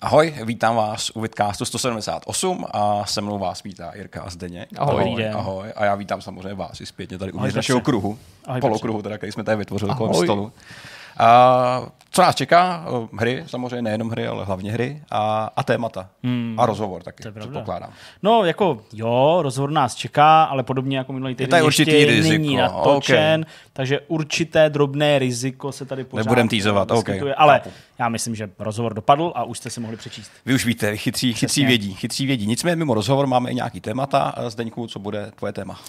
Ahoj, vítám vás u Vidcastu 178 a se mnou vás vítá Jirka a Zdeněk. Ahoj. ahoj, ahoj. A já vítám samozřejmě vás i zpětně tady uvnitř Ahoj, našeho kruhu, Ahoj, polokruhu, teda, který jsme tady vytvořili kolem Ahoj. stolu. A co nás čeká? Hry, samozřejmě nejenom hry, ale hlavně hry a, a témata. Hmm. A rozhovor taky, To je předpokládám. No, jako jo, rozhovor nás čeká, ale podobně jako minulý týden tady ještě určitý riziko, není natočen, ok. takže určité drobné riziko se tady pořád Nebudem teasovat, ok, vyskytuje, Ale já myslím, že rozhovor dopadl a už jste si mohli přečíst. Vy už víte, chytří, chytří Přesně. vědí, chytří vědí. Nicméně mimo rozhovor máme i nějaký témata. Zdeňku, co bude tvoje téma?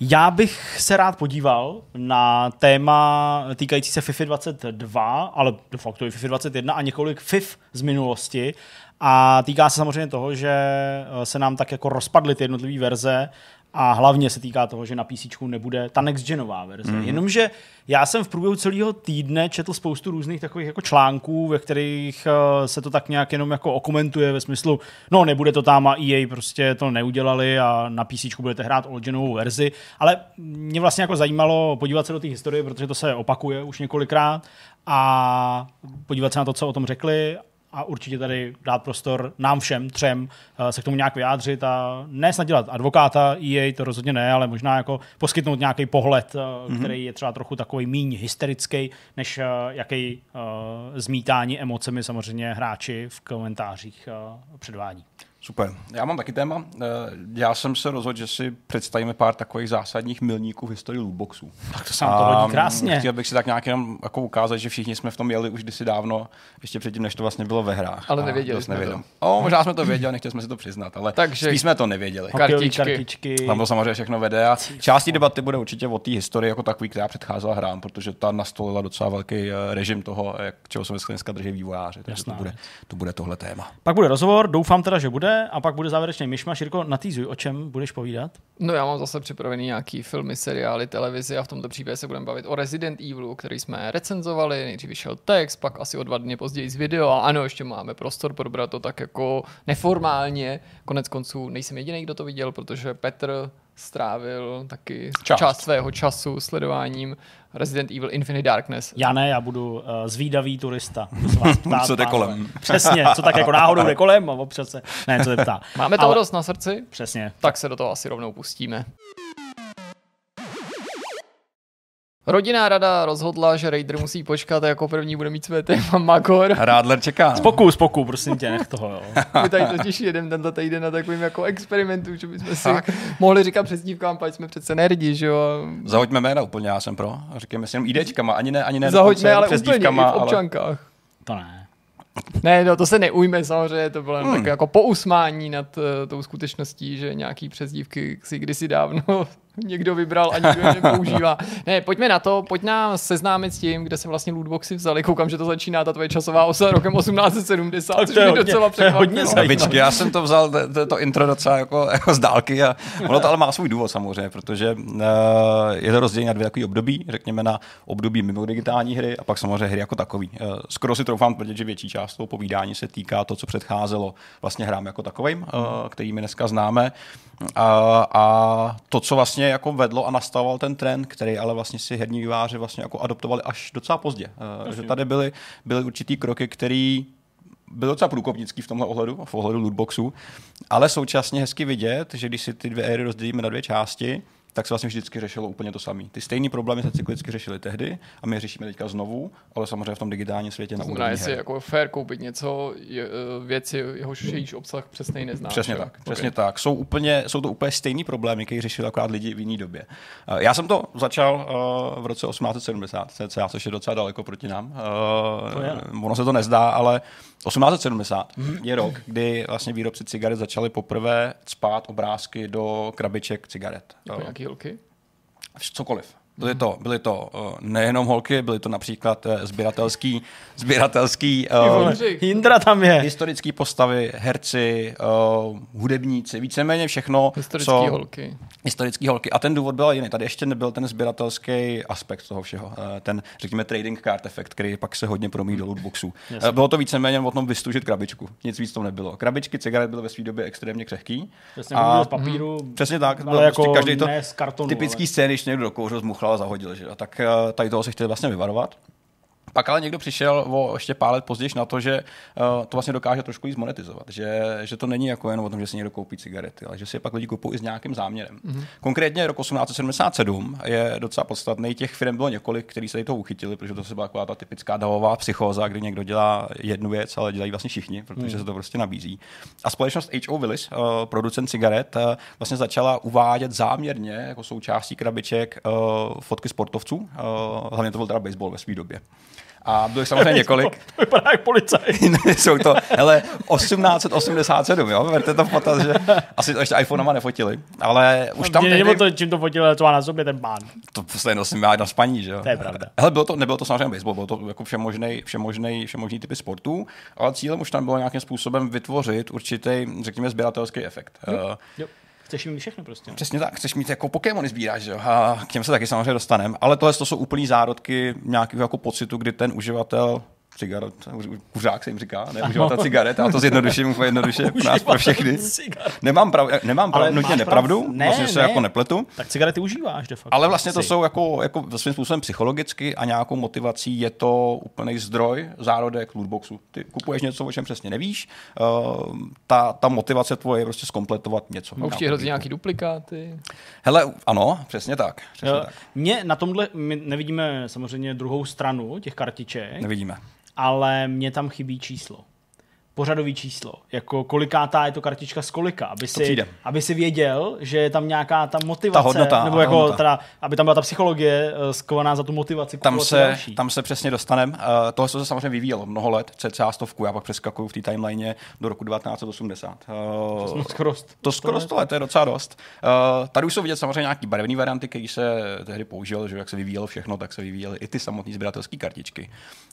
Já bych se rád podíval na téma týkající se FIFA 22, ale de facto i FIFA 21 a několik FIF z minulosti. A týká se samozřejmě toho, že eh, se nám tak jako rozpadly ty jednotlivé verze a hlavně se týká toho, že na PC nebude ta next genová verze. Mm. Jenomže já jsem v průběhu celého týdne četl spoustu různých takových jako článků, ve kterých eh, se to tak nějak jenom jako okomentuje ve smyslu, no nebude to tam a EA prostě to neudělali a na PC budete hrát old genovou verzi, ale mě vlastně jako zajímalo podívat se do té historie, protože to se opakuje už několikrát a podívat se na to, co o tom řekli a určitě tady dát prostor nám všem třem eh, se k tomu nějak vyjádřit a ne snad dělat advokáta EA, to rozhodně ne, ale možná jako poskytnout nějaký pohled, mm-hmm. který je třeba trochu takový míň hysterický, než eh, jaký zmítání emocemi samozřejmě hráči v komentářích předvádí. Super. Já mám taky téma. Eh, Já jsem se rozhodl, že si představíme pár takových zásadních milníků v historii lootboxů. Tak to se nám to hodí krásně. Chtěl bych si tak nějak jenom jako ukázat, že všichni jsme v tom jeli už kdysi dávno, ještě předtím, než to vlastně bylo ve hrách. Ale nevěděli jsme nevědom. to. O, možná jsme to věděli, nechtěli jsme si to přiznat, ale Takže- spíš jsme to nevěděli. Kartičky. kartičky. Tam to samozřejmě všechno vede a částí debaty bude určitě o té historii jako takový, která předcházela hrám, protože ta nastolila docela velký eh, režim toho, jak čeho se dneska drží vývojáři. Takže to bude, to bude tohle téma. Pak bude rozhovor, doufám teda, že bude, a pak bude závěrečný myšmaš. Jirko, natýzuj, o čem budeš povídat? No já mám zase připravený nějaký filmy, seriály, televizi a v tomto případě se budeme bavit o Resident Evilu, který jsme recenzovali, nejdřív vyšel text, pak asi o dva dny později z video a ano, ještě máme prostor probrat to tak jako neformálně. Konec konců nejsem jediný, kdo to viděl, protože Petr strávil taky Část. část, svého času sledováním Resident Evil Infinite Darkness. Já ne, já budu uh, zvídavý turista. Se vás ptát, Co jde kolem. Přesně, co tak jako náhodou jde kolem a občas se... Ne, co se ptá. Máme toho Ale- dost na srdci, Přesně. tak se do toho asi rovnou pustíme. Rodinná rada rozhodla, že Raider musí počkat a jako první bude mít své téma Magor. Rádler čeká. Spoku, spoku, prosím tě, nech toho, jo. My tady totiž jedeme tenhle týden na takovým jako experimentu, že bychom si Tak. mohli říkat přezdívkám, pač jsme přece nerdi, že jo. Zahoďme jména úplně, já jsem pro. Řekněme si jenom IDčkama, ani ne, ani ne Zahoďme, ale úplně v občankách. To ne. Ne, no to se neujme samozřejmě, to bylo hmm. tak jako pousmání nad uh, tou skutečností, že nějaký přezdívky si kdysi dávno někdo vybral a nikdo je nepoužívá. Ne, pojďme na to, pojď nám seznámit s tím, kde se vlastně lootboxy vzali. Koukám, že to začíná ta tvoje časová osa rokem 1870, Tak což to je mě hodně- docela to je hodně překvapilo. Babičky, já jsem to vzal, to, to, to intro docela jako, jako z dálky a ono to ale má svůj důvod samozřejmě, protože uh, je to rozdělení na dvě takové období, řekněme na období mimo digitální hry a pak samozřejmě hry jako takový. Uh, skoro si troufám tvrdit, že větší část toho povídání se týká to, co předcházelo vlastně hrám jako takovým, uh, který my dneska známe. A, a to, co vlastně jako vedlo a nastavoval ten trend, který ale vlastně si herní výváři vlastně jako adoptovali až docela pozdě. Uh, že tady byly, byly určitý kroky, který byl docela průkopnický v tomhle ohledu, v ohledu lootboxu, ale současně hezky vidět, že když si ty dvě éry rozdělíme na dvě části, tak se vlastně vždycky řešilo úplně to samé. Ty stejné problémy se cyklicky řešily tehdy a my je řešíme teďka znovu, ale samozřejmě v tom digitálním světě na úrovni jestli jako fair koupit něco, je, eh, věci, jehož jejíž obsah přesně neznáš. Přesně tak, Ok. přesně tak. Jsou, úplně, jsou to úplně stejný problémy, které řešili akorát lidi v jiné době. Uh, Já jsem to začal uh, v roce 1870, cca, což je docela daleko proti nám. To je. Ono se to nezdá, ale 1870 je rok, kdy vlastně výrobci cigaret začali poprvé spát obrázky do krabiček cigaret. Jako nějaký holky? cokoliv. Byly to, byly to uh, nejenom holky, byly to například uh, sběratelský, sběratelský uh. Jindra tam je. historické postavy, herci, uh, hudebníci, víceméně všechno, Historické co... holky. Historické holky. A ten důvod byl jiný. Tady ještě nebyl ten sběratelský aspekt toho všeho. Eh, Ten, řekněme, trading card efekt, který pak se hodně promí do lootboxů. Jasně. Eh, Bylo to víceméně o tom vystužit krabičku. Nic víc to nebylo. Krabičky cigaret byly ve své době extrémně křehký. Přesně, A- z papíru. Přesně tak. Ale Bylo jako prostě každý to ne z kartonu, typický ale- scény, když někdo do kouřil, zmuchlal a zahodil. Že? A tak eh, tady toho se chtěli vlastně vyvarovat. Pak ale někdo přišel o ještě pár let později na to, že uh, to vlastně dokáže trošku víc monetizovat. Že, že to není jako jen o tom, že si někdo koupí cigarety, ale že si je pak lidi kupují i s nějakým záměrem. Mm-hmm. Konkrétně rok 1877 je docela podstatný. Těch firm bylo několik, který se toho uchytili, protože to se byla taková ta typická davová psychóza, kdy někdo dělá jednu věc, ale dělají vlastně všichni, protože mm. se to prostě nabízí. A společnost H.O. Willis, uh, producent cigaret, uh, vlastně začala uvádět záměrně jako součástí krabiček uh, fotky sportovců. Uh, hlavně to byl teda baseball ve své době. A bylo jich samozřejmě několik. To vypadá jak policaj. Jsou to, hele, 1887, jo, verte to v potaz, že asi to ještě iPhonema nefotili, ale už tam tehdy... Nebo to, čím to fotili, co má na sobě ten pán. To prostě nosím já na spaní, že jo. To je pravda. Hele, bylo to, nebylo to samozřejmě baseball, bylo to jako všemožný, všemožný, všemožný typy sportů, ale cílem už tam bylo nějakým způsobem vytvořit určitý, řekněme, sběratelský efekt. Jo, uh, jo. Chceš mít všechno prostě. Přesně tak, chceš mít jako Pokémony sbíráš, že jo? A k těm se taky samozřejmě dostaneme. Ale tohle to jsou úplný zárodky nějakého jako pocitu, kdy ten uživatel cigaret, kuřák se jim říká, ne uživatel cigaret, a to zjednoduším úplně jednoduše pro nás pro všechny. Nemám, prav, nemám prav, nutně nepravdu, prav? ne, vlastně se ne. jako nepletu. Tak cigarety užíváš de facto. Ale vlastně to jsou jako, jako svým způsobem psychologicky a nějakou motivací je to úplný zdroj, zárodek lootboxu. Ty kupuješ něco, o čem přesně nevíš, uh, ta, ta motivace tvoje je prostě zkompletovat něco. A už ti hrozí nějaký duplikáty. Hele, ano, přesně tak. Přesně jo, tak. Mě na tomhle, my nevidíme samozřejmě druhou stranu těch kartiček. Nevidíme ale mě tam chybí číslo pořadový číslo, jako kolikátá je to kartička z kolika, aby si, aby si věděl, že je tam nějaká ta motivace, ta hodnota, nebo jako teda, aby tam byla ta psychologie uh, skovaná za tu motivaci. Tam se, tam se přesně dostanem. Uh, tohle se samozřejmě vyvíjelo mnoho let, cca stovku, já pak přeskakuju v té timeline do roku 1980. Uh, to skoro, to skoro 100 let, to je docela dost. Uh, tady už jsou vidět samozřejmě nějaký barevné varianty, které se tehdy použil, že jak se vyvíjelo všechno, tak se vyvíjely i ty samotné sběratelské kartičky.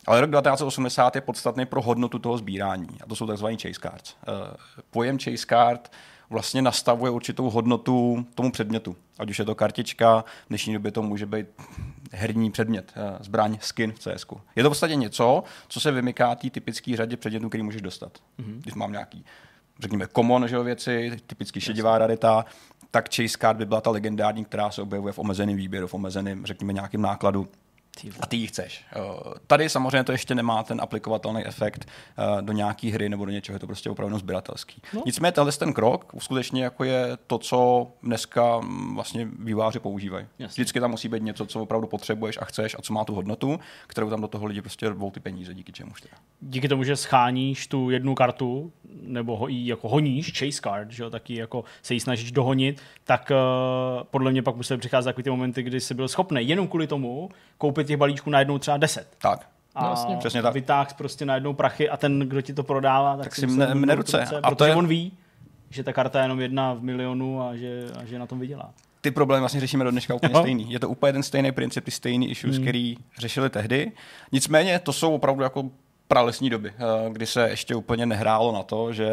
Ale rok 1980 je podstatný pro hodnotu toho sbírání. To jsou takzvané chase cards. Eh, pojem chase card vlastně nastavuje určitou hodnotu tomu předmětu. Ať už je to kartička, v dnešní době to může být herní předmět, eh, zbraň, skin v CS. Je to v podstatě něco, co se vymyká té typické řadě předmětů, který můžeš dostat. Mm-hmm. Když mám nějaký, řekněme, common že věci, typicky šedivá rarita, tak chase card by byla ta legendární, která se objevuje v omezeném výběru, v omezeném, řekněme, nějakým nákladu a ty ji chceš. Tady samozřejmě to ještě nemá ten aplikovatelný efekt eh, do nějaké hry nebo do něčeho, je to prostě opravdu sběratelský. No. Nicméně tenhle ten krok skutečně jako je to, co dneska mm, vlastně výváři používají. Jasně. Vždycky tam musí být něco, co opravdu potřebuješ a chceš a co má tu hodnotu, kterou tam do toho lidi prostě rvou ty peníze, díky čemu teda. Díky tomu, že scháníš tu jednu kartu, nebo ho, jako honíš, chase card, že jo, taky jako se ji snažíš dohonit, tak uh, podle mě pak musí přicházet takový ty momenty, kdy jsi byl schopný jenom kvůli tomu koupit těch balíčků najednou třeba 10. Tak. A no, vlastně. Přesně tak. vytáh prostě najednou prachy a ten, kdo ti to prodává, tak, tak si mne, mne ruce. ruce. A protože to je... on ví, že ta karta je jenom jedna v milionu a že, a že na tom vydělá. Ty problémy vlastně řešíme do dneška úplně no. stejný. Je to úplně ten stejný princip, ty stejný issues, hmm. který řešili tehdy. Nicméně to jsou opravdu jako pralesní doby, eh, kdy se ještě úplně nehrálo na to, že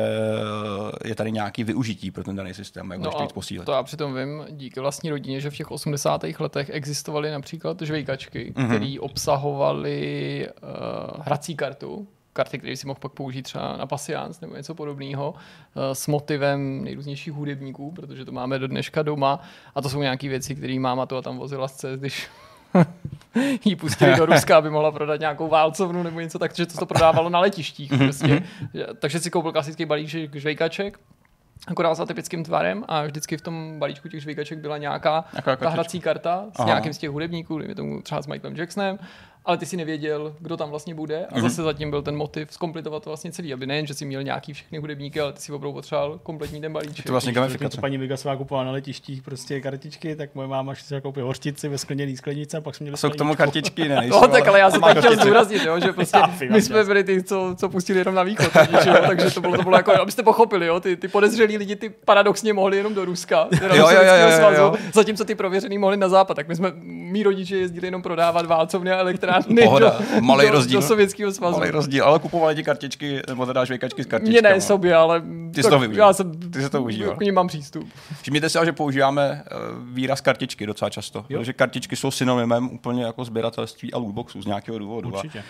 je tady nějaký využití pro ten daný systém, jak no ještě posílit. To já přitom vím díky vlastní rodině, že v těch 80. letech existovaly například žvejkačky, mm-hmm. které obsahovaly uh, hrací kartu, karty, které si mohl pak použít třeba na pasiánc nebo něco podobného s motivem nejrůznějších hudebníků, protože to máme do dneška doma a to jsou nějaké věci, které máma to a tam vozila z cest, když jí pustili do Ruska, aby mohla prodat nějakou válcovnu nebo něco tak, že to, to prodávalo na letištích. Mhm, prostě. Mhm. Takže si koupil klasický balíček žvejkaček, akorát s atypickým tvarem a vždycky v tom balíčku těch žvejkaček byla nějaká ta hrací karta s Aha. nějakým z těch hudebníků, tomu třeba s Michaelem Jacksonem ale ty si nevěděl, kdo tam vlastně bude a mm-hmm. zase zatím byl ten motiv zkompletovat vlastně celý, aby nejen, že si měl nějaký všechny hudebníky, ale ty si opravdu potřeboval kompletní ten balíček. To vlastně gamifikace. Paní Vigasová kupovala na letištích prostě kartičky, tak moje máma si koupila hořtici ve skleněný sklenice a pak jsme měli Jsou k tomu kartičky, ne? no, tak ale já jsem tak chtěl zdůraznit, jo, že prostě my jsme byli ty, co, co pustili jenom na východ, jo, takže to bylo, to bylo jako, abyste pochopili, jo, ty, ty podezřelí lidi ty paradoxně mohli jenom do Ruska, jo, jo, jo, jo, jo, zatímco ty prověřený mohli na západ, tak my jsme, mý rodiče jezdili jenom prodávat válcovny a elektrárny malý do, rozdíl. Do Sovětského svazu. Malý rozdíl, ale kupovali ti kartičky, nebo teda žvejkačky s kartičkami. Ne sobě, ale ty jsi to využil. Já jsem, ty jsi to užíval. K ním mám přístup. Všimněte si, že používáme eh, výraz kartičky docela často, jo? protože kartičky jsou synonymem úplně jako sběratelství a lootboxů z nějakého důvodu. Určitě.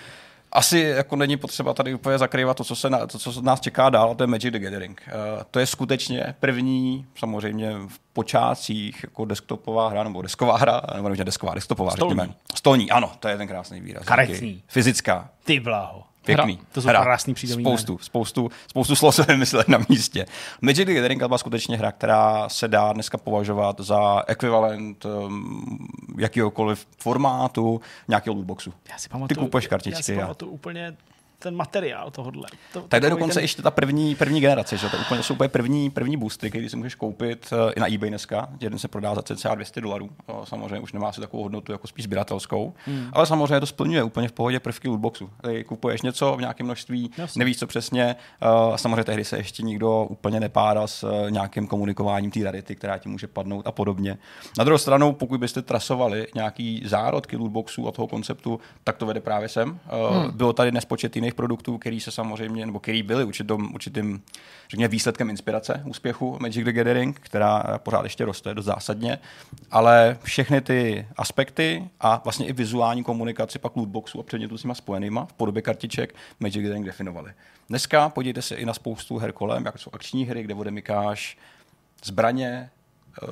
Asi jako není potřeba tady úplně zakrývat to, co, se na, to, co nás čeká dál, to je Magic the Gathering. Uh, to je skutečně první, samozřejmě v počátcích, jako desktopová hra, nebo desková hra, nebo ne desková, desktopová, Stolní. řekněme. Stolní, ano, to je ten krásný výraz. Karetní. Fyzická, Ty bláho. Pěkný. Hra. To jsou krásný přídomní Spoustu, spoustu, spoustu slov se vymysleli na místě. Magic the Gathering byla skutečně hra, která se dá dneska považovat za ekvivalent um, jakýhokoliv formátu nějakého lootboxu. Já si pamatuju, kupuješ Já kartičky si a- pamatuju úplně ten materiál tohohle. To, je takový dokonce ten... ještě ta první, první generace, že to úplně, jsou úplně první, první boostry, který si můžeš koupit uh, i na eBay dneska. Jeden se prodá za cca 200 dolarů. Uh, samozřejmě už nemá asi takovou hodnotu jako spíš sběratelskou, hmm. ale samozřejmě to splňuje úplně v pohodě prvky lootboxu. Tady kupuješ něco v nějakém množství, Jasně. nevíš co přesně. Uh, samozřejmě tehdy se ještě nikdo úplně nepádá s uh, nějakým komunikováním té rarity, která ti může padnout a podobně. Na druhou stranu, pokud byste trasovali nějaký zárodky lootboxů a toho konceptu, tak to vede právě sem. Uh, hmm. Bylo tady nespočet jiných produktů, který se samozřejmě, nebo který byly určitým, určitým řekněme, výsledkem inspirace úspěchu Magic the Gathering, která pořád ještě roste dost zásadně, ale všechny ty aspekty a vlastně i vizuální komunikaci pak lootboxů a předmětů s nima spojenýma v podobě kartiček Magic the Gathering definovali. Dneska podívejte se i na spoustu her kolem, jako jsou akční hry, kde odemykáš zbraně, eh,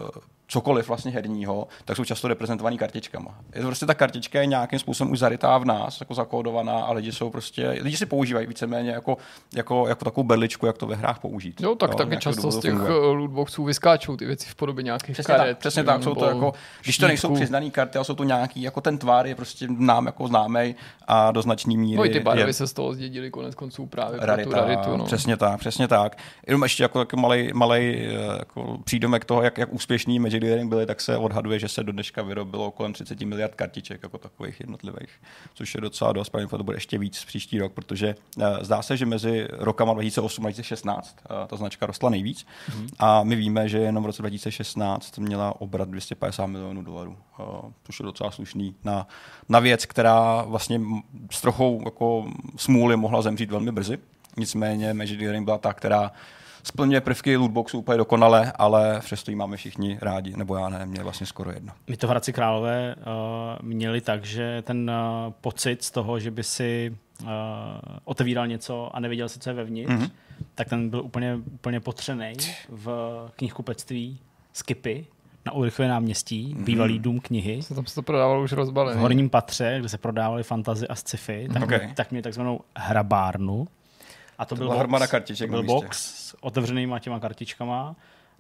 cokoliv vlastně herního, tak jsou často reprezentovaný kartičkama. Je to prostě ta kartička je nějakým způsobem už zarytá v nás, jako zakódovaná a lidi jsou prostě, lidi si používají víceméně jako, jako, jako takovou berličku, jak to ve hrách použít. Jo, tak z taky často z těch eh, lootboxů vyskáčou ty věci v podobě nějakých Přesně karet. tak, přesně tak, jsou to jako, když to nejsou štítků. přiznaný karty, ale jsou to nějaký, jako ten tvar je prostě nám jako známej a do značný míry No i ty barvy je se z toho zdědili konec konců právě pro rarita, tu raritu. No. Přesně tak, přesně tak. Jenom ještě jako, jako malej, malej jako přídomek toho, jak, jak úspěšný Magic the Gathering byli, tak se odhaduje, že se do dneška vyrobilo kolem 30 miliard kartiček jako takových jednotlivých, což je docela dost, pravděpodobně to bude ještě víc příští rok, protože uh, zdá se, že mezi rokama 2008 a 2016 uh, ta značka rostla nejvíc mm-hmm. a my víme, že jenom v roce 2016 měla obrat 250 milionů dolarů, uh, což je docela slušný na, na věc, která vlastně s trochou jako smůly mohla zemřít velmi brzy. Nicméně Magic the Gathering byla ta, která splňuje prvky lootboxu úplně dokonale, ale přesto ji máme všichni rádi, nebo já ne, mě vlastně skoro jedno. My to v Hradci Králové uh, měli tak, že ten uh, pocit z toho, že by si uh, otevíral něco a nevěděl si, co je vevnitř, Mhm. mm-hmm. tak ten byl úplně, úplně potřený v knihkupectví Skipy na Ulrichově náměstí, Mhm. bývalý dům knihy. Se tam se to prodávalo už V rozbalený. horním patře, kde se prodávaly fantazy a sci-fi, tak, Okay. okay. tak měli takzvanou hrabárnu. A to, byl byla box, hromada kartiček to byl box s otevřenýma těma kartičkama.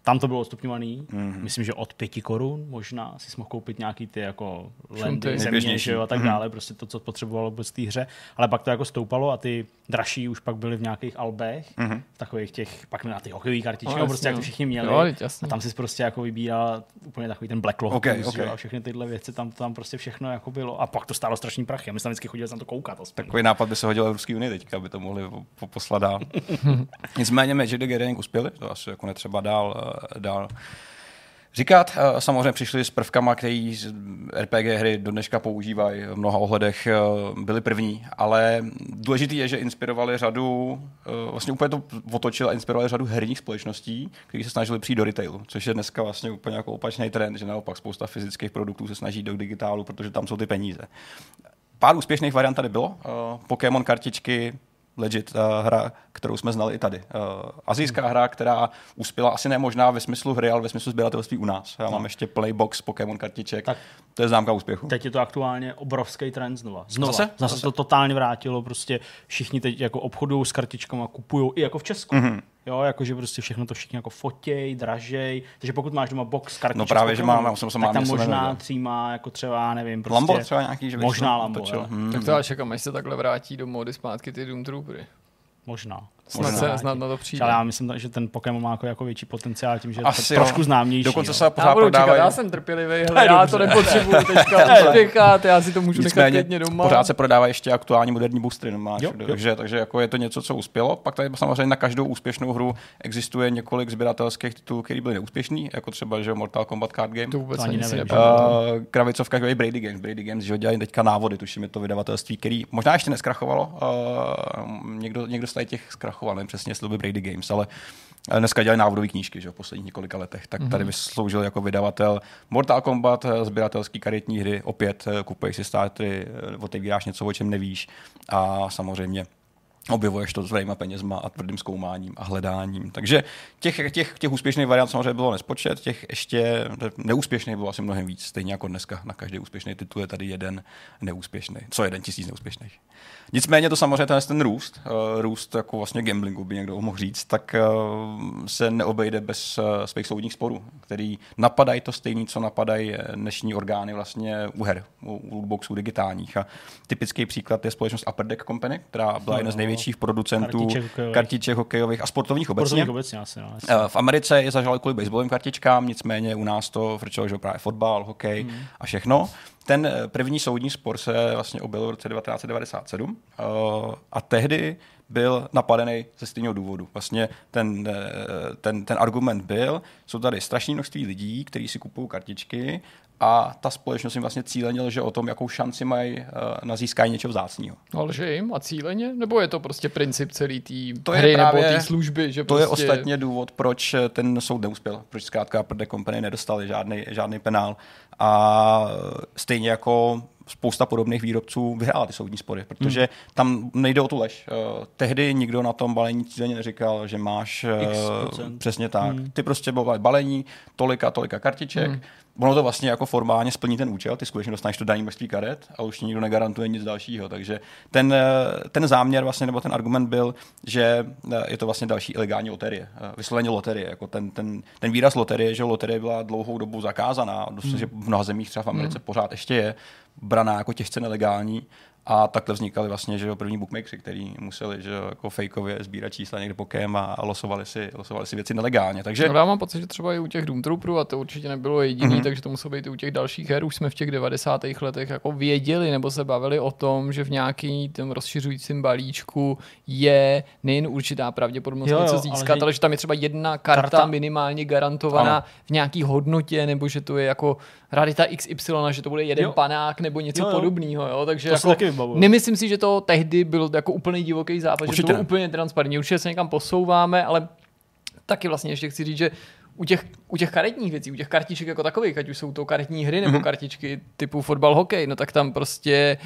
Tam to bylo odstupňovaný, Mhm. mm-hmm. myslím, že od pěti korun možná si mohl koupit nějaký ty jako lendy, země, že jo, a tak Mhm. dále, prostě to, co potřebovalo vůbec té hře. Ale pak to jako stoupalo a ty dražší už pak byly v nějakých albech, Mhm. v takových těch, pak na ty hokejové kartičky, No, no, prostě jak to všichni měli. Jo, a tam si prostě jako vybíral úplně takový ten Black Lock Ok, Blues, ok. že jo, a všechny tyhle věci, tam, tam prostě všechno jako bylo. A pak to stálo strašný prachy. A my jsme tam vždycky chodili na to koukat. Aspoň. Takový nápad by se hodil Evropské unii teďka, aby to mohli po- po- poslat dál. Nicméně Magic the Gathering uspěli, to asi jako netřeba dál, dál říkat. Eh, Samozřejmě přišli s prvkama, který RPG hry do dneška používají v mnoha ohledech, eh, byli první, ale důležitý je, že inspirovali řadu, eh, vlastně úplně to otočil a inspirovali řadu herních společností, které se snažili přijít do retailu, což je dneska vlastně úplně jako opačný trend, že naopak spousta fyzických produktů se snaží do digitálu, protože tam jsou ty peníze. Pár úspěšných variant tady bylo. Pokémon kartičky, legit uh, hra, kterou jsme znali i tady. Uh, azijská hra, která uspěla asi ne možná ve smyslu hry, ale ve smyslu sběratelství u nás. Já mám ještě plný box Pokémon kartiček. Tak. To je známka úspěchu. Teď je to aktuálně obrovský trend znova. Znova. Zase? Zase, Zase, to totálně vrátilo. Prostě všichni teď jako obchodují s kartičkama, kupují i jako v Česku. Mhm. Mm-hmm. Jo, jakože prostě všechno to všichni jako fotěj, dražej. Takže pokud máš doma box kartiček, No právě, že mám, jsem se tak mám, tam možná nevěděl. tříma, jako třeba, nevím, prostě. Lambo třeba nějaký, že Možná Lambo, točil. Hmm. Tak to já čekám, až se takhle vrátí do módy zpátky ty Doom Troopery. Možná. Snad, se, snad na to přijde. Ale já myslím, že ten Pokémon má jako, jako větší potenciál tím, že je Asi to jo. trošku známější. Dokonce se Já pořád čekat, prodávají. já jsem trpělivý, hele, já to nepotřebuju teďka uspěchat, já si to můžu nechat Nicméně klidně doma. pořád se prodává ještě aktuální moderní boostry, no máš, Jo, jo. takže, takže jako je to něco, co uspělo. Pak tady samozřejmě na každou úspěšnou hru existuje několik sběratelských titulů, které byly neúspěšní, jako třeba že Mortal Kombat Card Game. to vůbec To ani nevím. Uh, kravicovka jako je Brady Games. Brady Games, že ho dělají teďka návody, tuším, je to vydavatelství, který možná ještě neskrachovalo. Uh, někdo, někdo z tady těch zkrachoval, nevím přesně, jestli to byl Brady Games, ale dneska dělají návodové knížky, že v posledních několika letech, tak tady sloužil jako vydavatel Mortal Kombat, eh, sběratelský karetní hry, opět eh, kupuješ si startery, eh, otevíráš něco, o čem nevíš. A samozřejmě objevuješ to svýma penězma a tvrdým zkoumáním a hledáním. Takže těch, těch, těch úspěšných variant samozřejmě bylo nespočet, těch ještě neúspěšných bylo asi mnohem víc, stejně jako dneska na každý úspěšný titul je tady jeden neúspěšný, co jeden tisíc neúspěšných. Nicméně to samozřejmě ten, ten růst, uh, růst jako vlastně gamblingu by někdo mohl říct, tak uh, se neobejde bez uh, svých soudních sporů, který napadají to stejný, co napadají dnešní orgány vlastně u her, u, lootboxů digitálních. A typický příklad je společnost Upper Deck Company, která byla jedna z největších producentů Kartiček hokejových. kartiček hokejových a sportovních obecně. Sportovních obecně asi, no. jasně. Eh, V Americe je zažal kvůli baseballovým kartičkám, nicméně u nás to frčelo, že právě fotbal, hokej Hmm. a všechno. Ten eh, první soudní spor se vlastně objevil v roce 1997 eh, a tehdy byl napadený ze stejného důvodu. Vlastně ten, ten, ten argument byl, jsou tady strašné množství lidí, kteří si kupují kartičky a ta společnost jim vlastně cíleně lže o tom, jakou šanci mají eh, na získání něčeho vzácného. No, lže jim a cíleně? Nebo je to prostě princip celý té To je hry nebo právě- té služby? Že To je prostě... ostatně důvod, proč ten soud neuspěl, proč zkrátka Prde Company nedostali žádný, žádný penál. A stejně jako spousta podobných výrobců vyhrála ty soudní spory, protože Hmm. tam nejde o tu lež. Eh, Tehdy nikdo na tom balení cíleně neříkal, že máš eh, X procent. přesně tak. Hmm. Ty prostě bylo balení, tolika, tolika kartiček. Ono to vlastně jako formálně splní ten účel, ty skutečně dostaneš to daný množství karet a už nikdo negarantuje nic dalšího. Takže ten, eh, ten záměr vlastně, nebo ten argument byl, že eh, je to vlastně další ilegální loterie, eh, vysloveně loterie. Jako ten, ten, ten výraz loterie, že loterie byla dlouhou dobu zakázaná, dost, že v mnoha zemích třeba v Americe pořád ještě je, braná jako těžce nelegální. A takhle vznikaly vlastně že jo, první bookmakery, který museli že jo, jako fejkově sbírat čísla někde pokem a, losovali, si, losovali si věci nelegálně. Takže No, já mám pocit, že třeba i u těch Doom Trooperů, a to určitě nebylo jediný, Mhm. mm-hmm. takže to muselo být i u těch dalších her, už jsme v těch 90. letech jako věděli nebo se bavili o tom, že v nějaký tom rozšiřujícím balíčku je nejen určitá pravděpodobnost Jo, jo, něco ale získat, že- ale že tam je třeba jedna karta, Karta- karta minimálně garantovaná Ano. v nějaký hodnotě, nebo že to je jako rarita XY, že to bude jeden Jo. panák nebo něco Jo, jo. podobného. Jo? Takže To jako, taky vybavuju. nemyslím si, že to tehdy byl jako úplný divoký zápas, že Určitě to bylo ne. úplně transparentní. Určitě se někam posouváme, ale taky vlastně ještě chci říct, že u těch, u těch karetních věcí, u těch kartiček jako takových, ať už jsou to karetní hry nebo Mhm. mm-hmm. kartičky typu fotbal, hokej, no tak tam prostě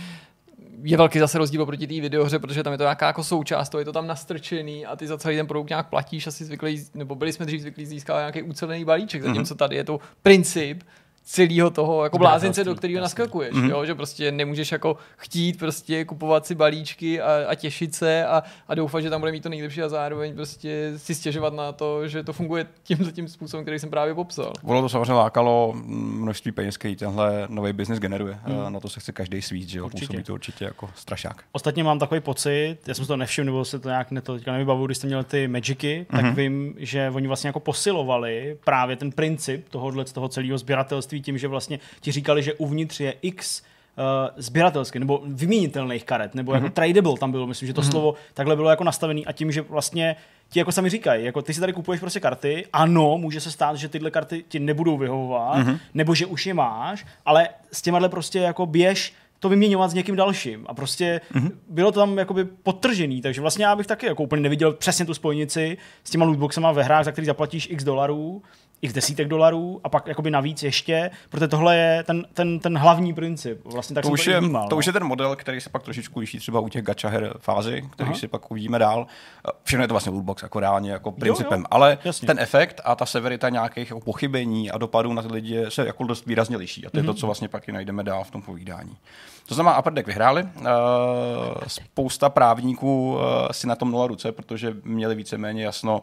je velký zase rozdíl oproti té videohře, protože tam je to nějaká jako součást, to je to tam nastrčený a ty za celý ten produkt nějak platíš, asi zvyklý, nebo byli jsme dřív zvyklí získávat nějaký ucelený balíček, zatímco tady je to princip celého toho jako blázince, do kterého naskakuješ, Mhm. jo? že prostě nemůžeš jako chtít prostě kupovat si balíčky a, a těšit se a, a doufat, že tam bude mít to nejlepší a zároveň prostě si stěžovat na to, že to funguje tímhle tím způsobem, který jsem právě popsal. Ono to samozřejmě lákalo množství peněz, který tenhle nový biznis generuje. Hmm. Na to se chce každý svít, že jo? Určitě. Působí to určitě jako strašák. Ostatně mám takový pocit, já jsem si to nevšiml, nebo se to nějak ne, to teďka nevybavuju, když jste měli ty Magicy, tak Mhm. vím, že oni vlastně jako posilovali právě ten princip tohohle z toho celého sběratelství tím, že vlastně ti říkali, že uvnitř je x uh, sběratelský nebo vyměnitelných karet, nebo jako tradable tam bylo, myslím, že to slovo takhle bylo jako nastavený a tím, že vlastně ti jako sami říkají, jako ty si tady kupuješ prostě karty, ano, může se stát, že tyhle karty ti nebudou vyhovovat, nebo že už je máš, ale s těmahle prostě jako běž to vyměňovat s někým dalším. A prostě mm-hmm. bylo to tam jakoby podtržený, takže vlastně já bych taky jako úplně neviděl přesně tu spojnici s těma lootboxama ve hrách, za který zaplatíš x dolarů, x desítek dolarů a pak jakoby navíc ještě, protože tohle je ten, ten, ten hlavní princip. Vlastně tak to, už to je, vnímal, to no. už je ten model, který se pak trošičku liší třeba u těch gacha her fázy, který Aha. si pak uvidíme dál. Všechno je to vlastně lootbox, jako reálně, jako principem. jo, Ale jasně. ten efekt a ta severita nějakých jako pochybení a dopadů na ty lidi se jako dost výrazně liší. A to je Mhm. to, co vlastně pak i najdeme dál v tom povídání. To znamená, Upper Deck vyhráli. Uh, spousta právníků uh, si na tom nula ruce, protože měli víceméně jasno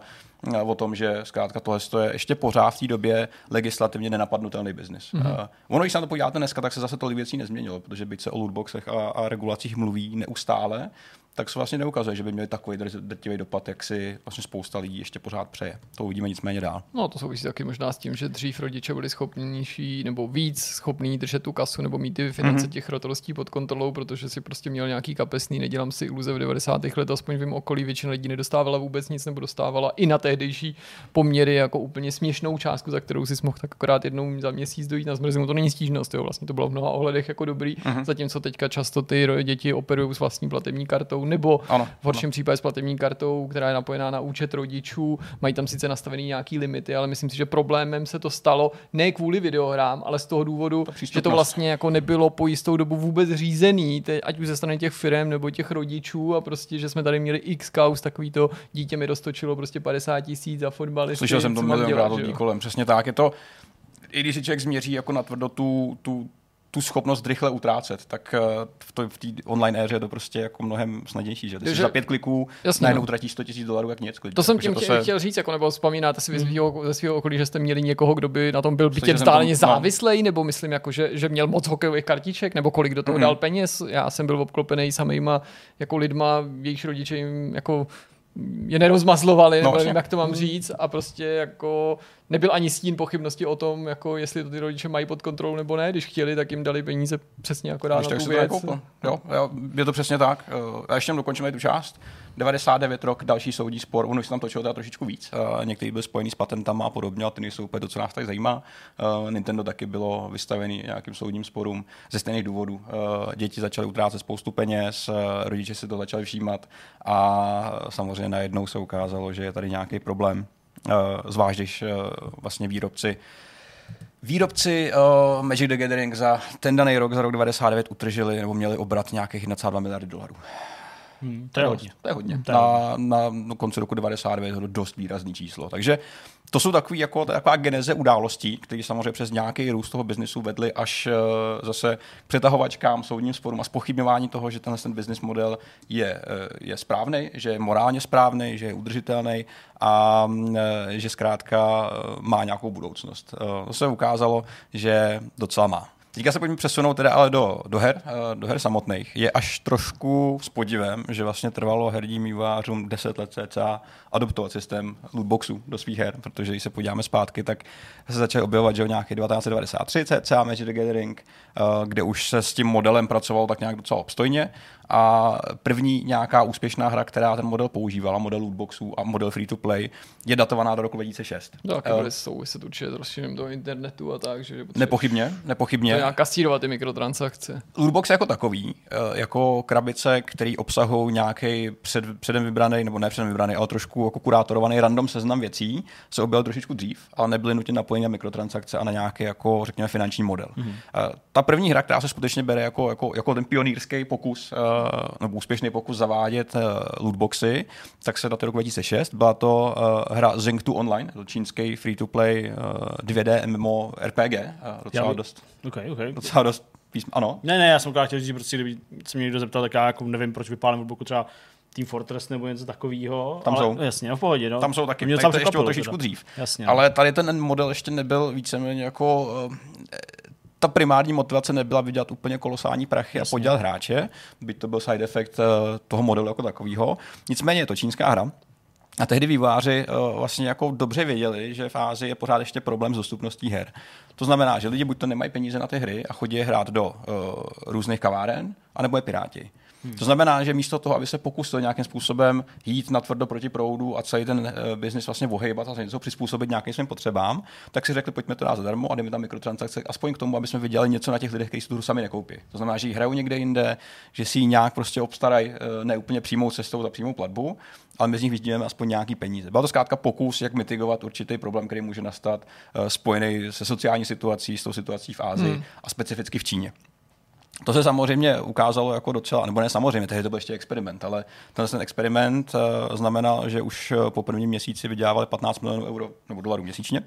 o tom, že zkrátka tohle je ještě pořád v té době legislativně nenapadnutelný biznis. Mhm. Mm-hmm. Ono, když se na to podíváte dneska, tak se zase tolik věcí nezměnilo, protože byť se o lootboxech a, a regulacích mluví neustále, tak se vlastně neukazuje, že by měli takový drtivý dopad, jak si vlastně spousta lidí ještě pořád přeje. To uvidíme nicméně dál. No to souvisí taky možná s tím, že dřív rodiče byli schopnější nebo víc schopní držet tu kasu nebo mít ty finance Mhm. mm-hmm. těch rotorostí pod kontrolou, protože si prostě měl nějaký kapesný, nedělám si iluze v 90. let, aspoň v mém okolí většina lidí nedostávala vůbec nic nebo dostávala i na tehdejší poměry jako úplně směšnou částku, za kterou si mohl tak akorát jednou za měsíc dojít na zmrzlinu. To není stížnost, jo. vlastně to bylo v mnoha ohledech jako dobrý, Mhm. mm-hmm. zatímco teďka často ty děti operují s vlastní platební kartou nebo Ano, v horším případě s platební kartou, která je napojená na účet rodičů. Mají tam sice nastavený nějaký limity, ale myslím si, že problémem se to stalo ne kvůli videohrám, ale z toho důvodu, že to vlastně jako nebylo po jistou dobu vůbec řízený, te, ať už ze strany těch firm nebo těch rodičů a prostě, že jsme tady měli x kaus, takový to dítě mi dostočilo prostě 50 tisíc za fotbalisty. Slyšel jsem to milionkrát od kolem. Přesně tak. Je to, i když si člověk změří jako natvrdo tu, tu, tu schopnost rychle utrácet, tak eh, v té v online éře je to prostě jako mnohem snadnější. Že? Ty si za pět kliků Jasně, najednou no. utratíš 100 000 dolarů jak nic. klidně. To jsem Jakože tím to chtěl, se- chtěl říct, jako nebo vzpomínáte si svého, ze svého okolí, že jste měli někoho, kdo by na tom byl bytě vzdáleně to, no. závislej, nebo myslím, jako, že, že měl moc hokejových kartiček, nebo kolik do toho Mhm. dal peněz. Já jsem byl obklopený samýma jako lidma, jejichž rodiče jim jako je nerozmazlovali, nebo No, nevím, jak to mám říct, a prostě jako nebyl ani stín pochybnosti o tom, jako jestli to ty rodiče mají pod kontrolou nebo ne, když chtěli, tak jim dali peníze přesně jako dát Až na tak tu to věc. nekoupil. Jo, jo, je to přesně tak. Eh, Já ještě dokončím tu část. 99 rok, další soudní spor, ono už se tam točilo teda trošičku víc. Eh, Některý byl spojený s patentama a podobně, a ty nejsou úplně to, co nás tak zajímá. Eh, Nintendo taky bylo vystavený nějakým soudním sporům ze stejných důvodů. Eh, Děti začaly utrácet spoustu peněz, eh, rodiče si to začali všímat a samozřejmě najednou se ukázalo, že je tady nějaký problém. Eh, Zvlášť, když eh, vlastně výrobci Výrobci uh, Magic the Gathering za ten daný rok, za rok 99, utržili nebo měli obrat nějakých 1,2 miliardy dolarů. Hmm, to je hodně. To je hodně. To je Na, na, na konci roku 99 je to dost výrazný číslo. Takže to jsou takový, jako, taková geneze událostí, které samozřejmě přes nějaký růst toho biznisu vedly až uh, zase k přetahovačkám, soudním sporům a spochybňování toho, že tenhle ten business model je, uh, je správný, že je morálně správný, že je udržitelný a uh, že zkrátka uh, má nějakou budoucnost. Uh, to se ukázalo, že docela má. Teďka se pojďme přesunout teda ale do, do, her, eh, do her samotných. Je až trošku s podivem, že vlastně trvalo herním vývojářům 10 let cca adoptovat systém lootboxů do svých her, protože když se podíváme zpátky, tak se začaly objevovat, že nějaký 1993 cca Magic the Gathering, eh, kde už se s tím modelem pracovalo tak nějak docela obstojně a první nějaká úspěšná hra, která ten model používala, model lootboxů a model free to play, je datovaná do roku 2006. No, taky Eh, byly souviset určitě s rozšířením do internetu a tak, že potřebuješ Nepochybně, to nepochybně. nějak kasírovat ty mikrotransakce. Lootbox jako takový, eh, jako krabice, které obsahují nějaký před, předem vybraný, nebo ne předem vybraný, ale trošku jako kurátorovaný random seznam věcí, se objevil trošičku dřív, ale nebyly nutně napojeny na mikrotransakce a na nějaký, jako, řekněme, finanční model. Mm-hmm. Ta první hra, která se skutečně bere jako, jako, jako ten pionýrský pokus, eh, nebo úspěšný pokus zavádět eh, lootboxy, tak se datuje roku 2006. Byla to eh, hra Zeng 2 Online, to čínský free-to-play 2D MMO RPG, eh, docela Já- dost, OK, OK. docela dost písm, ano, Ne, ne, já jsem chtěl říct, že prostě, kdyby se mě někdo zeptal, tak já jako nevím, proč vypálím od boku třeba Team Fortress nebo něco takového. Tam ale, jsou. Jasně, no v pohodě. No. Tam jsou taky, Mě tady to ještě o trošičku dřív. Jasně. Ale tady ten model ještě nebyl víceméně jako eh, ta primární motivace nebyla vydělat úplně kolosální prachy Jasně. a podělat hráče, byť to byl side effect eh, toho modelu jako takového. Nicméně je to čínská hra, a tehdy vývojáři uh, vlastně jako dobře věděli, že v Ázii je pořád ještě problém s dostupností her. To znamená, že lidi buď to nemají peníze na ty hry a chodí je hrát do uh, různých kaváren, anebo je piráti. Hmm. To znamená, že místo toho, aby se pokusili nějakým způsobem jít na tvrdo proti proudu a celý ten uh, biznis vlastně ohejbat a něco přizpůsobit nějakým svým potřebám, tak si řekli, pojďme to dát zadarmo a dejme tam mikrotransakce, aspoň k tomu, aby jsme vydělali něco na těch lidech, kteří si tu hru sami nekoupí. To znamená, že ji hrajou někde jinde, že si ji nějak prostě obstarají uh, ne úplně přímou cestou za přímou platbu, ale my z nich vyděláme aspoň nějaký peníze. Byl to zkrátka pokus, jak mitigovat určitý problém, který může nastat uh, spojený se sociální situací, s tou situací v Ázii hmm. a specificky v Číně. To se samozřejmě ukázalo jako docela, nebo ne samozřejmě, tehdy to byl ještě experiment, ale tenhle ten experiment uh, znamenal, že už eh, po prvním měsíci vydělávali 15 milionů euro nebo dolarů měsíčně.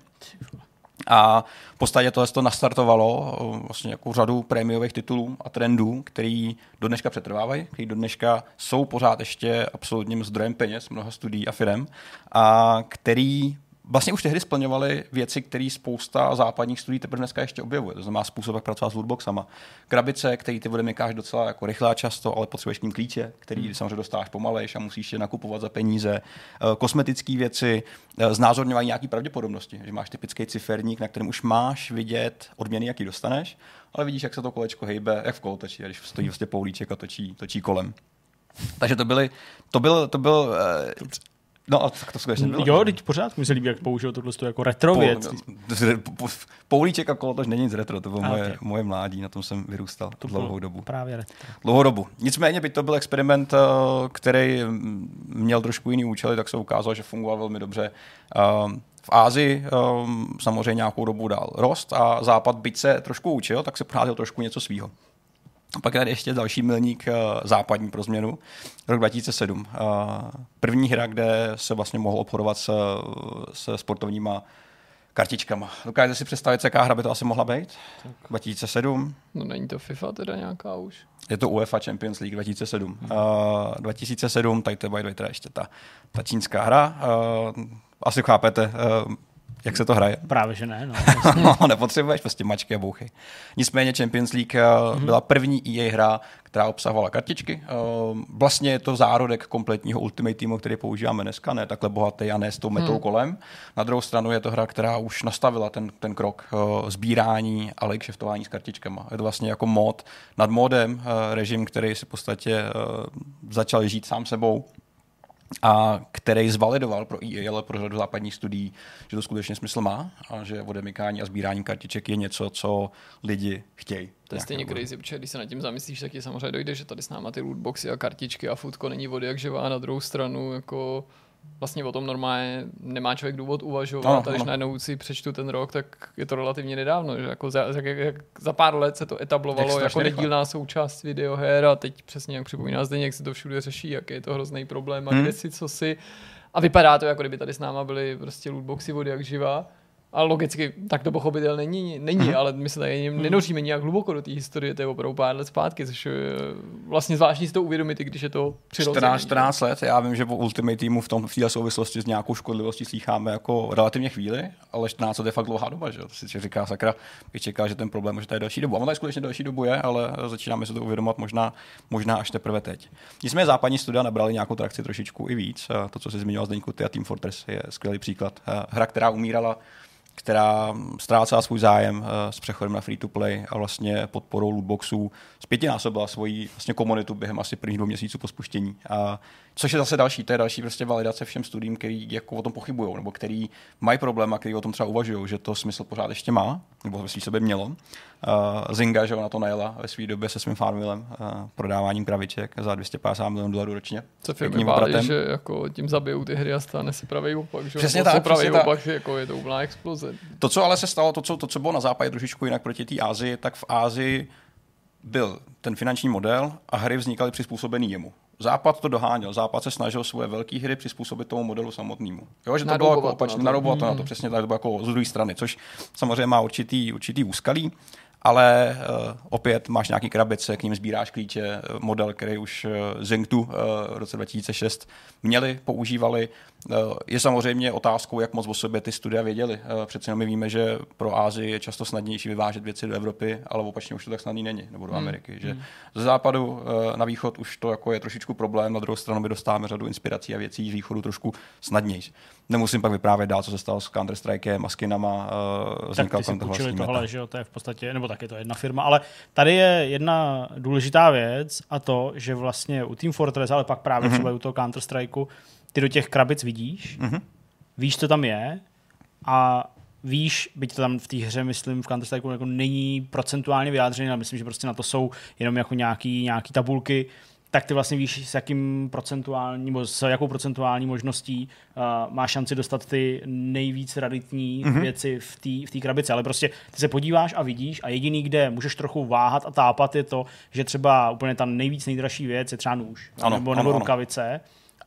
A v podstatě tohle to nastartovalo eh, vlastně jako řadu prémiových titulů a trendů, který do dneška přetrvávají, který do dneška jsou pořád ještě absolutním zdrojem peněz mnoha studií a firm, a který vlastně už tehdy splňovaly věci, které spousta západních studií teprve dneska ještě objevuje. To znamená způsob, jak pracovat s lootboxama. Krabice, který ty odemykáš docela jako rychle a často, ale potřebuješ k ním klíče, který hmm. samozřejmě dostáváš pomalejš a musíš je nakupovat za peníze. Kosmetické věci, znázorňování nějaký pravděpodobnosti, že máš typický ciferník, na kterém už máš vidět odměny, jaký dostaneš, ale vidíš, jak se to kolečko hejbe, jak v kolotoči, když stojí vlastně poulíček a točí, točí kolem. Takže to byly, to byl, to byl No a tak to skutečně bylo. Jo, že? teď pořád mi se líbí, jak použil tohle jako retro Po- věc. po- Poulíček a kolo, to není nic retro, to bylo A, moje, ok. moje mládí, na tom jsem vyrůstal To dlouhou dobu. Právě retro. Dlouhou dobu. Nicméně by to byl experiment, eh, který mm, měl trošku jiný účely, tak se ukázalo, že fungoval velmi dobře. Um, V Ázii um, samozřejmě nějakou dobu dál rost a Západ, byť se trošku učil, tak se procházel trošku něco svýho. A pak je tady ještě další milník eh, západní pro změnu, rok 2007. Eh, První hra, kde se vlastně mohl obchodovat se, se sportovníma kartičkama. Dokážete si představit, jaká hra by to asi mohla být? 2007. No není to FIFA teda nějaká už? Je to UEFA Champions League 2007. Uh, 2007, tady to je by ještě ta, ta čínská hra. Uh, asi chápete, uh, jak se to hraje. Právě, že ne, no. No, nepotřebuješ prostě mačky a bouchy. Nicméně Champions League mm-hmm. byla první EA hra, která obsahovala kartičky. Uh, Vlastně je to zárodek kompletního Ultimate Teamu, který používáme dneska, ne takhle bohatý a ne s tou metou hmm. kolem. Na druhou stranu je to hra, která už nastavila ten, ten krok uh, sbírání, ale i kšeftování s kartičkama. Je to vlastně jako mod nad modem, režim, který si v podstatě začal žít sám sebou a který zvalidoval pro EA, ale pro řadu západních studií, že to skutečně smysl má a že odemykání a sbírání kartiček je něco, co lidi chtějí. To je stejně crazy, protože když se nad tím zamyslíš, tak ti samozřejmě dojde, že tady s náma ty lootboxy a kartičky a futko není vody jak živá na druhou stranu, jako vlastně o tom normálně nemá člověk důvod uvažovat Ano, a když ano. najednou si přečtu ten rok, tak je to relativně nedávno, že jako za, jak, jak, za pár let se to etablovalo jako nedílná součást videoher a teď přesně jak připomíná zde, jak se to všude řeší, jak je to hrozný problém a Hmm. kde si co si a vypadá to, jako kdyby tady s náma byly prostě lootboxy vody jak živá. A logicky tak to pochopitelně není, není Mhm. ale my se tady nenoříme nějak hluboko do té historie, to je opravdu pár let zpátky, což je vlastně zvláštní si to uvědomit, i když je to přirozené. 14, 14 let, já vím, že o Ultimate Teamu v tom v téhle souvislosti s nějakou škodlivostí slýcháme jako relativně chvíli, ale 14 let je fakt dlouhá doba, že? si říká, sakra, bych čekal, že ten problém už tady delší dobu. A ono tady skutečně delší dobu je, ale začínáme se to uvědomovat možná, možná až teprve teď. Nicméně západní studia nabrali nějakou trakci trošičku i víc. A To, co si zmiňoval Zdeňku, ty a Team Fortress je skvělý příklad. Eh, Hra, která umírala která ztrácela svůj zájem eh, s přechodem na free-to-play a vlastně podporou lootboxů zpětinásobila svoji vlastně komunitu během asi prvních dvou měsíců po spuštění. A což je zase další, to je další prostě validace všem studiím, který jako o tom pochybují, nebo který mají problém a který o tom třeba uvažují, že to smysl pořád ještě má, nebo myslí sebe mělo. Uh, Zynga, že ona to najela ve své době se svým farmilem, uh, prodáváním kraviček za 250 milionů dolarů ročně. Co firmy báli, že jako tím zabijou ty hry a stane se pravý opak, že? Přesně tak, pravý přesně opak, že jako je to úplná exploze. To, co ale se stalo, to, co, to, co bylo na západě trošičku jinak proti té Ázii, tak v Ázii byl ten finanční model a hry vznikaly přizpůsobený jemu. Západ to doháněl. Západ se snažil svoje velké hry přizpůsobit tomu modelu samotnému. Jo, že to bylo jako opačně, na to. naroubovat to na to, přesně tak, to bylo jako z druhé strany, což samozřejmě má určitý, určitý úskalí, ale uh, opět máš nějaký krabice, k ním sbíráš klíče, eh, model, který už uh, Zengtu uh, v roce 2006 měli, používali. Uh, je samozřejmě otázkou, jak moc o sobě ty studia věděli. Uh, přece jenom my víme, že pro Ázii je často snadnější vyvážet věci do Evropy, ale opačně už to tak snadný není, nebo do Ameriky. Že ze západu uh, na východ už to jako je trošičku problém, na druhou stranu my dostáváme řadu inspirací a věcí z východu trošku snadněji. Nemusím pak vyprávět dál, co se stalo s Counter-Strikem a skinama. Uh, tak ty si vlastní tohle, meta. že jo, to je v podstatě, nebo taky to je jedna firma, ale tady je jedna důležitá věc a to, že vlastně u Team Fortress, ale pak právě Mhm. mm-hmm. třeba u toho Counter Strikeu, ty do těch krabic vidíš, Mhm. mm-hmm. víš, co tam je a víš, byť to tam v té hře, myslím, v Counter Strikeu jako není procentuálně vyjádřené, ale myslím, že prostě na to jsou jenom jako nějaký, nějaký tabulky, tak ty vlastně víš, s jakým procentuální, nebo s jakou procentuální možností uh, má šanci dostat ty nejvíc raditní mm-hmm. věci v té v krabici. Ale prostě ty se podíváš a vidíš a jediný, kde můžeš trochu váhat a tápat, je to, že třeba úplně ta nejvíc nejdražší věc je třeba nůž Ano, nebo, ano, nebo ano.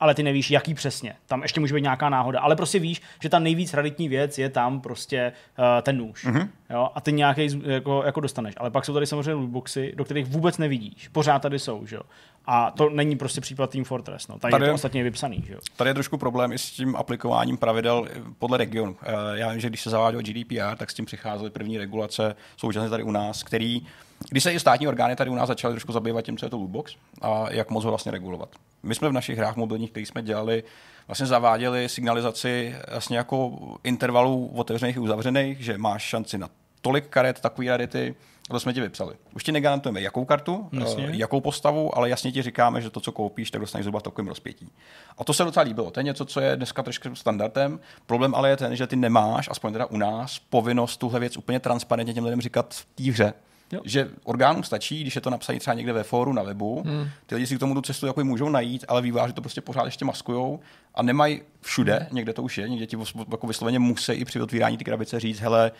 Ale ty nevíš, jaký přesně. Tam ještě může být nějaká náhoda, ale prostě víš, že ta nejvíc raditní věc je tam prostě uh, ten nůž. Mhm. Mm-hmm. Jo? A ty nějaký jako, jako dostaneš. Ale pak jsou tady samozřejmě lootboxy, do kterých vůbec nevidíš. Pořád tady jsou, že jo. A to není prostě případ Team Fortress. No. Tady, Tady- je to ostatně vypsaný, že jo. Tady je trošku problém i s tím aplikováním pravidel podle regionu. Eh, Já vím, že když se zavádělo GDPR, tak s tím přicházely první regulace, současně tady u nás, který, když se i státní orgány tady u nás začaly trošku zabývat tím, co je to lootbox a jak moc ho vlastně regulovat. My jsme v našich hrách mobilních, které jsme dělali, vlastně zaváděli signalizaci vlastně jako intervalů otevřených i uzavřených, že máš šanci na tolik karet, takové rarity, A to jsme ti vypsali. Už ti negarantujeme jakou kartu, Jasně. uh, jakou postavu, ale jasně ti říkáme, že to, co koupíš, tak dostaneš zhruba v takovém rozpětí. A to se docela líbilo. To je něco, co je dneska trošku standardem. Problém ale je ten, že ty nemáš, aspoň teda u nás, povinnost tuhle věc úplně transparentně těm lidem říkat v té hře. Jo. Že orgánům stačí, když je to napsané třeba někde ve fóru na webu, hmm. ty lidi si k tomu tu cestu jako můžou najít, ale výváři to prostě pořád ještě maskujou a nemají všude, někde to už je, někde ti jako vysloveně musí i při otvírání ty krabice říct, hele,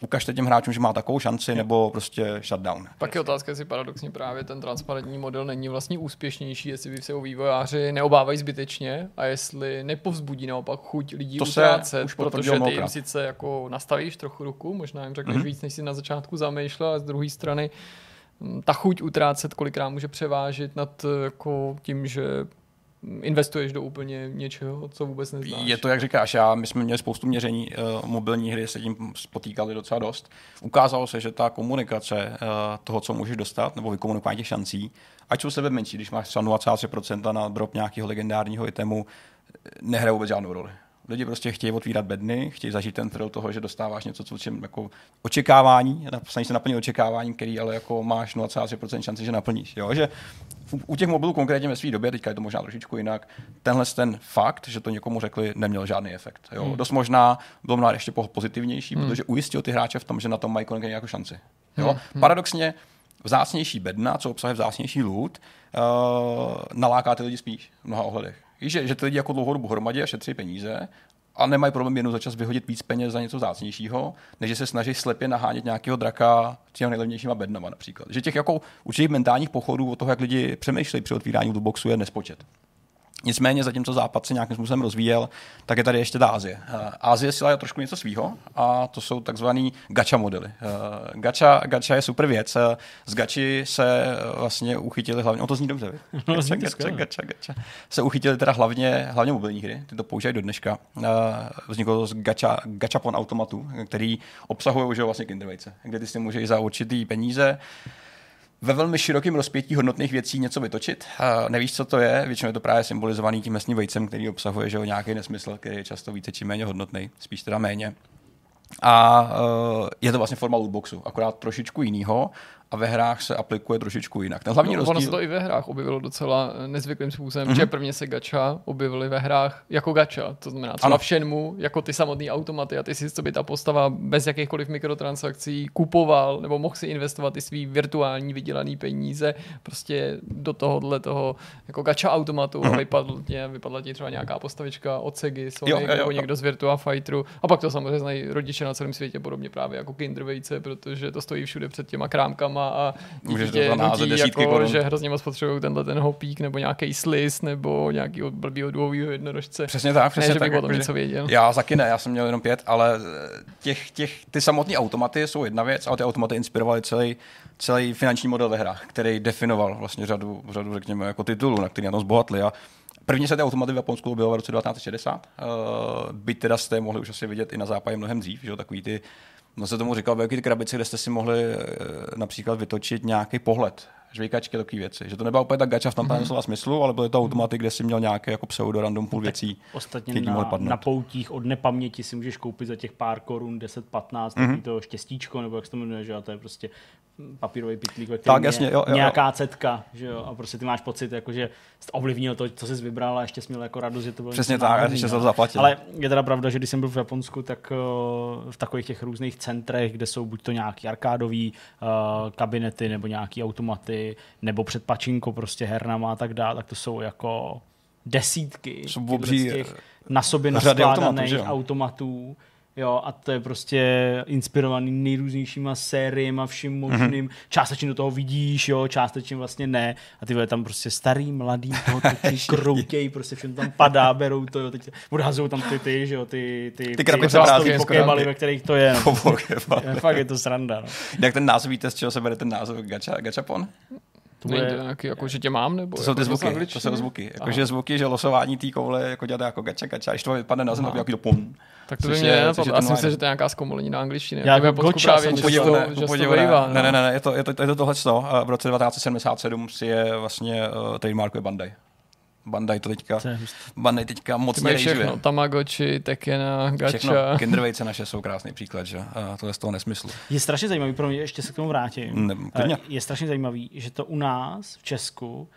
ukažte těm hráčům, že má takovou šanci, nebo prostě shutdown. Pak je otázka, jestli paradoxně právě ten transparentní model není vlastně úspěšnější, jestli by se ho vývojáři neobávají zbytečně a jestli nepovzbudí naopak chuť lidí To to se utrácet, už protože ty jim sice jako nastavíš trochu ruku, možná jim řekneš Mhm. mm-hmm. víc, než si na začátku zamýšlel, a z druhé strany mm, ta chuť utrácet kolikrát může převážit nad jako tím, že investuješ do úplně něčeho, co vůbec neznáš. Je to, jak říkáš, já, my jsme měli spoustu měření, uh, mobilní hry se tím potýkali docela dost. Ukázalo se, že ta komunikace uh, toho, co můžeš dostat, nebo vykomunikování těch šancí, ať jsou sebe menší, když máš třeba 0,3% na drop nějakého legendárního itemu, nehraje vůbec žádnou roli. Lidi prostě chtějí otvírat bedny, chtějí zažít ten thrill toho, že dostáváš něco, co čem jako očekávání, snažíš se naplnit očekávání, který ale jako máš 0,3% šanci, že naplníš. Jo? Že u- u těch mobilů konkrétně ve své době, teďka je to možná trošičku jinak, tenhle ten fakt, že to někomu řekli, neměl žádný efekt. Jo? Hmm. Dost možná bylo mnohem ještě po- pozitivnější, hmm. protože ujistil ty hráče v tom, že na tom mají konkrétně nějakou šanci. Jo? Hmm. Paradoxně vzácnější bedna, co obsahuje vzácnější loot, uh, naláká ty lidi spíš v mnoha ohledech. Víš, že, že ty lidi jako dlouhodobu hromadě a šetří peníze a nemají problém jednou za čas vyhodit víc peněz za něco vzácnějšího, než že se snaží slepě nahánět nějakého draka těmi nejlevnějšíma bednama například. Že těch jako určitých mentálních pochodů od toho, jak lidi přemýšlejí při otvírání lootboxu, je nespočet. Nicméně, zatímco Západ se nějakým způsobem rozvíjel, tak je tady ještě ta Ázie. Eh, Ázie si trošku něco svýho a to jsou takzvaný gacha modely. Eh, Gacha, gacha je super věc. Eh, Z gači se vlastně uchytili hlavně, o to zní dobře? No, gacha, gacha, gacha, gacha. Se uchytili teda hlavně, hlavně mobilní hry, ty to používají do dneška. Vzniklo to z gacha, gachapon automatu, který obsahují už vlastně kindervejce, kde ty si můžeš za určitý peníze ve velmi širokém rozpětí hodnotných věcí něco vytočit. Nevíš, co to je, většinou je to právě symbolizovaný tím mesním vejcem, který obsahuje že nějaký nesmysl, který je často více či méně hodnotný, spíš teda méně. A uh, je to vlastně forma lootboxu, akorát trošičku jinýho a ve hrách se aplikuje trošičku jinak. Ten hlavní No, ono se rozdíl... to i ve hrách objevilo docela nezvyklým způsobem, Mhm. mm-hmm. že prvně se gacha objevily ve hrách jako gacha, to znamená třeba Ano. v Shenmue, jako ty samotné automaty a ty si, co by ta postava bez jakýchkoliv mikrotransakcí kupoval, nebo mohl si investovat i svý virtuální vydělaný peníze prostě do tohohle toho jako gacha automatu Mhm. mm-hmm. a vypadl tě, vypadla ti třeba nějaká postavička od Segy, Sony, Jo, jo, jo, nebo jo. někdo z Virtua Fighteru a pak to samozřejmě znají rodiče na celém světě, podobně právě jako Kindervejce, protože to stojí všude před těma krámkama a Můžeš dítě nutí jako, korun. že hrozně moc potřebují tenhle ten hopík nebo nějaký slis nebo nějaký blbýho dvouhýho jednorožce. Přesně tak, přesně ne, že tak. bych o tom něco věděl. Já taky ne, já jsem měl jenom pět, ale eh, těch, těch, ty samotné automaty jsou jedna věc, ale ty automaty inspirovaly celý, celý finanční model ve hrách, který definoval vlastně řadu, řadu řekněme, jako titulů, na který na tom zbohatli. A První se ty automaty v Japonsku bylo v roce 1960, uh, byť teda jste mohli už asi vidět i na západě mnohem dřív, že jo, takový ty, no se tomu říkal, velký ty krabice, kde jste si mohli uh, například vytočit nějaký pohled, žvejkačky, takové věci. Že to nebyla úplně tak gacha v tom mm-hmm. slova smyslu, ale byly to automaty, kde si měl nějaký jako pseudo random půl věcí. Ostatně který mohly na, na poutích od nepaměti si můžeš koupit za těch pár korun 10-15 Mhm. mm-hmm. to štěstíčko, nebo jak se to jmenuje, že jo, to je prostě papírový pitlík, ve Tak, jasně, jo, jo, jo. nějaká cetka, že jo, a prostě ty máš pocit, jako, že jsi ovlivnil to, co jsi vybral a ještě jsi měl jako radost, že to bylo Přesně tak, ještě se to zaplatil. Ale je teda pravda, že když jsem byl v Japonsku, tak uh, v takových těch různých centrech, kde jsou buď to nějaký arkádový uh, kabinety, nebo nějaký automaty, nebo před pačinko prostě hernama a tak dále, tak to jsou jako desítky Jsou obří, těch na sobě automatů, naskládaných jo? automatů. Jo, a to je prostě inspirovaný nejrůznějšíma sériema, vším možným. Mm-hmm. Částečně do toho vidíš, jo, částečně vlastně ne. A ty vole, tam prostě starý, mladý, toho kroutěj, prostě všechno tam padá, berou to, jo, teď odhazují tam ty, ty, že jo, ty, ty, Ty plastový prázdné, pokébaly, ve kterých to je. No, fakt je to sranda. No. Jak ten název víte, z čeho se bere ten název gacha, gachapon? To Není bude, to nějaký, jako, že tě mám, nebo To jsou ty jako zvuky, to angličtiny? jsou zvuky. Aha. Jakože zvuky, že losování té koule jako dělá jako gacha, gacha, když to vypadne na zem, tak nějaký to pum. Tak to by mě je- nenapadlo. Já si myslím, že to je nějaká zkomolenina angličtiny. Já Já jako jako gotcha právě, jsem že to, že to. Ne, ne, ne, ne, je to, je to, je to tohle. V roce 1977 si je vlastně uh, trademarkuje Bandai. Bandai to teďka. Bandai teďka moc všechno. Tamagotchi, Tekena, Všechno. Gacha. Kindervejce naše jsou krásný příklad, že? A to je z toho nesmyslu. Je strašně zajímavý, pro mě ještě se k tomu vrátím. Ne, klidně. Eh, Je strašně zajímavý, že to u nás v Česku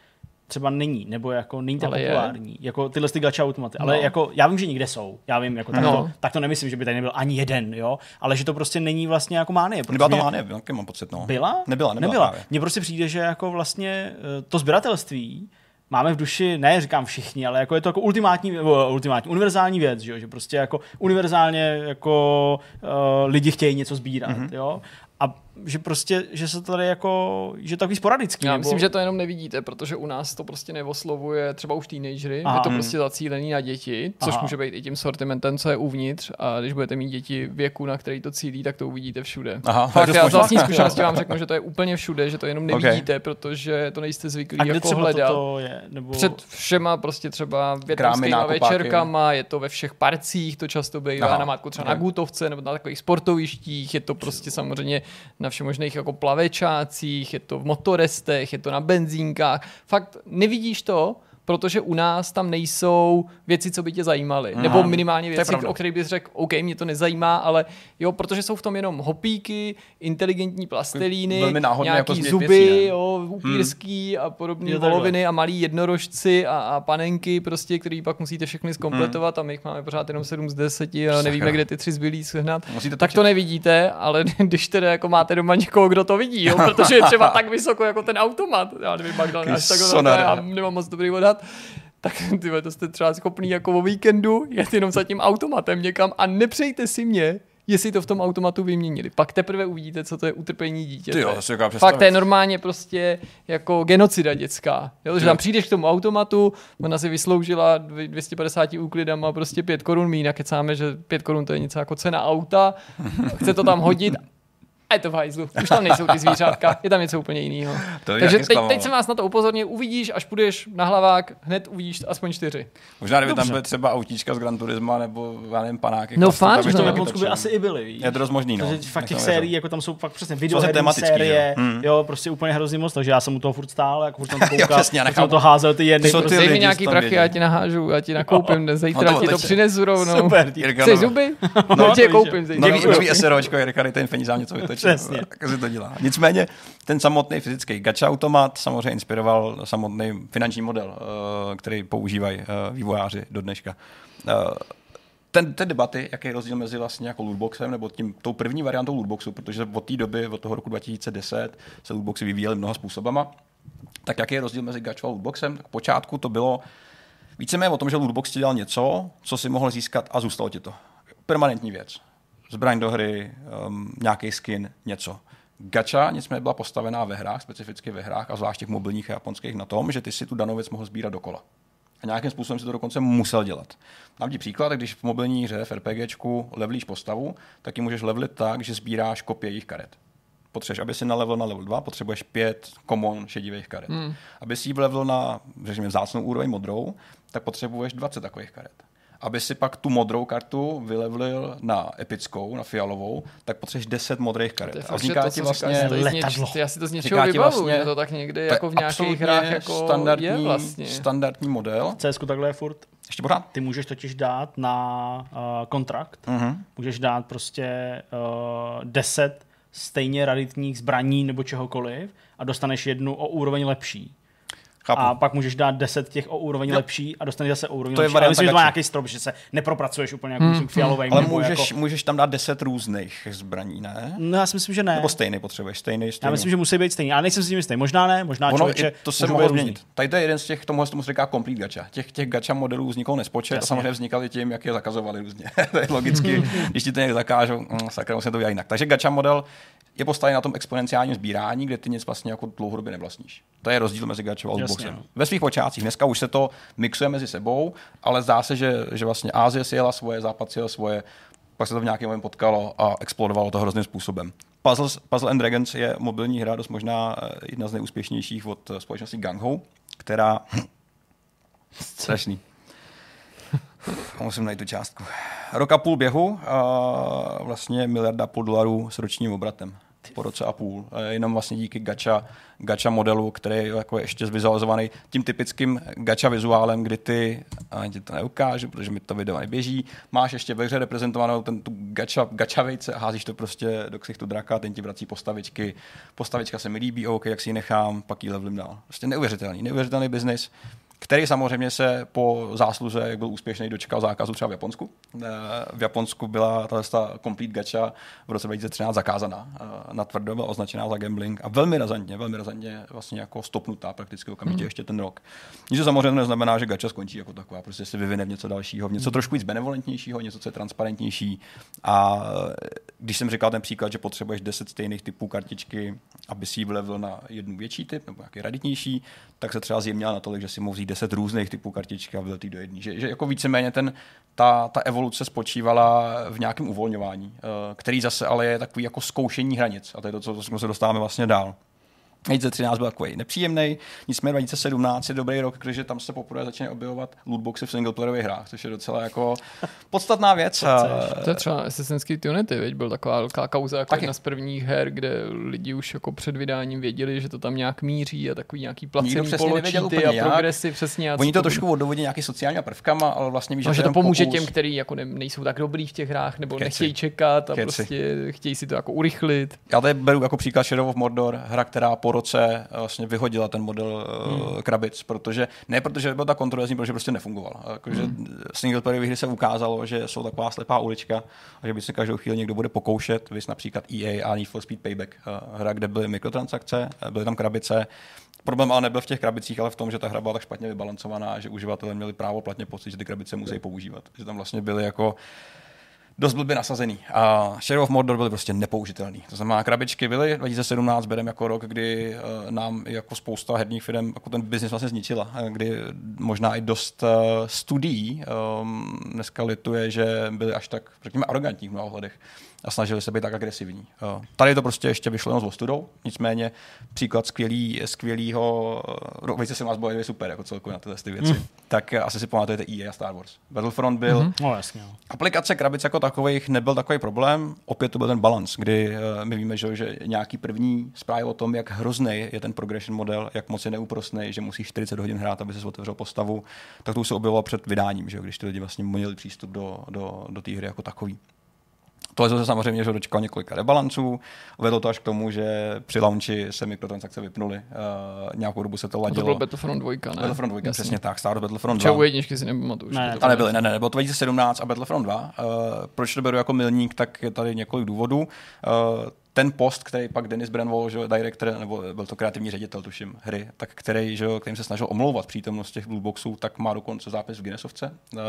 třeba není, nebo jako není tak Ale je. populární, jako tyhle ty gacha automaty. Ale No. jako, já vím, že někde jsou, já vím, jako tak, No. to, tak to nemyslím, že by tady nebyl ani jeden, jo, ale že to prostě není vlastně jako mánie. Nebyla to mě- mánie, taky mám pocit, no. Byla? Nebyla, nebyla, nebyla. Mně prostě přijde, že jako vlastně eh, to sběratelství máme v duši, ne říkám všichni, ale jako je to jako ultimátní, nebo ultimátní, univerzální věc, že, jo? že prostě jako univerzálně jako uh, lidi chtějí něco sbírat, Mhm. mm-hmm. jo. A že prostě, že se tady jako, že takový sporadický. Já nebo... myslím, že to jenom nevidíte, protože u nás to prostě neoslovuje třeba už teenagery, Aha. je to prostě zacílený na děti, což Aha. může být i tím sortimentem, co je uvnitř a když budete mít děti věku, na který to cílí, tak to uvidíte všude. Aha, Fakt, to já z vlastní zkušenosti vám řeknu, že to je úplně všude, že to jenom nevidíte, protože to nejste zvyklí A kde jako hledat. je? Nebo... Před všema prostě třeba větnamskýma večerkama, je to ve všech parcích, to často bývá Aha. na matku třeba Ok. na Gutovce nebo na takových sportovištích, je to prostě samozřejmě na všemožných jako plavečácích, je to v motorestech, je to na benzínkách. Fakt nevidíš to, protože u nás tam nejsou věci, co by tě zajímaly. Aha. Nebo minimálně věci, o kterých bys řekl, OK, mě to nezajímá, ale jo, protože jsou v tom jenom hopíky, inteligentní plastelíny, nějaký jako zuby, věcí, jo, upírský a podobné voloviny a malí jednorožci a, a panenky, prostě, který pak musíte všechny zkompletovat a my jich máme pořád jenom 7 z 10 a nevíme, Sakra. kde ty tři zbylí sehnat. Musíte tak to nevidíte, ale když teda jako máte doma někoho, kdo to vidí, jo, protože je třeba tak vysoko jako ten automat, já nevím, Magdalena, až takhle, já nemám moc dobrý odhad, tak ty to jste třeba schopný jako o víkendu jet jenom za tím automatem někam a nepřejte si mě, jestli to v tom automatu vyměnili. Pak teprve uvidíte, co to je utrpení dítěte. Ty jo, to si Fakt to je normálně prostě jako genocida dětská. Jo, že tam přijdeš k tomu automatu, ona si vysloužila dvě- 250 úklidama prostě 5 korun míň, nakecáme, že 5 korun to je něco jako cena auta, chce to tam hodit a je to v hajzlu. Už tam nejsou ty zvířátka, je tam něco úplně jiného. To je Takže teď, teď jsem vás na to upozornil, uvidíš, až půjdeš na hlavák, hned uvidíš aspoň čtyři. Možná, kdyby tam Dobře. byl třeba autíčka z Gran Turisma nebo, já nevím, panáky. No fakt, že to to Japonsku by asi i byly, víš? Je to dost možný, no. Protože fakt těch sérií, jako tam jsou fakt přesně videoherní tematický, série, jo? Hmm. jo, prostě úplně hrozně moc, takže já jsem u toho furt stál, jako furt jsem to Jo, koukal, přesně, to házel ty jedny, Co ty prostě, Dej mi nějaký tam prachy, já ti nahážu, já ti nakoupím, no, zítra No ti to přinesu rovnou. super, Chceš no, zuby? No, No, ti je koupím. Nový, SROčko, Jirka, ten peníze, něco vytočit. Přesně. Tak si to dělá. Nicméně, ten samotný fyzický gacha automat samozřejmě inspiroval samotný finanční model, eh, který používají eh, vývojáři do dneška. Eh, ten, ty debaty, jaký je rozdíl mezi vlastně jako lootboxem nebo tím, tou první variantou lootboxu, protože od té doby, od toho roku 2010, se lootboxy vyvíjely mnoha způsobama, tak jaký je rozdíl mezi gacha a lootboxem? Tak v počátku to bylo víceméně o tom, že lootbox ti dělal něco, co si mohl získat a zůstalo ti to. Permanentní věc. Zbraň do hry, um, nějaký skin, něco. Gacha nicméně byla postavená ve hrách, specificky ve hrách a zvlášť těch mobilních a japonských na tom, že ty si tu danou věc mohl sbírat dokola. A nějakým způsobem si to dokonce musel dělat. Dám ti příklad, když v mobilní hře, v RPGčku levelíš postavu, tak ji můžeš levelit tak, že sbíráš kopie jejich karet. Potřebuješ, aby si na level na level 2, potřebuješ pět common šedivých karet. Hmm. Aby si ji level na, řekněme, vzácnou úroveň modrou, tak potřebuješ 20 takových karet. Aby si pak tu modrou kartu vylevlil na epickou, na fialovou, tak potřebuješ 10 modrých karet. A vzniká to, ti vlastně... letadlo. já si to z něčeho vybavu, vlastně- že to tak někdy to je jako v nějakých hrách jako standardní, je vlastně. standardní model. CSku takhle je furt. Ještě pořád? Ty můžeš totiž dát na uh, kontrakt, Mhm. můžeš dát prostě uh, 10 stejně raditních zbraní nebo čehokoliv a dostaneš jednu o úroveň lepší. Chápu. A pak můžeš dát 10 těch o úroveň Jo. lepší a dostaneš zase o úroveň To je lepší. varianta Ale myslím, že to má nějaký strop, že se nepropracuješ úplně jako hmm. fialovým. Ale nebo můžeš, jako... můžeš tam dát 10 různých zbraní, ne? No, já si myslím, že ne. Nebo stejný potřebuješ, stejný, stejný. Já myslím, že musí být stejný, ale nejsem si tím jistý. Možná ne, možná Ono, člověče, to se mohlo být různý. změnit. Tady to je jeden z těch, tomu, tomu se říká complete gacha. Těch, těch gacha modelů vzniklo nespočet Jasně. a samozřejmě vznikaly tím, jak je zakazovali různě. to je logicky, když ti to někdo zakážou, mm, sakra, musím to udělat jinak. Takže gacha model je postavený na tom exponenciálním sbírání, kde ty nic vlastně jako dlouhodobě nevlastníš. To je rozdíl mezi gacha a Jasně, lootboxem. no. Ve svých počátcích. Dneska už se to mixuje mezi sebou, ale zdá se, že, že vlastně Ázie si jela svoje, Západ si jel svoje, pak se to v nějakém moment potkalo a explodovalo to hrozným způsobem. Puzzles, Puzzle and Dragons je mobilní hra, dost možná eh, jedna z nejúspěšnějších od eh, společnosti Gang Ho, která... Strašný. Musím najít tu částku. Rok a půl běhu a vlastně miliarda půl dolarů s ročním obratem. Po roce a půl. Jenom vlastně díky gacha, gacha modelu, který je jako ještě zvizualizovaný tím typickým gacha vizuálem, kdy ty, ani ti to neukážu, protože mi to video neběží, máš ještě ve hře reprezentovanou ten tu gacha, gacha vejce a házíš to prostě do ksichtu draka, ten ti vrací postavičky. Postavička se mi líbí, OK, jak si ji nechám, pak ji levelím dál. Prostě neuvěřitelný, neuvěřitelný biznis který samozřejmě se po zásluze, jak byl úspěšný, dočkal zákazu třeba v Japonsku. Eh, V Japonsku byla ta complete gacha v roce 2013 zakázaná. Eh, Na tvrdo byla označená za gambling a velmi razantně, velmi razantně vlastně jako stopnutá prakticky okamžitě ještě ten rok. Nic to samozřejmě neznamená, že gacha skončí jako taková, prostě se vyvine v něco dalšího, v něco trošku víc benevolentnějšího, něco, co je transparentnější. A eh, když jsem říkal ten příklad, že potřebuješ 10 stejných typů kartičky, aby si ji vylevil na jednu větší typ nebo nějaký raditnější, tak se třeba zjemnila natolik, že si mohl vzít 10 různých typů kartičky a vylít do jedné. Že, že jako víceméně ten, ta, ta evoluce spočívala v nějakém uvolňování, eh, který zase ale je takový jako zkoušení hranic. A to je to, co, co se dostáváme vlastně dál. 2013 byl takový nepříjemný, nicméně 2017 je dobrý rok, protože tam se poprvé začínají objevovat lootboxy v singleplayerových hrách, což je docela jako podstatná věc. A- To je třeba Assassin's Creed Unity, veď? byl taková velká kauza jako Taky. jedna z prvních her, kde lidi už jako před vydáním věděli, že to tam nějak míří a takový nějaký placený poločíty a jak. progresy přesně. A Oni to trošku odůvodní nějaký sociálníma prvkama, ale vlastně víš, No, že to pomůže pokus- těm, kteří jako ne, nejsou tak dobrý v těch hrách, nebo Keci. nechtějí čekat a Keci. prostě chtějí si to jako urychlit. Já tady beru jako příklad Shadow of Mordor, hra, která po roce eh, vlastně vyhodila ten model hmm. krabic, protože ne protože byla ta kontroverzní, protože prostě nefungovala. Jakože hmm. single player hry se ukázalo, že jsou taková slepá ulička a že by se každou chvíli někdo bude pokoušet, vys například EA a Need for Speed Payback, eh, hra, kde byly mikrotransakce, eh, byly tam krabice, Problém ale nebyl v těch krabicích, ale v tom, že ta hra byla tak špatně vybalancovaná, že uživatelé měli právo platně pocit, že ty krabice musí používat. Že tam vlastně byly jako dost blbě nasazený. A Shadow of Mordor byly prostě nepoužitelný. To znamená, krabičky byly 2017 berem jako rok, kdy uh, nám jako spousta herních firm jako ten biznis vlastně zničila, eh, kdy možná i dost uh, studií um, dneska lituje, že byly až tak, řekněme, arrogantní v mnoha ohledech a snažili se být tak agresivní. Tady to prostě ještě vyšlo jenom s ostudou, nicméně příklad skvělý, skvělýho, uh, rok 2017 byl je super jako celkově na tyhle ty věci. Mm. Tak uh, asi si pamatujete EA a Star Wars. Battlefront byl, mm-hmm. No jasně. no. Aplikace krabic jako takových nebyl takový problém, opět to byl ten balans, kdy uh, my víme, že, že nějaký první zprávy o tom, jak hrozný je ten progression model, jak moc je neúprostný, že musíš 40 hodin hrát, aby se otevřel postavu, tak to už se objevilo před vydáním, že, když ty lidi vlastně měli přístup do, do, do té hry jako takový. Tohle se samozřejmě že dočkal několika rebalanců. Vedlo to až k tomu, že při launchi se mikrotransakce vypnuly. Uh, nějakou dobu se to A to ladilo. byl Battlefront 2, ne? Battlefront 2, Jasně. přesně tak, Star Wars Battlefront 2. Třeba u jedničky si nepamatuju. Ne, to bylo. nebyly, ne, ne, bylo to 2017 a Battlefront 2. Uh, proč to beru jako milník, tak je tady několik důvodů. Uh, ten post, který pak Denis Brenwall, že, jo, director, nebo byl to kreativní ředitel, tuším, hry, tak který, že, jo, kterým se snažil omlouvat přítomnost těch blueboxů, tak má dokonce zápis v Guinnessovce. Uh,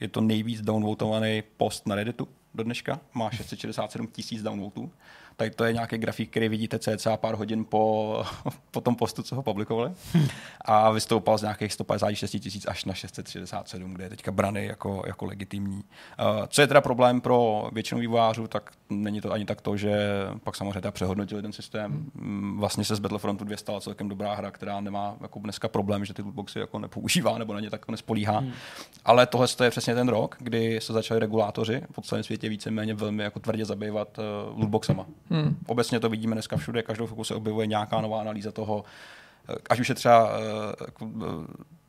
je to nejvíc downvotovaný post na Redditu do dneška, má 667 tisíc downvotů. Tady to je nějaký grafik, který vidíte cca pár hodin po, po tom postu, co ho publikovali. A vystoupal z nějakých 156 tisíc až na 667, kde je teďka brany jako, jako legitimní. Uh, co je teda problém pro většinu vývojářů, tak není to ani tak to, že pak samozřejmě přehodnotili ten systém. Mm, Vlastně se z Battlefrontu 2 stala celkem dobrá hra, která nemá jako dneska problém, že ty lootboxy jako nepoužívá nebo na ně tak nespolíhá. Hmm. Ale tohle je přesně ten rok, kdy se začali regulátoři po celém světě víceméně velmi jako tvrdě zabývat uh, lootboxama. Hmm. Obecně to vidíme dneska všude, každou chvilku se objevuje nějaká nová analýza toho, eh, ať už je třeba eh,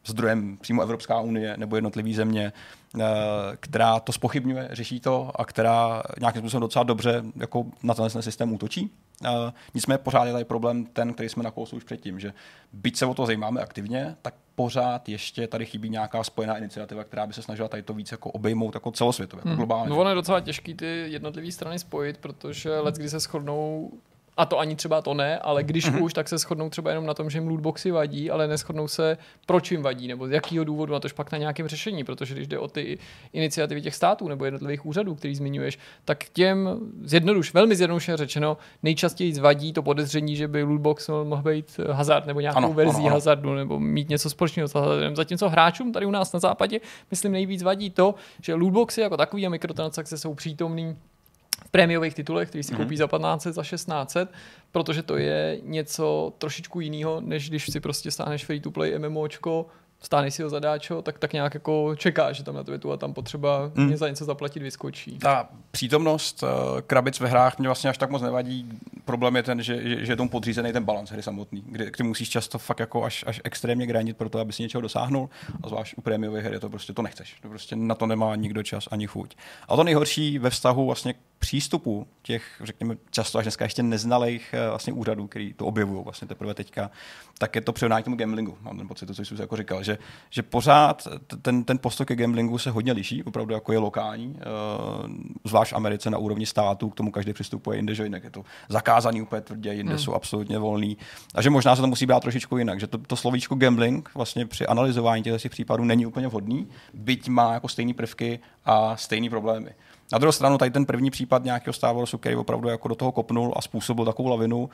zdrojem přímo Evropská unie nebo jednotlivé země, eh, která to spochybňuje, řeší to a která nějakým způsobem docela dobře jako na tenhle ten systém útočí. Eh, Nicméně pořád je tady problém ten, který jsme nakousli už předtím, že byť se o to zajímáme aktivně, tak pořád ještě tady chybí nějaká spojená iniciativa, která by se snažila tady to víc jako obejmout jako celosvětově, jako globálně. No ono je docela těžký ty jednotlivé strany spojit, protože let, kdy se shodnou a to ani třeba to ne, ale když mm-hmm. už, tak se shodnou třeba jenom na tom, že jim lootboxy vadí, ale neschodnou se, proč jim vadí, nebo z jakého důvodu, a tož pak na nějakém řešení, protože když jde o ty iniciativy těch států nebo jednotlivých úřadů, který zmiňuješ, tak těm zjednoduš, velmi zjednodušeně řečeno, nejčastěji zvadí to podezření, že by lootbox mohl být hazard nebo nějakou Ano, ano, verzí ano, ano, ano. hazardu nebo mít něco společného s hazardem. Zatímco hráčům tady u nás na západě, myslím, nejvíc vadí to, že lootboxy jako takový a mikrotransakce jsou přítomný v prémiových titulech, který si Mhm. koupí za 1500, za 1600, protože to je něco trošičku jiného, než když si prostě stáhneš free to play MMOčko stáneš si ho zadáčo, tak tak nějak jako čeká, že tam na tebe tu a tam potřeba mm. mě za něco zaplatit vyskočí. Ta přítomnost uh, krabic ve hrách mě vlastně až tak moc nevadí. Problém je ten, že, že, že je tomu podřízený ten balans hry samotný, kdy, kdy musíš často fakt jako až, až extrémně grandit pro to, aby si něčeho dosáhnul. A zvlášť u prémiové hry to prostě to nechceš. To prostě na to nemá nikdo čas ani chuť. A to nejhorší ve vztahu vlastně přístupu těch, řekněme, často až dneska ještě neznalých eh, vlastně úřadů, který to objevují vlastně teprve teďka, tak je to přirovnání k tomu gamblingu. Mám ten pocit, to, co jsi jako říkal, že, že pořád ten, ten postoj ke gamblingu se hodně liší, opravdu jako je lokální, uh, zvlášť v Americe na úrovni státu, k tomu každý přistupuje jinde, že jinak je to zakázaný úplně tvrdě, jinde hmm. jsou absolutně volný. A že možná se to musí brát trošičku jinak, že to, to slovíčko gambling vlastně při analyzování těch případů není úplně vhodný, byť má jako stejné prvky a stejné problémy. Na druhou stranu tady ten první případ nějakého Star Warsu, který opravdu jako do toho kopnul a způsobil takovou lavinu,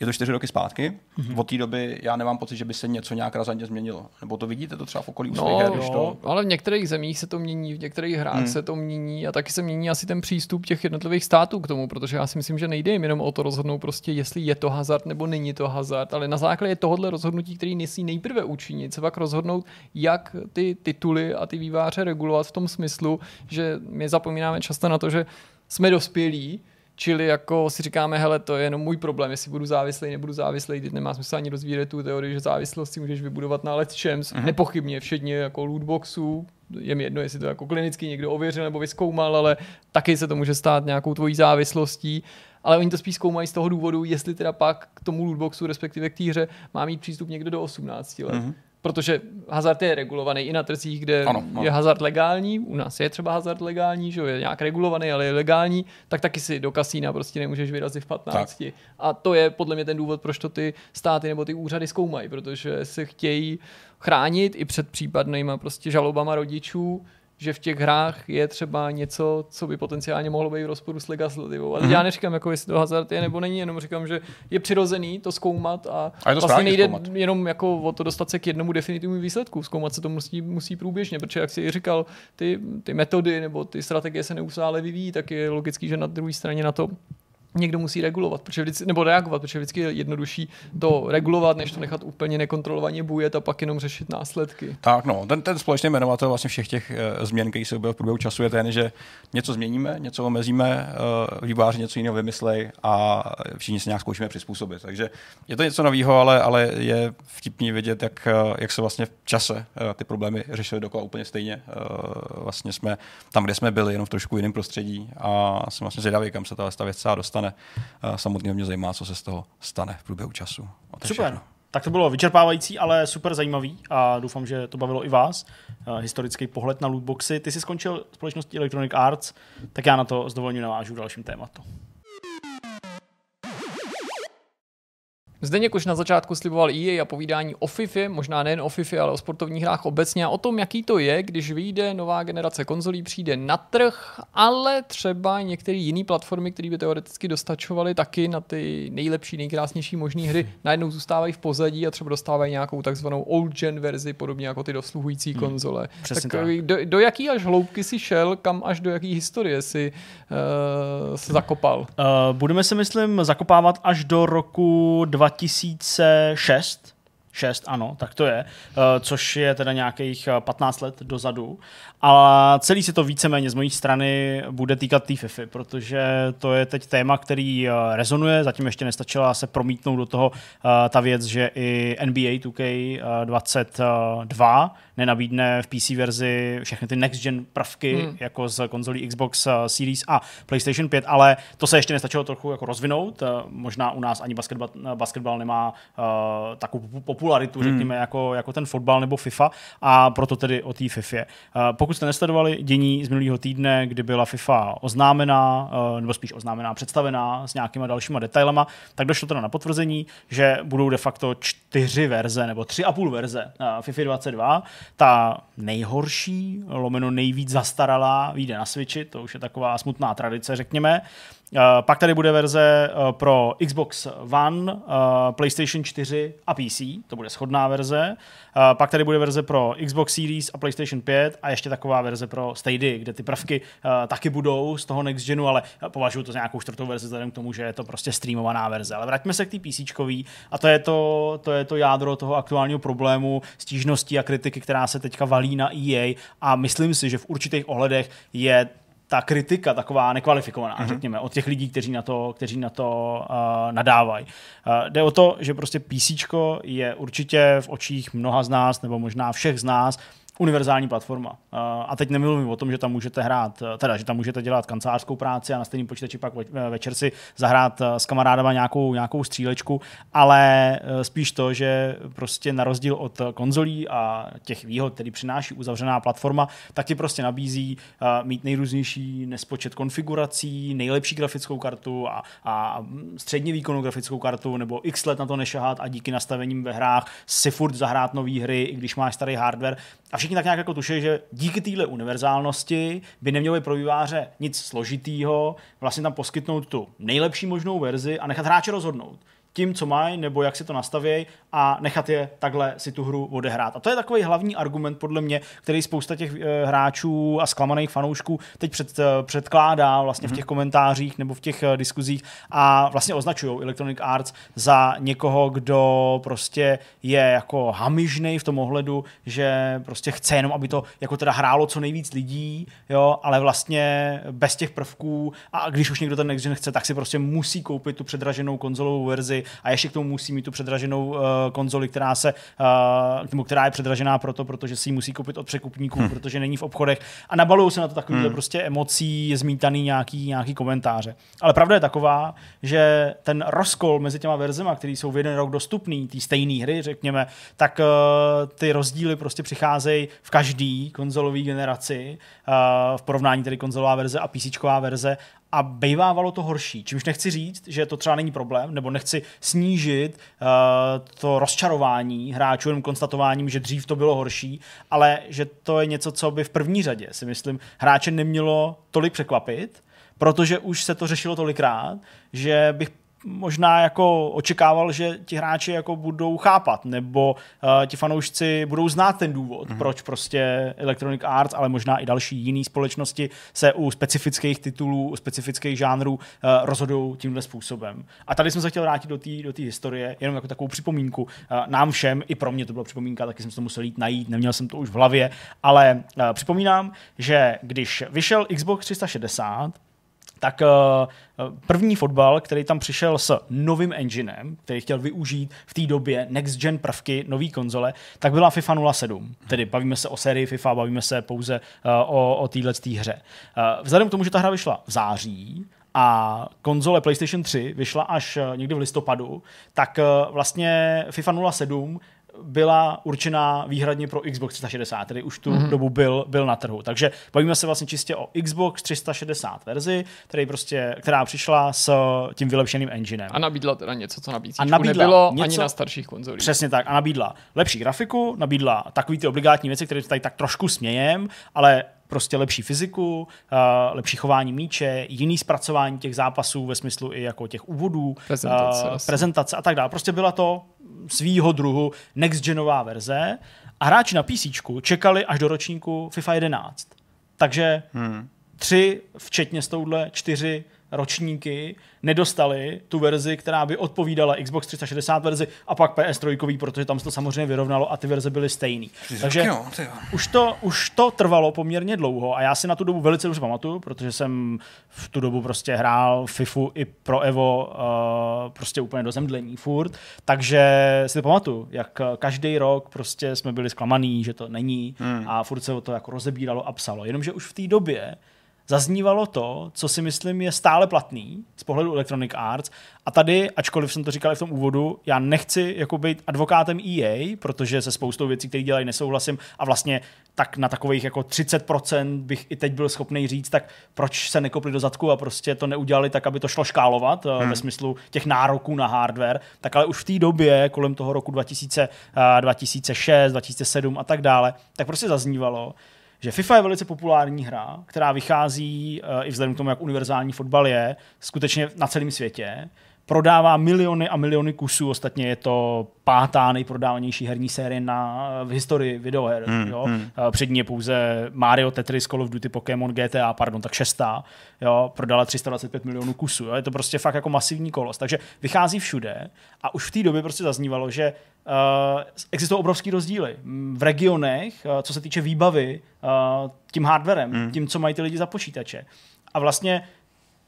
je to čtyři roky zpátky. Mm-hmm. Od té doby já nemám pocit, že by se něco nějak razantně změnilo. Nebo to vidíte to třeba v okolí no, her, když to... ale v některých zemích se to mění, v některých hrách mm. se to mění a taky se mění asi ten přístup těch jednotlivých států k tomu, protože já si myslím, že nejde jim jenom o to rozhodnout prostě, jestli je to hazard nebo není to hazard, ale na základě tohohle rozhodnutí, který nesí nejprve učinit, se pak rozhodnout, jak ty tituly a ty výváře regulovat v tom smyslu, že my zapomínáme často na to, že jsme dospělí, Čili jako si říkáme, hele, to je jenom můj problém, jestli budu závislý, nebudu závislý, teď nemá smysl ani rozvíjet tu teorii, že závislost si můžeš vybudovat na Champs, uh-huh. nepochybně, všedně jako lootboxů, je mi jedno, jestli to jako klinicky někdo ověřil nebo vyskoumal, ale taky se to může stát nějakou tvojí závislostí. Ale oni to spíš zkoumají z toho důvodu, jestli teda pak k tomu lootboxu, respektive k té hře, má mít přístup někdo do 18 let. Uh-huh protože hazard je regulovaný i na trzích, kde ano, ano. je hazard legální, u nás je třeba hazard legální, že je nějak regulovaný, ale je legální, tak taky si do kasína prostě nemůžeš vyrazit v 15. Tak. A to je podle mě ten důvod, proč to ty státy nebo ty úřady zkoumají, protože se chtějí chránit i před případnýma prostě žalobama rodičů, že v těch hrách je třeba něco, co by potenciálně mohlo být v rozporu s legislativou. mm-hmm. já neříkám, jako jestli to hazard je nebo není, jenom říkám, že je přirozený to zkoumat a, a to vlastně nejde zkoumat. jenom jako o to dostat se k jednomu definitivnímu výsledku. Zkoumat se to musí, musí průběžně, protože jak si říkal, ty, ty metody nebo ty strategie se neustále vyvíjí, tak je logický, že na druhé straně na to někdo musí regulovat, protože vždycky, nebo reagovat, protože vždycky je jednodušší to regulovat, než to nechat úplně nekontrolovaně bujet a pak jenom řešit následky. Tak no, ten, ten společný jmenovatel vlastně všech těch uh, změn, které se objevují v průběhu času, je ten, že něco změníme, něco omezíme, uh, výváři něco jiného vymyslej a všichni se nějak zkoušíme přizpůsobit. Takže je to něco nového, ale, ale je vtipný vidět, jak, uh, jak se vlastně v čase uh, ty problémy řešily dokola úplně stejně. Uh, vlastně jsme tam, kde jsme byli, jenom v trošku jiném prostředí a jsem vlastně zvědavý, kam se ta věc dostane stane. Samotně mě zajímá, co se z toho stane v průběhu času. Super. Všechno. Tak to bylo vyčerpávající, ale super zajímavý a doufám, že to bavilo i vás. Historický pohled na lootboxy. Ty jsi skončil společností Electronic Arts, tak já na to s dovolením navážu v dalším tématu. Zdeněk už na začátku sliboval EA a povídání o FIFA, možná nejen o FIFA, ale o sportovních hrách obecně a o tom, jaký to je, když vyjde nová generace konzolí, přijde na trh, ale třeba některé jiné platformy, které by teoreticky dostačovaly taky na ty nejlepší, nejkrásnější možné hry, najednou zůstávají v pozadí a třeba dostávají nějakou takzvanou old gen verzi, podobně jako ty dosluhující hmm. konzole. Přesně tak, tak. Do, do jaký až hloubky si šel, kam až do jaký historie si uh, se zakopal? Uh, budeme se, myslím, zakopávat až do roku 20 2006, 6, ano, tak to je, eh, což je teda nějakých 15 let dozadu. A celý si to víceméně z mojí strany bude týkat té FIFA, protože to je teď téma, který eh, rezonuje, zatím ještě nestačila se promítnout do toho eh, ta věc, že i NBA 2K22 nenabídne v PC verzi všechny ty next gen prvky, hmm. jako z konzolí Xbox Series a PlayStation 5, ale to se ještě nestačilo trochu jako rozvinout. Možná u nás ani basketbal, basketbal nemá uh, takovou popularitu, hmm. řekněme, jako, jako ten fotbal nebo FIFA a proto tedy o té FIFA. Uh, pokud jste nesledovali dění z minulého týdne, kdy byla FIFA oznámená, uh, nebo spíš oznámená, představená s nějakýma dalšíma detailama, tak došlo teda na potvrzení, že budou de facto čtyři verze nebo tři a půl verze uh, FIFA 22. Ta nejhorší, lomeno nejvíc zastaralá, vyjde na Switchi, to už je taková smutná tradice, řekněme. Uh, pak tady bude verze uh, pro Xbox One, uh, PlayStation 4 a PC, to bude shodná verze. Pak tady bude verze pro Xbox Series a PlayStation 5 a ještě taková verze pro Stadia, kde ty prvky taky budou z toho next genu, ale považuji to za nějakou čtvrtou verzi vzhledem k tomu, že je to prostě streamovaná verze. Ale vraťme se k té PC a to je to, to je to jádro toho aktuálního problému, stížností a kritiky, která se teďka valí na EA a myslím si, že v určitých ohledech je ta kritika taková nekvalifikovaná, mm-hmm. řekněme, od těch lidí, kteří na to, kteří na to uh, nadávají. Uh, jde o to, že prostě PC je určitě v očích mnoha z nás, nebo možná všech z nás, univerzální platforma. A teď nemluvím o tom, že tam můžete hrát, teda, že tam můžete dělat kancelářskou práci a na stejném počítači pak večer si zahrát eh, s kamarádama nějakou, nějakou střílečku, ale eh, spíš to, že prostě na rozdíl od konzolí a těch výhod, který přináší uzavřená platforma, tak ti prostě nabízí eh, mít nejrůznější nespočet konfigurací, nejlepší grafickou kartu a, a středně výkonnou grafickou kartu nebo x let na to nešahat a díky nastavením ve hrách si furt zahrát nové hry, i když máš starý hardware. A všichni tak nějak jako tuší, že díky téhle univerzálnosti by nemělo pro výváře nic složitýho, vlastně tam poskytnout tu nejlepší možnou verzi a nechat hráče rozhodnout tím, co mají, nebo jak si to nastavějí a nechat je takhle si tu hru odehrát. A to je takový hlavní argument, podle mě, který spousta těch e, hráčů a zklamaných fanoušků teď před, e, předkládá vlastně v těch mhm. komentářích nebo v těch e, diskuzích a vlastně označují Electronic Arts za někoho, kdo prostě je jako hamižnej v tom ohledu, že prostě chce jenom, aby to jako teda hrálo co nejvíc lidí, jo, ale vlastně bez těch prvků a když už někdo ten next gen chce, tak si prostě musí koupit tu předraženou konzolovou verzi a ještě k tomu musí mít tu předraženou uh, konzoli, která se, uh, která je předražená proto, protože si ji musí koupit od překupníků, hmm. protože není v obchodech a nabalují se na to takovýhle hmm. prostě emocí, zmítaný nějaký, nějaký komentáře. Ale pravda je taková, že ten rozkol mezi těma verzema, které jsou v jeden rok dostupný, ty stejné hry, řekněme, tak uh, ty rozdíly prostě přicházejí v každý konzolové generaci, v porovnání tedy konzolová verze a PC verze a bejvávalo to horší. Čímž nechci říct, že to třeba není problém, nebo nechci snížit uh, to rozčarování hráčů jenom konstatováním, že dřív to bylo horší, ale že to je něco, co by v první řadě, si myslím, hráče nemělo tolik překvapit, protože už se to řešilo tolikrát, že bych možná jako očekával, že ti hráči jako budou chápat, nebo uh, ti fanoušci budou znát ten důvod, mm-hmm. proč prostě Electronic Arts, ale možná i další jiné společnosti se u specifických titulů, u specifických žánrů uh, rozhodují tímhle způsobem. A tady jsem se chtěl vrátit do té do historie, jenom jako takovou připomínku. Uh, nám všem, i pro mě to byla připomínka, taky jsem to musel jít najít, neměl jsem to už v hlavě, ale uh, připomínám, že když vyšel Xbox 360, tak uh, první fotbal, který tam přišel s novým enginem, který chtěl využít v té době next gen prvky, nový konzole, tak byla FIFA 07. Tedy bavíme se o sérii FIFA, bavíme se pouze uh, o, o téhle hře. Uh, vzhledem k tomu, že ta hra vyšla v září, a konzole PlayStation 3 vyšla až někdy v listopadu, tak vlastně FIFA 07 byla určená výhradně pro Xbox 360, tedy už tu mm-hmm. dobu byl, byl na trhu. Takže bavíme se vlastně čistě o Xbox 360 verzi, který prostě, která přišla s tím vylepšeným enginem. A nabídla teda něco, co nabízí. A nabídla nebylo něco, ani na starších konzolích. Přesně tak. A nabídla lepší grafiku, nabídla takový ty obligátní věci, které tady tak trošku smějem, ale prostě lepší fyziku, lepší chování míče, jiný zpracování těch zápasů ve smyslu i jako těch úvodů, prezentace, prezentace a tak dále. Prostě byla to svýho druhu next-genová verze a hráči na PC čekali až do ročníku FIFA 11. Takže hmm. tři, včetně s touhle, čtyři ročníky nedostali tu verzi, která by odpovídala Xbox 360 verzi a pak PS3, protože tam se to samozřejmě vyrovnalo a ty verze byly stejný. Takže jo, už, to, už to trvalo poměrně dlouho a já si na tu dobu velice dobře pamatuju, protože jsem v tu dobu prostě hrál FIFU i pro Evo uh, prostě úplně do zemdlení furt, takže si to pamatuju, jak každý rok prostě jsme byli zklamaný, že to není hmm. a furt se o to jako rozebíralo a psalo. Jenomže už v té době zaznívalo to, co si myslím je stále platný z pohledu Electronic Arts. A tady, ačkoliv jsem to říkal i v tom úvodu, já nechci jako být advokátem EA, protože se spoustou věcí, které dělají, nesouhlasím a vlastně tak na takových jako 30% bych i teď byl schopný říct, tak proč se nekopli do zadku a prostě to neudělali tak, aby to šlo škálovat eh, hmm. ve smyslu těch nároků na hardware, tak ale už v té době, kolem toho roku 2000, 2006, 2007 a tak dále, tak prostě zaznívalo, že FIFA je velice populární hra, která vychází uh, i vzhledem k tomu, jak univerzální fotbal je, skutečně na celém světě prodává miliony a miliony kusů, ostatně je to pátá nejprodávanější herní série na, v historii videoher. Hmm, jo? Hmm. Před ní je pouze Mario, Tetris, Call of Duty, Pokémon, GTA, pardon, tak šestá. Jo? Prodala 325 milionů kusů. Jo? Je to prostě fakt jako masivní kolos. Takže vychází všude a už v té době prostě zaznívalo, že Uh, existují obrovský rozdíly v regionech, uh, co se týče výbavy uh, tím hardwarem, hmm. tím, co mají ty lidi za počítače. A vlastně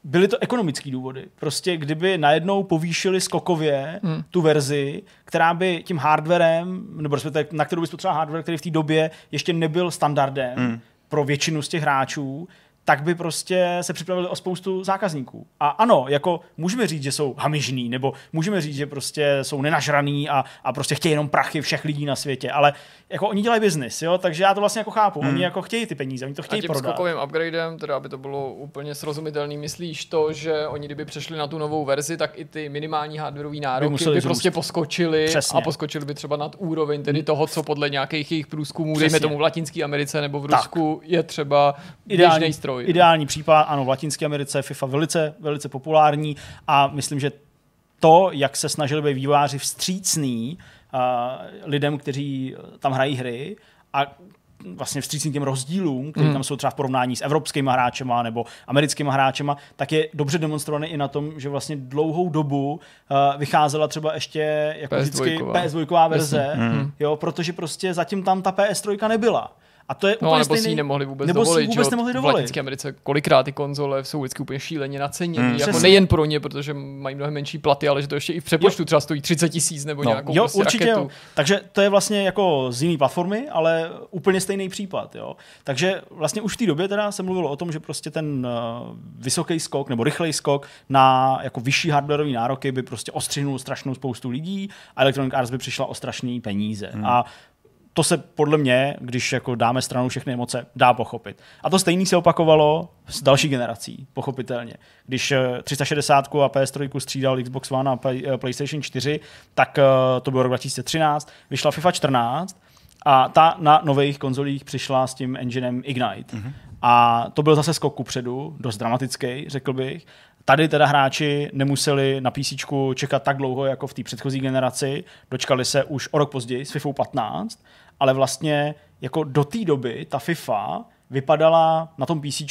byly to ekonomické důvody. Prostě kdyby najednou povýšili skokově hmm. tu verzi, která by tím hardwarem, nebo na kterou by spotřeboval hardware, který v té době ještě nebyl standardem hmm. pro většinu z těch hráčů, tak by prostě se připravili o spoustu zákazníků. A ano, jako můžeme říct, že jsou hamižní, nebo můžeme říct, že prostě jsou nenažraný a, a prostě chtějí jenom prachy všech lidí na světě, ale jako oni dělají biznis, jo, takže já to vlastně jako chápu. Hmm. Oni jako chtějí ty peníze, oni to chtějí a tím prodat. skokovým upgradem, teda aby to bylo úplně srozumitelný, myslíš to, že oni kdyby přešli na tu novou verzi, tak i ty minimální hardwareové nároky by, by prostě poskočili Přesně. a poskočili by třeba nad úroveň tedy toho, co podle nějakých jejich průzkumů, Přesně. dejme tomu v Latinské Americe nebo v Rusku, tak. je třeba ideální stroj. Ideální případ, ano, v Latinské Americe FIFA velice, velice populární a myslím, že to, jak se snažili být vývojáři vstřícný uh, lidem, kteří tam hrají hry a vlastně vstřícný těm rozdílům, které hmm. tam jsou třeba v porovnání s evropskými hráčema nebo americkými hráčema, tak je dobře demonstrovaný i na tom, že vlastně dlouhou dobu uh, vycházela třeba ještě jako PS2. vždycky PS2 verze, hmm. jo, protože prostě zatím tam ta PS3 nebyla. A to je no, úplně nebo stejný, si ji nemohli vůbec nebo dovolit. Si vůbec nemohli dovolit. V Latinské Americe kolikrát ty konzole jsou vždycky úplně šíleně naceněné. Hmm. Jako nejen pro ně, protože mají mnohem menší platy, ale že to ještě i v přepočtu jo. třeba stojí 30 tisíc nebo no. nějakou jo, prostě určitě raketu. Jo. Takže to je vlastně jako z jiné platformy, ale úplně stejný případ. Jo. Takže vlastně už v té době teda se mluvilo o tom, že prostě ten uh, vysoký skok nebo rychlej skok na jako vyšší hardwareové nároky by prostě ostřihnul strašnou spoustu lidí a Electronic Arts by přišla o strašné peníze. Hmm. A to se podle mě, když jako dáme stranu všechny emoce, dá pochopit. A to stejné se opakovalo s další generací, pochopitelně. Když 360 eh, a PS3 střídal Xbox One a eh, PlayStation 4, tak eh, to bylo rok 2013, vyšla FIFA 14 a ta na nových konzolích přišla s tím enginem Ignite. Mm-hmm. A to byl zase skok předu, dost dramatický, řekl bych. Tady teda hráči nemuseli na PC čekat tak dlouho jako v té předchozí generaci, dočkali se už o rok později s FIFA 15 ale vlastně jako do té doby ta FIFA vypadala na tom PC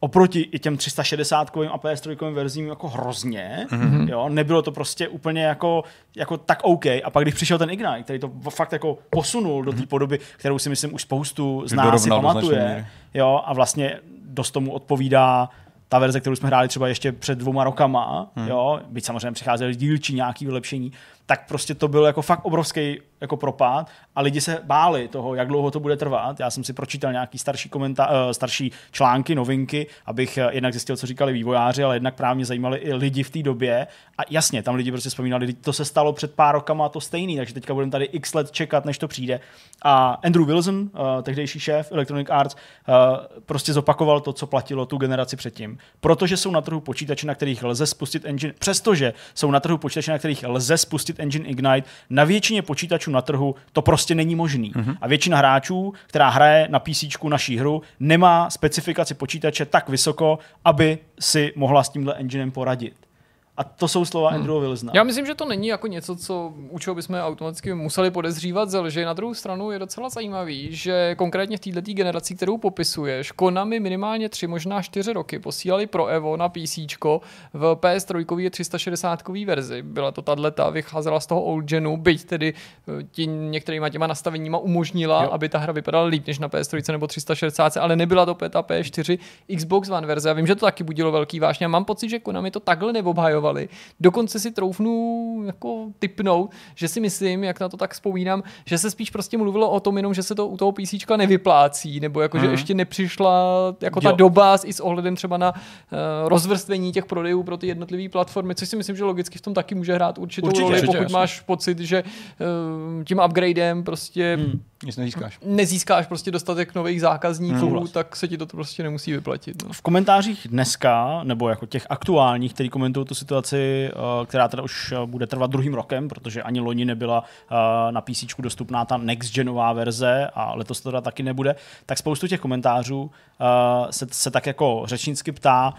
oproti i těm 360 kovým a PS3 verzím jako hrozně, mm-hmm. jo, nebylo to prostě úplně jako, jako tak OK. A pak když přišel ten Ignite, který to fakt jako posunul do té mhm. podoby, kterou si myslím už spoustu z nás si pamatuje, jo, a vlastně dost tomu odpovídá ta verze, kterou jsme hráli třeba ještě před dvouma rokama, hmm. jo, byť samozřejmě přicházely dílčí nějaký vylepšení, tak prostě to byl jako fakt obrovský jako propad a lidi se báli toho, jak dlouho to bude trvat. Já jsem si pročítal nějaký starší, komentá- uh, starší články, novinky, abych uh, jednak zjistil, co říkali vývojáři, ale jednak právě zajímali i lidi v té době. A jasně, tam lidi prostě vzpomínali, to se stalo před pár rokama to stejný, takže teďka budeme tady x let čekat, než to přijde. A Andrew Wilson, uh, tehdejší šéf Electronic Arts, prostě zopakoval to, co platilo tu generaci předtím. Protože jsou na trhu počítače, na kterých lze spustit engine, přestože jsou na trhu počítače, na kterých lze spustit engine Ignite, na většině počítačů na trhu to prostě není možný. Mm-hmm. A většina hráčů, která hraje na PC naší hru, nemá specifikaci počítače tak vysoko, aby si mohla s tímhle enginem poradit. A to jsou slova hmm. Andrew Wilsona. Já myslím, že to není jako něco, co u čeho bychom automaticky museli podezřívat ze lži. Na druhou stranu je docela zajímavý, že konkrétně v této generaci, kterou popisuješ, Konami minimálně tři, možná čtyři roky posílali pro Evo na PC v PS3 360 verzi. Byla to tato, vycházela z toho old genu, byť tedy eh, tí, některýma těma nastaveníma umožnila, jo. aby ta hra vypadala líp než na PS3 nebo 360, ale nebyla to ta PS4 Xbox One verze. Já vím, že to taky budilo velký vážně. mám pocit, že Konami to takhle neobhajovali bojovali. Dokonce si troufnu jako typnout, že si myslím, jak na to tak vzpomínám, že se spíš prostě mluvilo o tom jenom, že se to u toho PC nevyplácí, nebo jako, mm. že mhm. ještě nepřišla jako ta jo. doba i s ohledem třeba na uh, rozvrstvení těch prodejů pro ty jednotlivé platformy, což si myslím, že logicky v tom taky může hrát určitou určitě, roli, určitě, pokud jasně. máš pocit, že uh, tím upgradem prostě mm Nic nezískáš. nezískáš prostě dostatek nových zákazníků, Souhlas. tak se ti to prostě nemusí vyplatit. No. V komentářích dneska, nebo jako těch aktuálních, který komentují tu situaci, eh, která teda už eh, bude trvat druhým rokem, protože ani loni nebyla eh, na PC dostupná ta next genová verze a letos to teda taky nebude, tak spoustu těch komentářů eh, se, se tak jako řečnicky ptá,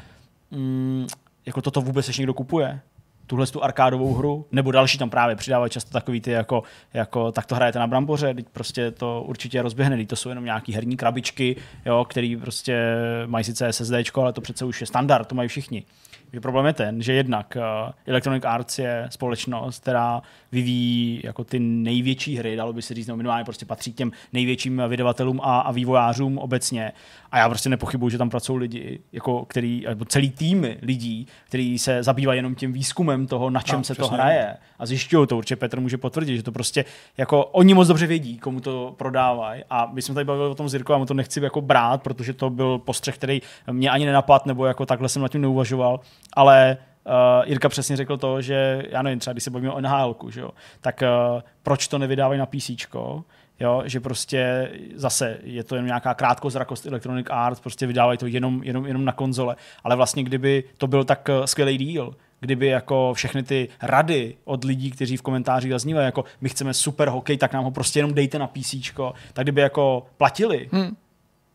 mm, jako toto vůbec ještě někdo kupuje? Tuhle tu arkádovou hru, nebo další tam právě přidávají často takový ty jako, jako tak to hrajete na bramboře, teď prostě to určitě rozběhne, teď to jsou jenom nějaký herní krabičky, jo, který prostě mají sice SSD, ale to přece už je standard, to mají všichni. Je problém je ten, že jednak uh, Electronic Arts je společnost, která vyvíjí jako ty největší hry, dalo by se říct, no minimálně prostě patří k těm největším vydavatelům a, a vývojářům obecně. A já prostě nepochybuju, že tam pracují lidi, jako který, nebo celý týmy lidí, kteří se zabývají jenom tím výzkumem toho, na čem No, se to přesně. hraje. A zjišťují to, určitě Petr může potvrdit, že to prostě jako oni moc dobře vědí, komu to prodávají. A my jsme tady bavili o tom s Jirkou, a mu to nechci jako brát, protože to byl postřeh, který mě ani nenapad, nebo jako takhle jsem nad tím neuvažoval, ale Uh, Jirka přesně řekl to, že já nevím, třeba když se bavíme o nhl že jo, tak uh, proč to nevydávají na PC, jo, že prostě zase je to jenom nějaká krátkozrakost Electronic Arts, prostě vydávají to jenom, jenom, jenom na konzole, ale vlastně kdyby to byl tak uh, skvělý díl, kdyby jako všechny ty rady od lidí, kteří v komentářích zaznívají, jako my chceme super hokej, tak nám ho prostě jenom dejte na PC, tak kdyby jako platili, Hmm.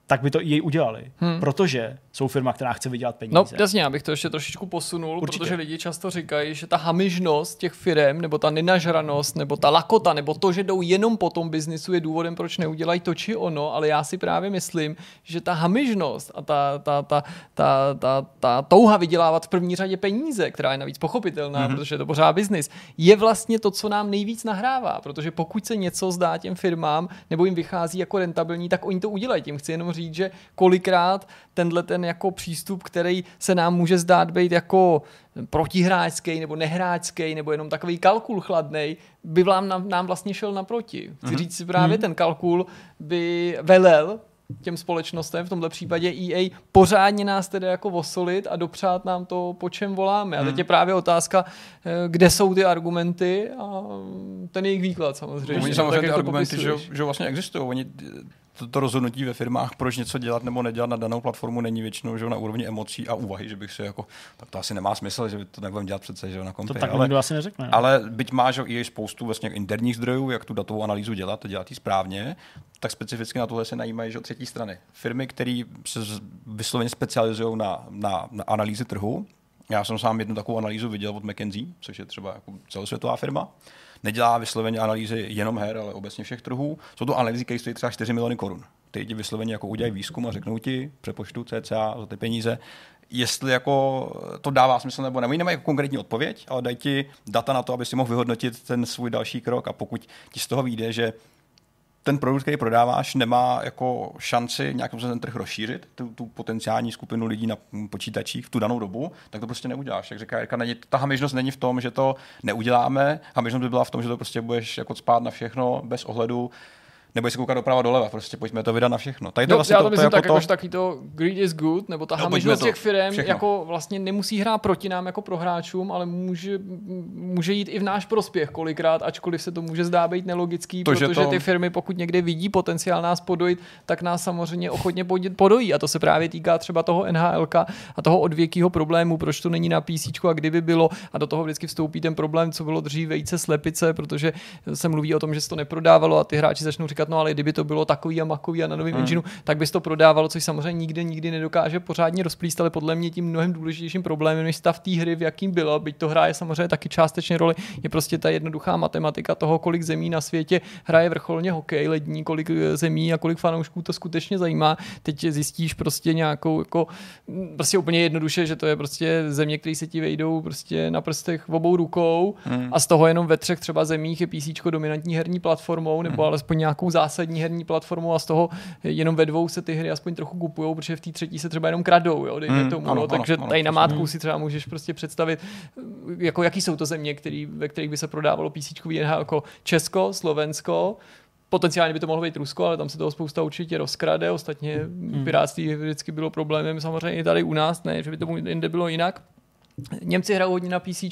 Tak by to jej udělali, Hmm. protože jsou firma, která chce vydělat peníze. No jasně, abych to ještě trošičku posunul, Určitě. protože lidi často říkají, že ta hamižnost těch firm, nebo ta nenažranost, nebo ta lakota, nebo to, že jdou jenom po tom biznisu, je důvodem, proč neudělají to či ono, ale já si právě myslím, že ta hamižnost a ta, ta, ta, ta, ta, ta touha vydělávat v první řadě peníze, která je navíc pochopitelná, mm-hmm. protože je to pořád biznis, je vlastně to, co nám nejvíc nahrává, protože pokud se něco zdá těm firmám, nebo jim vychází jako rentabilní, tak oni to udělají. Tím chci jenom říct, že kolikrát tenhle ten jako přístup, který se nám může zdát být jako protihráčský nebo nehráčský nebo jenom takový kalkul chladnej, by vám nám, nám vlastně šel naproti. Chci říct si právě ten kalkul by velel těm společnostem, v tomhle případě EA, pořádně nás tedy jako vosolit a dopřát nám to, po čem voláme. A teď je právě otázka, eh, kde jsou ty argumenty a ten jejich výklad samozřejmě. Oni samozřejmě ty to argumenty, že, že vlastně existují. Oni to, to rozhodnutí ve firmách, proč něco dělat nebo nedělat na danou platformu, není většinou že na úrovni emocí a úvahy, že bych si jako, tak to asi nemá smysl, že to nebudeme dělat přece, že na to kompě. tak ale, nikdo asi neřekne. no. ale byť má že i spoustu vlastně interních zdrojů, jak tu datovou analýzu dělat, to dělat správně, tak specificky na tohle se najímají že třetí strany. Firmy, které se vysloveně specializují na, na, na analýzy trhu. Já jsem sám jednu takovou analýzu viděl od McKinsey, což je třeba jako celosvětová firma. Nedělá vysloveně analýzy jenom her, ale obecně všech trhů. Jsou to analýzy, které stojí třeba 4 miliony korun. Ty ti vysloveně jako udělají výzkum a řeknou ti, přepočtu CCA za ty peníze, jestli jako to dává smysl nebo ne. Oni nemají jako konkrétní odpověď, ale dají ti data na to, aby si mohl vyhodnotit ten svůj další krok a pokud ti z toho vyjde, že ten produkt, který prodáváš, nemá jako šanci nějakým způsobem ten trh rozšířit, tu, tu potenciální skupinu lidí na počítačích v tu danou dobu, tak to prostě neuděláš. Jak říká Jirka, není, ta hamižnost není v tom, že to neuděláme, hamižnost by byla v tom, že to prostě budeš jako spát na všechno bez ohledu, nebo se koukat doprava doleva, prostě pojďme to vydat na všechno. Tady to No, vlastně já to, to, myslím to, tak, jako jako, že taky to greed is good, nebo ta No, no, hamižnost to. těch firm Všechno. jako vlastně nemusí hrát proti nám jako prohráčům, ale může, může jít i v náš prospěch kolikrát, ačkoliv se to může zdá být nelogický, To, že protože to- ty firmy, pokud někde vidí potenciál nás podojit, tak nás samozřejmě ochotně podojí. A to se právě týká třeba toho NHLK a toho odvěkýho problému, proč to není na PC a kdyby bylo. A do toho vždycky vstoupí ten problém, co bylo dřív vejce slepice, protože se mluví o tom, že se to neprodávalo a ty hráči začnou říkat, no ale kdyby to bylo takový a makový a na novém hmm. engineu, tak by se to prodávalo, což samozřejmě nikdy nikdy nedokáže pořádně rozplíst, ale podle mě tím mnohem důležitějším problémem než stav té hry, v jakým byla, byť to hraje samozřejmě taky částečně roli, je prostě ta jednoduchá matematika toho, kolik zemí na světě hraje vrcholně hokej lední, kolik eh, zemí a kolik fanoušků to skutečně zajímá. Teď zjistíš prostě nějakou jako prostě úplně jednoduše, že to je prostě země, které se ti vejdou prostě na prstech v obou rukou hmm. a z toho jenom ve třech třeba zemích je PC dominantní herní platformou nebo Hmm. alespoň nějakou zásadní herní platformou a z toho jenom ve dvou se ty hry aspoň trochu kupujou, protože v té třetí se třeba jenom kradou, jo, dejme Hmm, tomu. ano, no, ano, takže ano, tady na mátku si třeba můžeš prostě představit, jako jaký jsou to země, který, ve kterých by se prodávalo PC NHL, jako Česko, Slovensko, Potenciálně by to mohlo být Rusko, ale tam se toho spousta určitě rozkrade. Ostatně hmm. piráctví vždycky bylo problémem samozřejmě i tady u nás, ne, že by to jinde bylo jinak. Němci hrajou hodně na PC,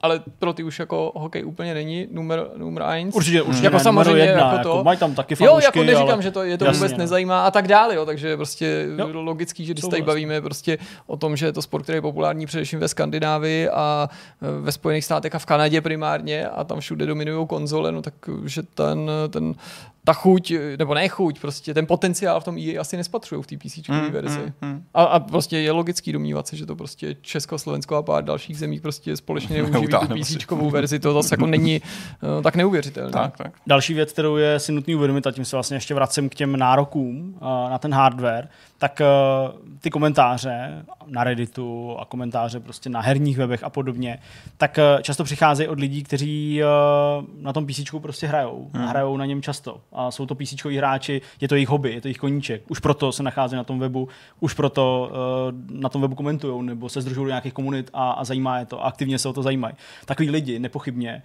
ale pro ty už jako hokej úplně není numer, numer eins. Určitě, určitě jako ne, samozřejmě jedna, jako jako to. mají tam taky Jo, fanoušky, jako neříkám, ale... že to je to Jasně, vůbec nezajímá a tak dále, jo, takže prostě Jo. jo. logický, že když tady bavíme prostě o tom, že je to sport, který je populární především ve Skandinávii a e, ve Spojených státech a v Kanadě primárně a tam všude dominují konzole, no tak že ten, ten ta chuť, nebo ne chuť, prostě ten potenciál v tom EA asi nespatřují v té PC Mm, verzi. mm, mm. A, a prostě je logický domnívat se, že to prostě Česko, Slovensko a pár dalších zemí prostě společně neuživí tu. PC verzi, to zase jako není uh, tak neuvěřitelné. Tak, tak. Další věc, kterou je si nutný uvědomit, a tím se vlastně ještě vracím k těm nárokům uh, na ten hardware, tak uh, ty komentáře na Redditu a komentáře prostě na herních webech a podobně, tak uh, často přicházejí od lidí, kteří uh, na tom PC prostě hrajou. Hmm. Hrajou na něm často. A jsou to PC hráči, je to jejich hobby, je to jejich koníček. Už proto se nachází na tom webu, už proto na tom webu komentují nebo se združují do nějakých komunit a, a zajímá je to. A aktivně se o to zajímají. Takový lidi nepochybně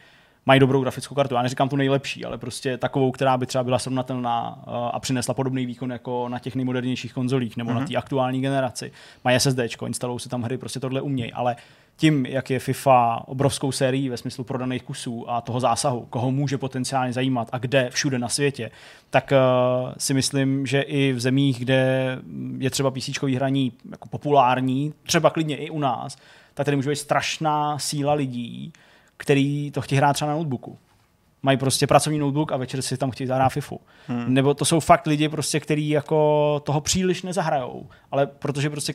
mají dobrou grafickou kartu. Já neříkám tu nejlepší, ale prostě takovou, která by třeba byla srovnatelná uh, a přinesla podobný výkon jako na těch nejmodernějších konzolích nebo mm-hmm. na té aktuální generaci. Mají SSD, instalují si tam hry, prostě tohle umějí, ale tím, jak je FIFA obrovskou sérií ve smyslu prodaných kusů a toho zásahu, koho může potenciálně zajímat a kde všude na světě, tak uh, si myslím, že i v zemích, kde je třeba PC hraní jako populární, třeba klidně i u nás, tak tady může být strašná síla lidí, který to chtějí hrát třeba na notebooku. Mají prostě pracovní notebook a večer si tam chtějí zahrát FIFU. Hmm. Nebo to jsou fakt lidi, prostě, kteří jako toho příliš nezahrajou, ale protože prostě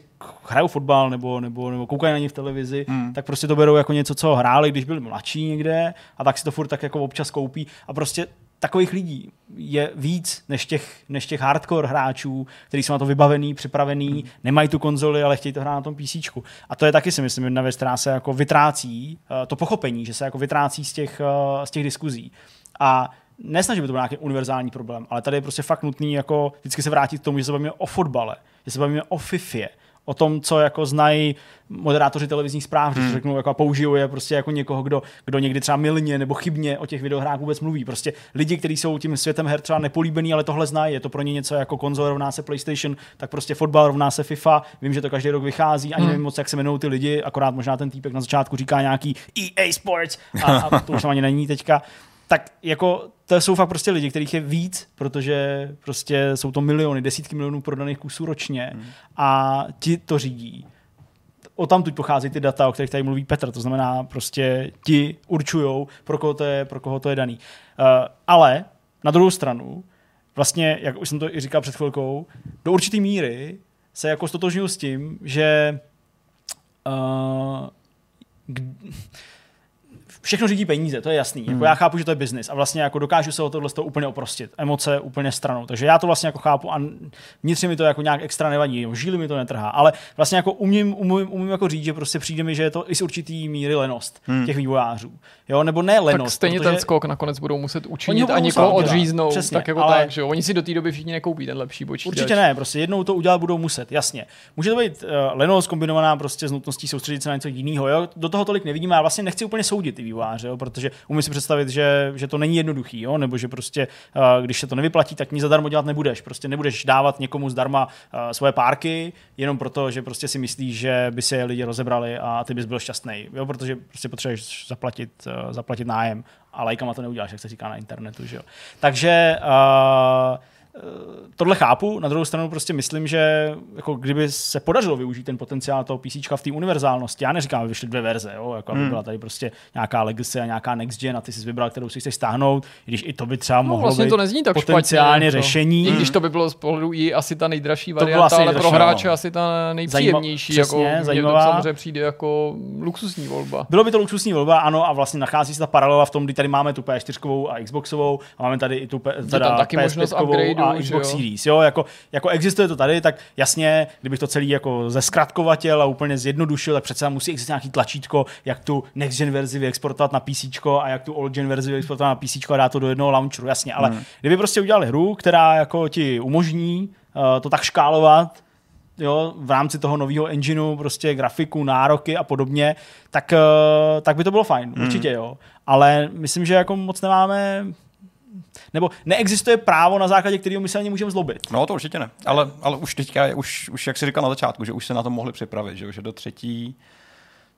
hrajou fotbal nebo, nebo, nebo koukají na ně v televizi, hmm. tak prostě to berou jako něco, co hráli, když byli mladší někde a tak si to furt tak jako občas koupí a prostě takových lidí je víc než těch, než těch hardcore hráčů, kteří jsou na to vybavený, připravený, nemají tu konzoli, ale chtějí to hrát na tom PC. A to je taky si myslím jedna věc, která se jako vytrácí, uh, to pochopení, že se jako vytrácí z těch, uh, z těch diskuzí. A nesnaží by to byl nějaký univerzální problém, ale tady je prostě fakt nutný jako vždycky se vrátit k tomu, že se bavíme o fotbale, že se bavíme o FIFě, o tom, co jako znají moderátoři televizních zpráv, hmm. že řeknou, jako a použijou je prostě jako někoho, kdo, kdo někdy třeba milně nebo chybně o těch videohrách vůbec mluví. Prostě lidi, kteří jsou tím světem her třeba nepolíbený, ale tohle znají, je to pro ně něco jako konzole rovná se PlayStation, tak prostě fotbal rovná se FIFA. Vím, že to každý rok vychází, ani hmm. nevím moc, jak se jmenují ty lidi, akorát možná ten týpek na začátku říká nějaký EA Sports a, a to už tam ani není teďka tak jako to jsou fakt prostě lidi, kterých je víc, protože prostě jsou to miliony, desítky milionů prodaných kusů ročně hmm. a ti to řídí. O tam tu pochází ty data, o kterých tady mluví Petr, to znamená prostě ti určují, pro koho to je, pro koho to je daný. Uh, ale na druhou stranu, vlastně, jak už jsem to i říkal před chvilkou, do určité míry se jako stotožňuji s tím, že uh, všechno řídí peníze, to je jasný. Jako já chápu, že to je biznis a vlastně jako dokážu se o tohle z toho úplně oprostit. Emoce úplně stranou. Takže já to vlastně jako chápu a vnitřně mi to jako nějak extra nevadí, žíly mi to netrhá, ale vlastně jako umím, umím, umím jako říct, že prostě přijde mi, že je to i z určitý míry lenost hmm. těch vývojářů. Jo, nebo ne lenost. Tak stejně protože... ten skok nakonec budou muset učinit a někoho odříznout, přesně, tak jako ale- tak, že jo. Oni si do té doby všichni nekoupí ten lepší počítač. Určitě ne, prostě jednou to udělat budou muset, jasně. Může to být uh, lenost kombinovaná prostě s nutností soustředit se na něco jiného. Jo? Do toho tolik nevidíme, já vlastně nechci úplně soudit ty vývojáře, jo? protože umím si představit, že, že to není jednoduchý, jo? nebo že prostě, uh, když se to nevyplatí, tak nic zadarmo dělat nebudeš. Prostě nebudeš dávat někomu zdarma uh, svoje párky, jenom proto, že prostě si myslíš, že by se lidi rozebrali a ty bys byl šťastný, jo? protože prostě potřebuješ zaplatit, uh, zaplatit nájem a lajkama to neuděláš, jak se říká na internetu. Že jo? Takže uh, tohle chápu, na druhou stranu prostě myslím, že jako kdyby se podařilo využít ten potenciál toho PC v té univerzálnosti, já neříkám, aby vyšly dvě verze, jo, jako aby Hmm. byla tady prostě nějaká legacy a nějaká next gen a ty jsi vybral, kterou si chceš stáhnout, i když i to by třeba No, mohlo vlastně být to nezní tak potenciálně špatně, řešení. I když to by bylo z pohledu i asi ta nejdražší varianta, asi ale nejdražší, pro hráče no. asi ta nejpříjemnější. Zajíma- přesně, jako, zajímavá. To samozřejmě přijde jako luxusní volba. Bylo by to luxusní volba, ano, a vlastně nachází se ta paralela v tom, kdy tady máme tu P4 a Xboxovou a máme tady i tu P- teda tam taky možnost PS5 a Xbox jo? Series. Jo, jako, jako existuje to tady, tak jasně, kdybych to celý jako zeskratkovatěl a úplně zjednodušil, tak přece musí existovat nějaký tlačítko, jak tu next gen verzi vyexportovat na PC a jak tu old gen verzi vyexportovat na PC a dát to do jednoho launcheru, jasně, ale hmm. kdyby prostě udělali hru, která jako ti umožní uh, to tak škálovat, jo, v rámci toho nového engineu, prostě grafiku, nároky a podobně, tak, eh, tak by to bylo fajn, Hmm. určitě jo. Ale myslím, že jako moc nemáme nebo neexistuje právo, na základě kterého my se ani můžeme zlobit. No to určitě ne. Ale, ale už teďka, už, už jak jsi říkal na začátku, že už se na to mohli připravit, že, že do třetí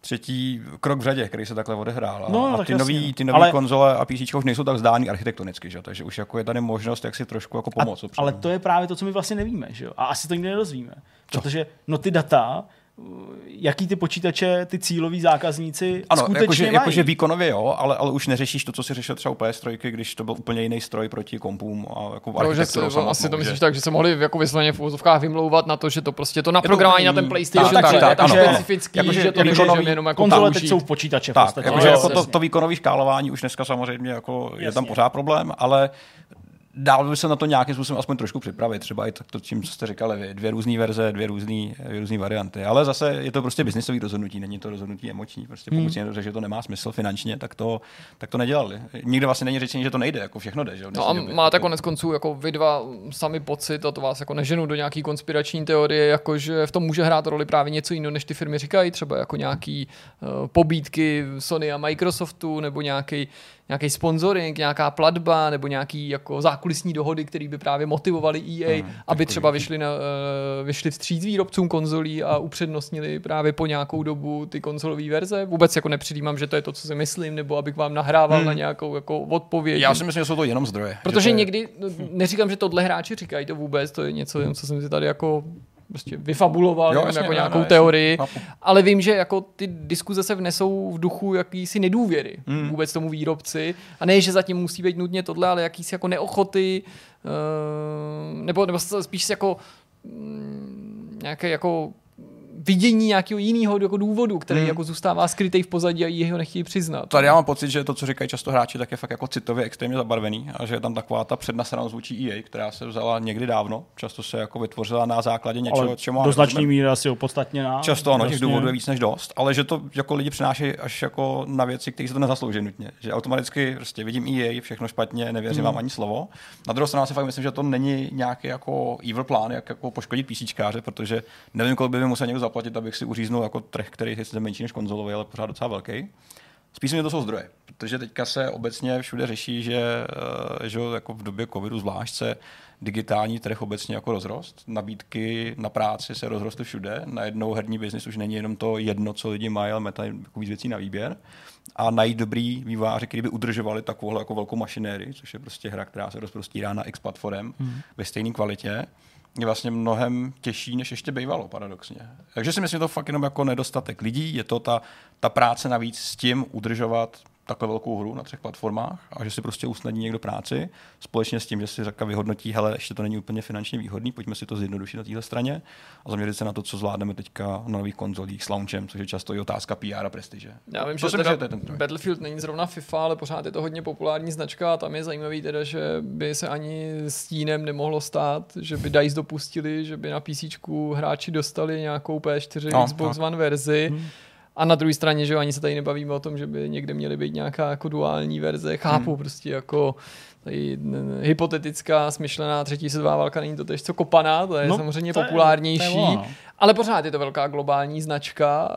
třetí krok v řadě, který se takhle odehrál. A, No, a tak ty nový, ty nový Ale- konzole a PC už nejsou tak vzdání architektonicky, že? jo, takže už jako je tady možnost, jak si trošku jako pomoct. A, ale to je právě to, co my vlastně nevíme, že jo? A asi to nikdy nedozvíme. Protože no ty data, jaký ty počítače, ty cíloví zákazníci Ano, skutečně jakože, mají. jakože výkonově jo, ale, ale už neřešíš to, co si řešil třeba u PS3, když to byl úplně jiný stroj proti kompům a jako No, že se, samotnou, asi to že- myslíš tak, že se mohli jako vysloveně v úzovkách vymlouvat na to, že to prostě to naprogramování na ten PlayStation tak, Tak, tak, tak, tak, ano, tak ano. specifický, Jakože že to jako výkonový jenom jako Konzole teď jsou v počítače v Tak, podstatě. jakože Jo, jako to, to výkonové škálování už dneska samozřejmě jako je tam pořád problém, ale dál by se na to nějakým způsobem aspoň trošku připravit. Třeba i tak to, čím co jste říkali vy. Dvě různé verze, dvě různé varianty. Ale zase je to prostě biznisový rozhodnutí, není to rozhodnutí emoční. Prostě pokud Hmm. si někdo že to nemá smysl finančně, tak to, tak to nedělali. Nikdo vlastně není řečení, že to nejde, jako všechno jde. Že? No a máte Jako- konec konců jako vy dva sami pocit a to vás jako neženu do nějaký konspirační teorie, jako že v tom může hrát roli právě něco jiného, než ty firmy říkají, třeba jako nějaký uh, pobídky Sony a Microsoftu, nebo nějaký nějaký sponsoring, nějaká platba, nebo nějaký jako zákulisní dohody, které by právě motivovaly EA, Hmm, aby třeba vyšli, na, uh, vyšli vstříc výrobcům konzolí a upřednostnili právě po nějakou dobu ty konzolové verze. Vůbec jako nepředjímám, že to je to, co si myslím, nebo abych vám nahrával Hmm. na nějakou jako odpověď. Já si myslím, že jsou to jenom zdroje. Protože že to je- někdy, no, neříkám, že tohle hráči říkají to vůbec, to je něco, co jsem si tady jako prostě vyfabuloval, Jo, jasně, jako ne, nějakou ne, teorii, chápu. ale vím, že jako ty diskuze se vnesou v duchu jakýsi nedůvěry Hmm. vůbec tomu výrobci a ne, že zatím musí být nutně tohle, ale jakýsi jako neochoty, uh, nebo, nebo spíš jako mm, nějaké jako vidění nějakého jiného jako důvodu, který Hmm. jako zůstává skrytý v pozadí a jí ho nechtějí přiznat. Tady já mám pocit, že to, co říkají často hráči, tak je fakt jako citově extrémně zabarvený a že je tam taková ta přednasranost vůči EA, která se vzala někdy dávno. Často se jako vytvořila na základě něčeho, ale čemu do značné míry asi opodstatněná. Často ano, těch Vlastně. důvodů je víc než dost, ale že to jako lidi přináší až jako na věci, které se to nezaslouží nutně. Že automaticky prostě vidím EA, všechno špatně, nevěřím Hmm. vám ani slovo. Na druhou stranu si fakt myslím, že to není nějaký jako evil plán, jak jako poškodit písíčkáře, protože nevím, kolik by mi musel někdo zaplatit, abych si uříznul jako trh, který je sice menší než konzolový, ale pořád docela velký. Spíš mě to jsou zdroje, protože teďka se obecně všude řeší, že, eh, že jako v době covidu zvlášť se digitální trh obecně jako rozrost. Nabídky na práci se rozrostly všude. Najednou herní biznis už není jenom to jedno, co lidi mají, ale meta jako víc věcí na výběr. A najít dobrý výváři, kteří by udržovali takovou jako velkou mašinérii, což je prostě hra, která se rozprostírá na X platform hmm. ve stejné kvalitě, je vlastně mnohem těžší, než ještě bývalo, paradoxně. Takže si myslím, že to fakt jenom jako nedostatek lidí, je to ta, ta práce navíc s tím udržovat takhle velkou hru na třech platformách a že si prostě usnadní někdo práci, společně s tím, že si řekla vyhodnotí, hele, ještě to není úplně finančně výhodný, pojďme si to zjednodušit na téhle straně a zaměřit se na to, co zvládneme teďka na nových konzolích s launchem, což je často i otázka PR a prestiže. Já vím, To že teda ten troj. Battlefield není zrovna FIFA, ale pořád je to hodně populární značka a tam je zajímavý teda, že by se ani stínem nemohlo stát, že by DICE dopustili, že by na PC hráči dostali nějakou P4 No, Xbox tak. One verzi. A na druhé straně, že jo, ani se tady nebavíme o tom, že by někde měly být nějaká jako duální verze. Chápu Hmm. prostě jako tady hypotetická, smyšlená třetí světová válka není to tež co kopaná, to je No, samozřejmě to je- populárnější. to je ono, no. Ale pořád je to velká globální značka,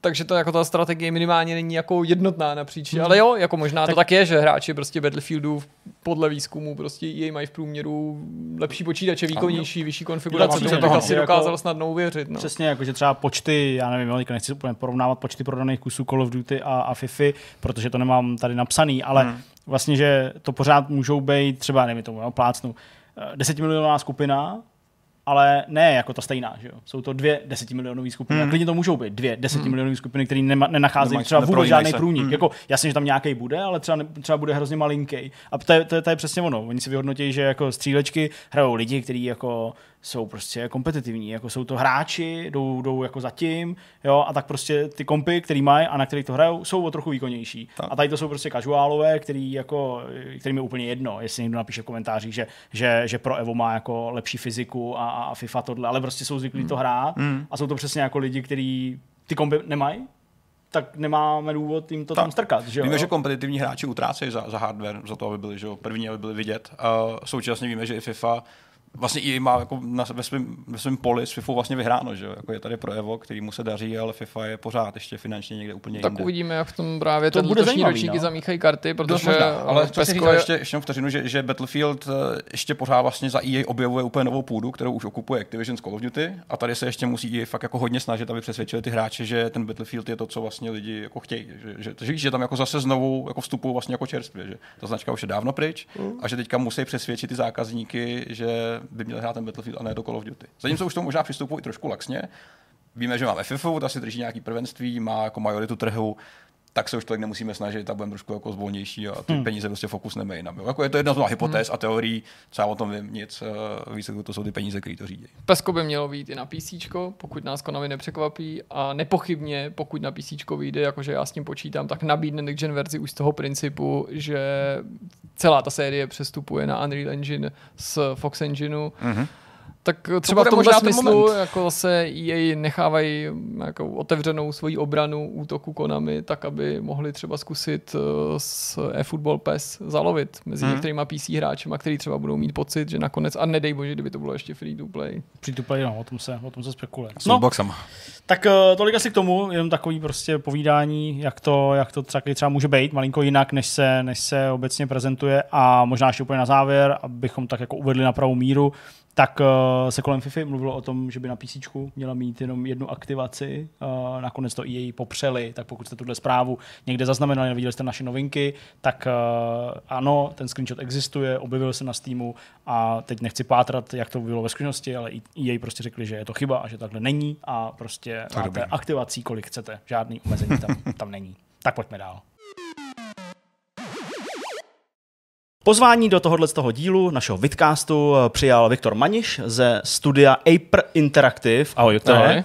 takže to jako ta strategie minimálně není jako jednotná napříč. Hmm. Ale jo, jako možná tak... To tak je, že hráči prostě Battlefieldu podle výzkumu prostě jej mají v průměru lepší počítače, výkonnější, vyšší konfigurace, tomu bych asi Jako- dokázal snadno uvěřit. No. Přesně, jako že třeba počty, já nevím, jo, nechci úplně porovnávat počty prodaných kusů Call of Duty a, a FIFA, protože to nemám tady napsaný, ale Hmm. hmm. vlastně, že to pořád můžou být třeba, nevím tomu, jo, plácnu, eh, desetimilionová skupina, ale ne jako ta stejná, že jo. Jsou to dvě desetimilionové skupiny. Hmm. Hmm. A klidně to můžou být dvě desetimilionové skupiny, které nema, nenacházejí třeba vůbec žádný se. průnik. Hmm. Jako, jasně, že tam nějaký bude, ale třeba, třeba bude hrozně malinký. A to je, to, je, to je přesně ono. Oni si vyhodnotí, že jako střílečky hrajou lidi, kteří jako jsou prostě kompetitivní, jako jsou to hráči, jdou, jdou jako zatím, jo, a tak prostě ty kompy, který mají a na kterých to hrajou, jsou o trochu výkonnější. Tak. A tady to jsou prostě casuálové, který jako, kterým je úplně jedno, jestli někdo napíše v komentářích, že, že, že pro Evo má jako lepší fyziku a, a FIFA tohle, ale prostě jsou zvyklí to hrát Hmm. a jsou to přesně jako lidi, kteří ty kompy nemají, tak nemáme důvod jim to Tak. tam strkat. Že jo? Víme, že kompetitivní hráči utrácejí za, za hardware, za to, aby byli že jo, první, aby byli vidět. A současně víme, že i FIFA vlastně i má jako na, ve svém ve svém poli s FIFA vlastně vyhráno, že jo? Jako je tady pro Evo, který mu se daří, ale FIFA je pořád ještě finančně někde úplně Tak jinde. uvidíme, jak v tom právě To ten bude zajímavý, ročníky no. zamíchají karty, protože možná, ale Pesko je, ještě, ještě vteřinu, že, že Battlefield eh, ještě pořád vlastně za EA objevuje úplně novou půdu, kterou už okupuje Activision z Call of Duty a tady se ještě musí EA fakt jako hodně snažit, aby přesvědčili ty hráče, že ten Battlefield je to, co vlastně lidi jako chtějí, že, že, že, že tam jako zase znovu jako vstupují vlastně jako čerstvě, že ta značka už je dávno pryč a že teďka musí přesvědčit ty zákazníky, že by měli hrát ten Battlefield a ne to Call of Duty. Zatímco už to možná přistupují trošku laxně, Víme, že máme FIFU, ta si drží nějaký prvenství, má jako majoritu trhu, tak se už tolik nemusíme snažit a budeme trošku jako zvolnější a ty hmm. peníze prostě fokusneme jinam. jo. Jako je to jedna z mnoha hypotéz a teorií, co já o tom vím, nic, eh, výsledku to jsou ty peníze, které to řídí. Pesko by mělo být i na PC, pokud nás Konami nepřekvapí a nepochybně, pokud na PC vyjde, jakože já s tím počítám, tak nabídne Next Gen verzi už z toho principu, že celá ta série přestupuje na Unreal Engine z Fox Engineu. Mm-hmm. Tak třeba v bude tomhle smyslu moment. jako zase EA nechávají jako otevřenou svoji obranu útoku Konami, tak aby mohli třeba zkusit eh, s eFootball PES zalovit mezi Mhm. některýma PC hráčema, který třeba budou mít pocit, že nakonec, a nedej bože, kdyby to bylo ještě free to play. Free to play, no, o tom se, o tom se spekuluje. S No, tak eh, tolik asi k tomu, jenom takový prostě povídání, jak to, jak to třeba, třeba může být, malinko jinak, než se, než se obecně prezentuje a možná ještě úplně na závěr, abychom tak jako uvedli na pravou míru, tak uh, se kolem FIFA mluvilo o tom, že by na PC měla mít jenom jednu aktivaci. Uh, nakonec to EA popřeli, tak pokud jste tuhle zprávu někde zaznamenali, neviděli jste naše novinky, tak uh, ano, ten screenshot existuje, objevil se na Steamu a teď nechci pátrat, jak to bylo ve skutečnosti, ale EA prostě řekli, že je to chyba a že takhle není a prostě máte dobrý. aktivací, kolik chcete. Žádný omezení tam, tam není. Tak pojďme dál. Pozvání do tohohle toho dílu našeho vidcastu eh, přijal Viktor Maniš ze studia Aper Interactive. Ahoj, Viktore.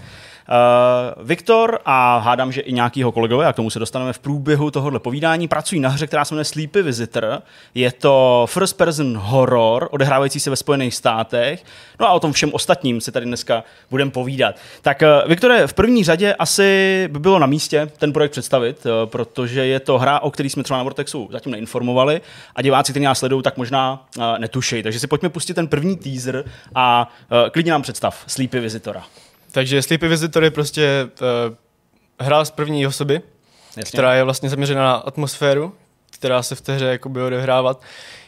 Uh, Viktor a hádám, že i nějakýho kolegové, a k tomu se dostaneme v průběhu tohohle povídání, pracují na hře, která se jmenuje Sleepy Visitor. Je to first person horror, odehrávající se ve Spojených státech. No a o tom všem ostatním si tady dneska budeme povídat. Tak uh, Viktore, v první řadě asi by bylo na místě ten projekt představit, uh, protože je to hra, o který jsme třeba na Vortexu zatím neinformovali a diváci, kteří nás sledují, tak možná uh, netušejí. Takže si pojďme pustit ten první teaser a uh, klidně nám představ Sleepy Visitora. Takže Sleepy Visitor je prostě uh, hra z první osoby, Jasně. která je vlastně zaměřena na atmosféru, která se v té hře jako bude odehrávat.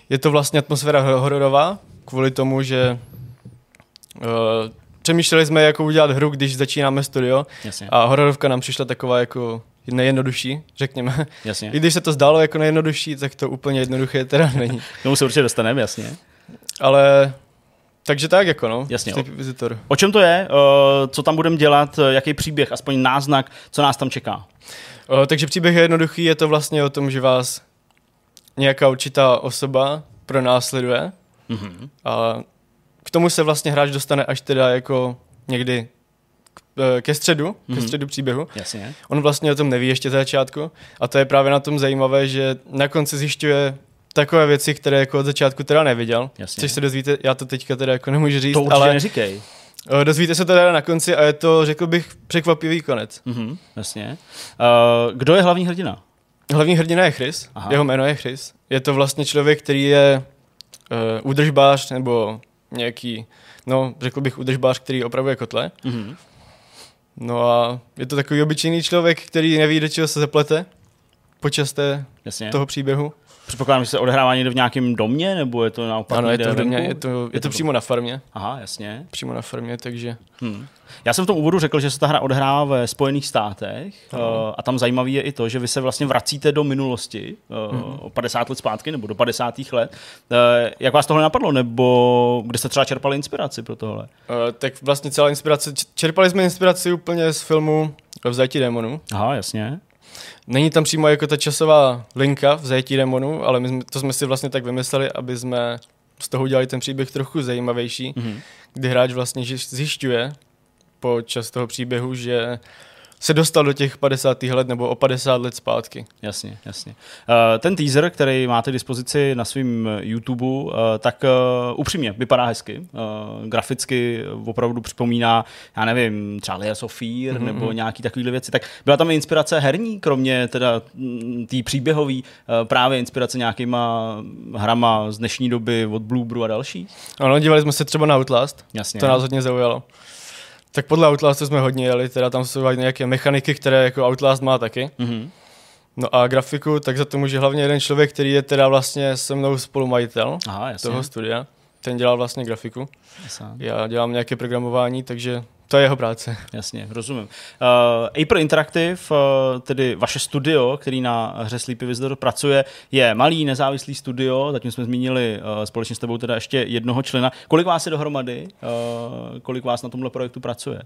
Je to vlastně atmosféra hor- hororová, kvůli tomu, že uh, přemýšleli jsme, jako udělat hru, když začínáme studio Jasně. a hororovka nám přišla taková jako nejjednodušší, řekněme. Jasně. I když se to zdálo jako nejjednodušší, tak to úplně jednoduché teda není. K tomu se určitě dostaneme, jasně. Ale takže tak jako no, Jasně. Visitor. O čem to je? Eh, Co tam budeme dělat? Eh, Jaký příběh? Aspoň náznak, co nás tam čeká? O, takže příběh je jednoduchý, je to vlastně o tom, že vás nějaká určitá osoba pronásleduje Mhm. a k tomu se vlastně hráč dostane až teda jako někdy eh, ke středu, Mhm. ke středu příběhu. Jasně. On vlastně o tom neví ještě ze začátku a to je právě na tom zajímavé, že na konci zjišťuje takové věci, které jako od začátku teda neviděl. Jasně. Což se dozvíte, já to teďka teda jako nemůžu říct, To určitě ale neříkej. eh, dozvíte se to teda na konci a je to, řekl bych, překvapivý konec. Mhm. Jasně. Eh, Kdo je hlavní hrdina? Hlavní hrdina je Chris, Aha. Jeho jméno je Chris. Je to vlastně člověk, který je uh, údržbář nebo nějaký, no řekl bych údržbář, který opravuje kotle. Mhm. No a je to takový obyčejný člověk, který neví, do čeho se zaplete počas té, Jasně. toho příběhu. Předpokládám, že se odehrává někde v nějakém domě, nebo je to naopak ano, je to, v domě, je to, je Je to to přímo na farmě. Aha, jasně. Přímo na farmě, takže Hm. Já jsem v tom úvodu řekl, že se ta hra odehrává ve Spojených státech uh, a tam zajímavý je i to, že vy se vlastně vracíte do minulosti, uh, Mhm. o 50 let zpátky nebo do 50. let. Uh, jak vás tohle napadlo, nebo kde jste třeba čerpali inspiraci pro tohle? uh, tak vlastně celá inspirace, čerpali jsme inspiraci úplně z filmu V zajetí démonů. Aha, jasně. Není tam přímo jako ta časová linka v zajetí demonu, ale my jsme, to jsme si vlastně tak vymysleli, aby jsme z toho udělali ten příběh trochu zajímavější, Mhm. kdy hráč vlastně zjišťuje po čas toho příběhu, že se dostal do těch 50. let nebo o 50 let zpátky. Jasně, jasně. Uh, ten teaser, který máte k dispozici na svém YouTube, uh, tak uh, upřímně vypadá hezky. Graficky opravdu připomíná, já nevím, třeba Layers of Fear mm-hmm. nebo nějaký takovýhle věci. Tak byla tam inspirace herní, kromě teda mm, té příběhové, uh, právě inspirace nějakýma hrama z dnešní doby od Blue a další? Ano, dívali jsme se třeba na Outlast. Jasně. To nás hodně zaujalo. Tak podle Outlastu jsme hodně jeli, teda tam jsou nějaké mechaniky, které jako Outlast má taky. Mm-hmm. No a grafiku, tak za to může hlavně jeden člověk, který je teda vlastně se mnou spolumajitel Aha, jasně. toho studia. Ten dělal vlastně grafiku. Jasně. Já dělám nějaké programování, takže to je jeho práce. Jasně, rozumím. Uh, April Interactive, uh, tedy vaše studio, který na hře Sleepy Visitor pracuje, je malý nezávislý studio, zatím jsme zmínili uh, společně s tebou teda ještě jednoho člena. Kolik vás je dohromady? Uh, kolik vás na tomhle projektu pracuje?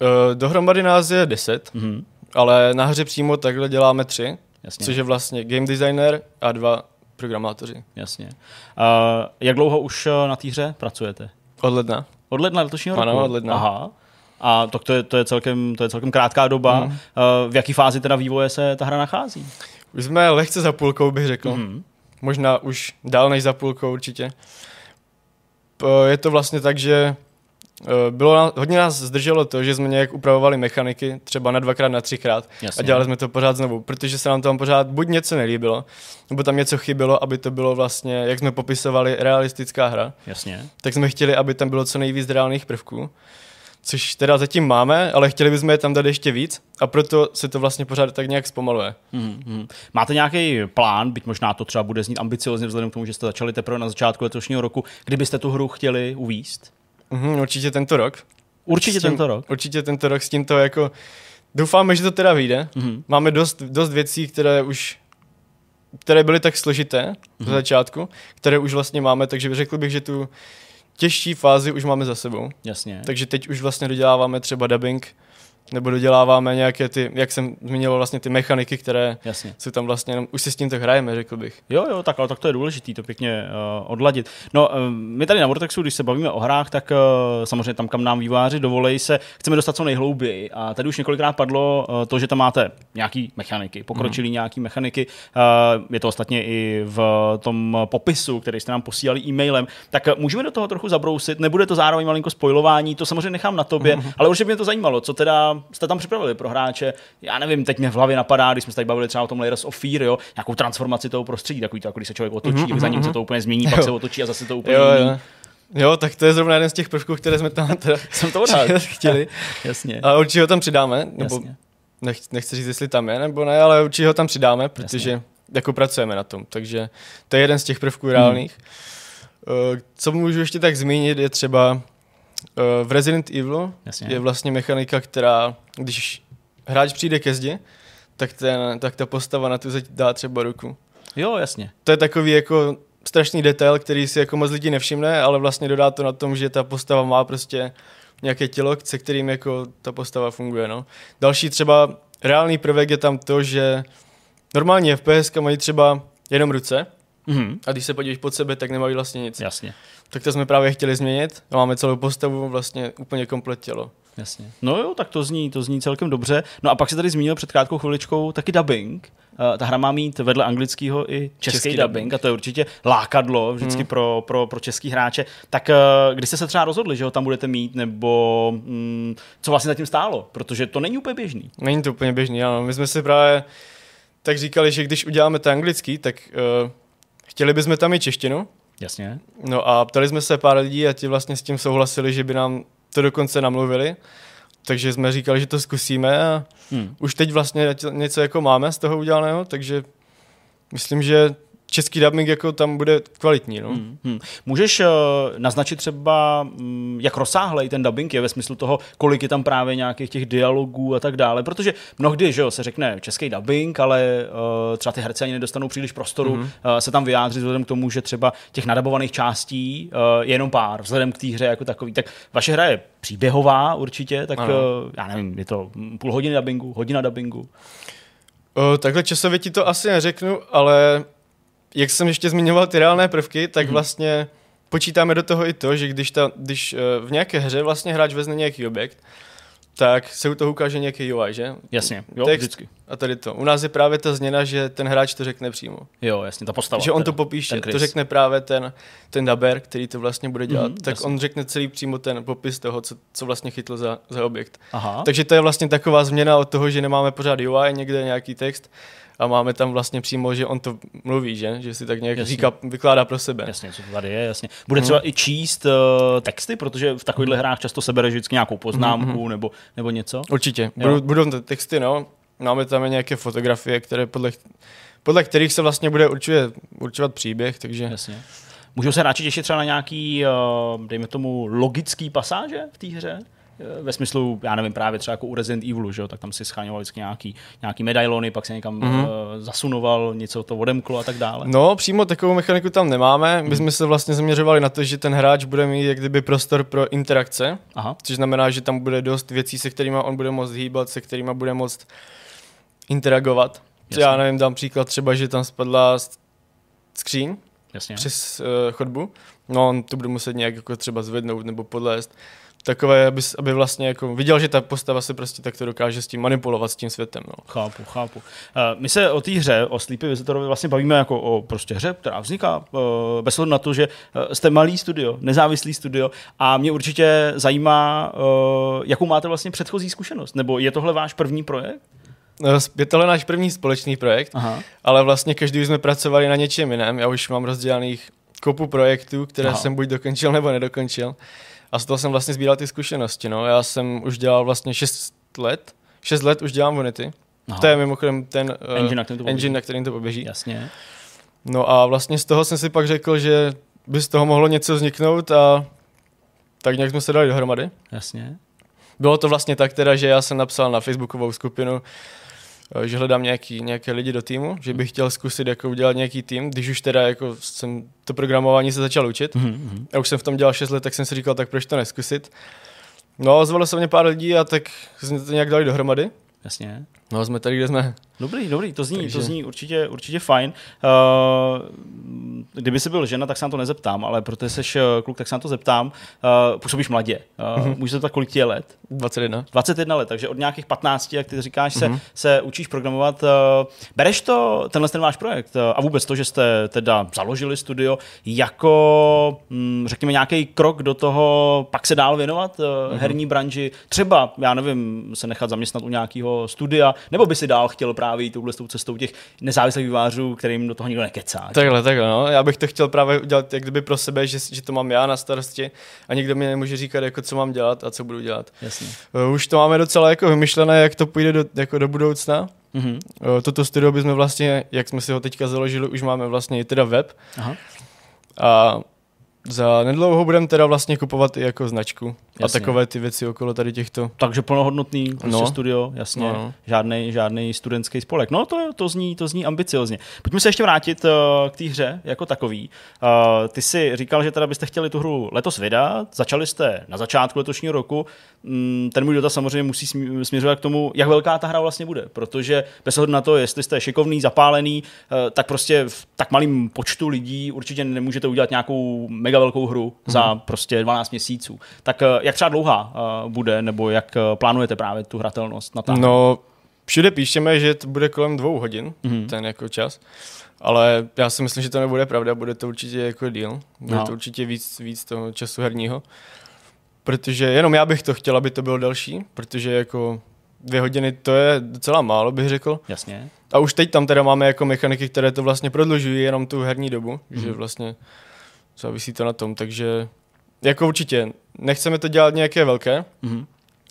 Uh, dohromady nás je 10, Mhm. ale na hře přímo takhle děláme tři, Jasně. což je vlastně game designer a dva programátoři. Jasně. Uh, jak dlouho už na té hře pracujete? Od ledna. Od ledna letošního Ano, roku? od ledna. Aha. A tak to je, to je, celkem, to je celkem krátká doba. Uh, v jaký fázi teda vývoje se ta hra nachází? Už jsme lehce za půlkou, bych řekl. Mhm. Možná už dál než za půlkou určitě. P- Je to vlastně tak, že eh, bylo hodně nás zdrželo to, že jsme nějak upravovali mechaniky, třeba na dvakrát, na třikrát Jasně. a dělali jsme to pořád znovu, protože se nám tam pořád buď něco nelíbilo, nebo tam něco chybělo, aby to bylo vlastně, jak jsme popisovali, realistická hra, Jasně. tak jsme chtěli, aby tam bylo co nejvíc reálných prvků, což teda zatím máme, ale chtěli bychom je tam dát ještě víc a proto se to vlastně pořád tak nějak zpomaluje. Mm-hmm. Máte nějaký plán, byť možná to třeba bude znít ambiciozně vzhledem k tomu, že jste začali teprve na začátku letošního roku, kdybyste tu hru chtěli uvíst? Mhm, určitě tento rok. Určitě tím- tento rok. Určitě tento rok s tímto jako... Doufáme, že to teda vyjde. Mhm. Máme dost, dost věcí, které už které byly tak složité Mhm. mm-hmm. začátku, které už vlastně máme, takže řekl bych, že tu těžší fázi už máme za sebou. Jasně. Takže teď už vlastně doděláváme třeba dubbing, nebo doděláváme nějaké ty, jak jsem zmiňoval, vlastně ty mechaniky, které Jasně. jsou tam vlastně, jenom, už si s tím tak hrajeme, řekl bych. Jo, jo, tak, ale tak to je důležité to pěkně uh, odladit. No, uh, my tady na Vortexu, když se bavíme o hrách, tak uh, samozřejmě tam, kam nám výváři dovolej se, chceme dostat co nejhlouběji. A tady už několikrát padlo uh, to, že tam máte nějaký mechaniky, pokročilý mm. nějaký mechaniky. Uh, je to ostatně i v tom popisu, který jste nám posílali e-mailem. Tak uh, můžeme do toho trochu zabrousit, nebude to zároveň malinko spoilování, to samozřejmě nechám na tobě, mm. ale určitě mě to zajímalo, co teda jste tam připravili pro hráče. Já nevím, teď mě v hlavě napadá, když jsme se tady bavili třeba o tom Layers of Fear, jo, nějakou transformaci toho prostředí, takový to, jako když se člověk otočí, mm-hmm. za ním se to úplně změní, pak Jo. se otočí a zase to úplně Jo, jo. Jo, tak to je zrovna jeden z těch prvků, které jsme tam teda Jsem to chtěli. Jasně. A určitě ho tam přidáme, nebo Jasně. nech, nechci říct, jestli tam je nebo ne, ale určitě ho tam přidáme, protože Jasně. jako pracujeme na tom, takže to je jeden z těch prvků reálných. Hmm. Co můžu ještě tak zmínit, je třeba eh, v Resident Evil Jasně. je vlastně mechanika, která, když hráč přijde ke zdi, tak, ten, tak ta postava na tu zeď dá třeba ruku. Jo, jasně. To je takový jako strašný detail, který si jako moc lidí nevšimne, ale vlastně dodá to na tom, že ta postava má prostě nějaké tělo, se kterým jako ta postava funguje. No. Další třeba reálný prvek je tam to, že normální FPS mají třeba jenom ruce Mhm. a když se podíváš pod sebe, tak nemají vlastně nic. Jasně. Tak to jsme právě chtěli změnit. A máme celou postavu, vlastně úplně komplet tělo. Jasně. No jo, tak to zní, to zní celkem dobře. No a pak se tady zmínil před krátkou chviličkou taky dubbing. Uh, ta hra má mít vedle anglického i český, Český dubbing, dubbing. a to je určitě lákadlo vždycky hmm. pro, pro, pro český hráče. Tak uh, kdy jste se třeba rozhodli, že ho tam budete mít, nebo mm, co vlastně zatím stálo? Protože to není úplně běžný. Není to úplně běžný, ano. My jsme si právě tak říkali, že když uděláme to anglický, tak uh, chtěli bychom tam i češtinu, Jasně. No a ptali jsme se pár lidí a ti vlastně s tím souhlasili, že by nám to dokonce namluvili. Takže jsme říkali, že to zkusíme a Hmm. už teď vlastně něco jako máme z toho udělaného, takže myslím, že český dubbing jako tam bude kvalitní. No. Hmm. Hmm. Můžeš uh, naznačit třeba, um, jak rozsáhlej ten dubbing je ve smyslu toho, kolik je tam právě nějakých těch dialogů a tak dále, protože mnohdy že jo, se řekne český dubbing, ale uh, třeba ty herci ani nedostanou příliš prostoru mm-hmm. uh, se tam vyjádřit vzhledem k tomu, že třeba těch nadabovaných částí uh, je jenom pár, vzhledem k té hře jako takový. Tak vaše hra je příběhová určitě, tak uh, já nevím, je to půl hodiny dubbingu, hodina dubbingu. O, takhle časově ti to asi neřeknu, ale jak jsem ještě zmiňoval ty reálné prvky, tak mm-hmm. vlastně počítáme do toho i to, že když, ta, když eh, v nějaké hře vlastně hráč vezme nějaký objekt, tak se u toho ukáže nějaký UI, že? Jasně, jo, Text vždycky. A tady to. U nás je právě ta změna, že ten hráč to řekne přímo. Jo, jasně, ta postava. že on to popíše, ten to řekne právě ten, ten daber, který to vlastně bude dělat, Mhm, tak jasně. on řekne celý přímo ten popis toho, co, co vlastně chytl za, za objekt. Aha, Takže to je vlastně taková změna od toho, že nemáme pořád UI, někde nějaký text a máme tam vlastně přímo, že on to mluví, že, že si tak nějak Jasně. říká, vykládá pro sebe. Jasně, co to tady je, jasně. Bude třeba i číst uh, texty, protože v takovýchhle hrách často se bere vždycky nějakou poznámku nebo, nebo něco. Určitě. Budou, budou to texty, no. Máme tam i nějaké fotografie, které podle, podle kterých se vlastně bude určuje, určovat příběh, takže Jasně. Můžou se hráči těšit třeba na nějaký, uh, dejme tomu, logický pasáže v té hře? Eh, Ve smyslu, já nevím, právě třeba jako u Resident Evilu, že jo, tak tam si scháňoval vždycky nějaký, nějaký medailony, pak se někam mm-hmm. uh, zasunoval, něco to odemklo a tak dále. No, přímo takovou mechaniku tam nemáme. My jsme se vlastně zaměřovali na to, že ten hráč bude mít jak kdyby prostor pro interakce, Aha, což znamená, že tam bude dost věcí, se kterými on bude moct hýbat, se kterými bude moct interagovat. Jasně. Já nevím, dám příklad třeba, že tam spadla skříň jasně. přes uh, chodbu, no on to bude muset nějak jako třeba zvednout nebo podlézt. Takové, aby, aby vlastně jako viděl, že ta postava se prostě takto dokáže s tím manipulovat s tím světem. No. Chápu, chápu. Uh, my se o té hře, o Sleepy Visitorovi vlastně bavíme jako o prostě hře, která vzniká uh, bez ohledu na to, že uh, jste malý studio, nezávislý studio a mě určitě zajímá, uh, jakou máte vlastně předchozí zkušenost, nebo je tohle váš první projekt? Je tohle náš první společný projekt, Aha. ale vlastně každý jsme pracovali na něčem jiném. Já už mám rozdělaných kopu projektů, které. Aha. jsem buď dokončil nebo nedokončil. A z toho jsem vlastně sbíral ty zkušenosti. No. Já jsem už dělal vlastně 6 let. 6 let už dělám Unity. Aha. To je mimochodem ten uh, Engine, na kterém to poběží. engine, na kterým to poběží. Jasně. No a vlastně z toho jsem si pak řekl, že by z toho mohlo něco vzniknout a tak nějak jsme se dali dohromady. Jasně. Bylo to vlastně tak teda, že já jsem napsal na facebookovou skupinu, že hledám nějaký, nějaké lidi do týmu, že bych chtěl zkusit jako udělat nějaký tým, když už teda jako jsem to programování se začal učit. Mhm. Já už jsem v tom dělal 6 let, tak jsem si říkal, tak proč to neskusit. No a zvalo se mě pár lidí a tak jsme to nějak dali dohromady. Jasně. No jsme tady, kde jsme. Dobrý, dobrý, to zní, Takže- to zní určitě, určitě fajn. Uh, kdyby jsi byl žena, tak se na to nezeptám, ale protože jsi eh, kluk, tak se na to zeptám. Uh, působíš mladě. Uh, Mhm. můžu se zeptat, kolik ti je let? 21. 21 let, takže od nějakých 15, jak ty říkáš, se, mm-hmm. se učíš programovat. Eh, Bereš to, tenhle ten váš projekt eh, a vůbec to, že jste teda založili studio, jako, hm, řekněme, nějaký krok do toho, pak se dál věnovat mm-hmm. herní branži, třeba, já nevím, se nechat zaměstnat u nějakého studia, nebo by si dál chtěl právě jít touhle tou cestou těch nezávislých vývářů, kterým do toho nikdo nekecá. Takhle, takhle, no. Já bych to chtěl právě udělat jak kdyby pro sebe, že, že to mám já na starosti a nikdo mi nemůže říkat, jako co mám dělat a co budu dělat. Jasně. Uh, Už to máme docela jako vymyšlené, jak to půjde do, jako do budoucna. Mhm. Uh, Toto studio bychom vlastně, jak jsme si ho teďka založili, už máme vlastně i teda web Aha. a za nedlouho budeme teda vlastně kupovat i jako značku a takové ty věci okolo tady těchto. Takže plnohodnotný prostě no. Studio, jasně, no. Žádný, žádný studentský spolek. No to, to, zní, to zní ambiciozně. Pojďme se ještě vrátit uh, k té hře jako takový. Uh, ty si říkal, že teda byste chtěli tu hru letos vydat, začali jste na začátku letošního roku. Mm, ten můj dotaz samozřejmě musí smě- směřovat k tomu, jak velká ta hra vlastně bude, protože bez ohledu na to, jestli jste šikovný, zapálený, uh, tak prostě v tak malém počtu lidí určitě nemůžete udělat nějakou mega velkou hru mm-hmm. za prostě 12 měsíců. Tak uh, jak třeba dlouhá uh, bude, nebo jak uh, plánujete právě tu hratelnost na No, všude píšeme, že to bude kolem dvou hodin, Mhm. mm-hmm. ten jako čas. Ale já si myslím, že to nebude pravda, bude to určitě jako díl. Bude No. to určitě víc, víc toho času herního. Protože jenom já bych to chtěl, aby to bylo další, protože jako dvě hodiny to je docela málo, bych řekl. Jasně. A už teď tam teda máme jako mechaniky, které to vlastně prodlužují jenom tu herní dobu. Mhm. že vlastně závisí to na tom, takže jako určitě nechceme to dělat nějaké velké, Mhm.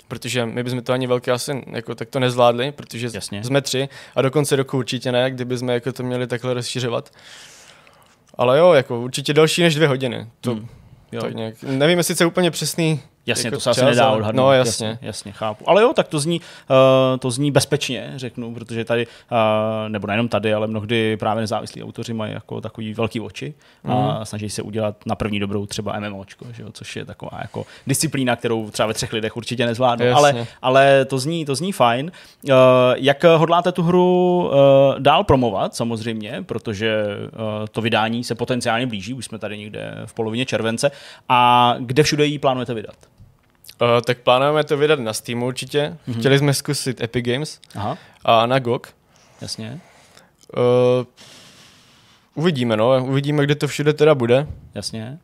protože my bychom to ani velké asi jako tak to nezvládli, protože Jasně. jsme tři a do konce roku určitě ne, kdyby jsme jako to měli takhle rozšiřovat. Ale jo, jako určitě delší než dvě hodiny. To, Hmm. Jo. tak nějak, nevím, jestli to je úplně přesný Jasně, jako to se asi nedá odhadnout. No jasně. jasně. Jasně, chápu. Ale jo, tak to zní, uh, to zní bezpečně, řeknu, protože tady, uh, nebo nejenom tady, ale mnohdy právě nezávislí autoři mají jako takový velký oči a Mhm. snaží se udělat na první dobrou třeba MMOčko, že jo, což je taková jako disciplína, kterou třeba ve třech lidech určitě nezvládnou. Jasně. Ale, ale to zní, to zní fajn. Uh, jak hodláte tu hru uh, dál promovat, samozřejmě, protože uh, to vydání se potenciálně blíží, už jsme tady někde v polovině července. A kde všude ji plánujete vydat? Uh, tak plánujeme to vydat na Steamu určitě. Mm-hmm. Chtěli jsme zkusit Epic Games Aha, a na GOG. jasně, Uh, uvidíme, no. Uvidíme, kde to všude teda bude. jasně.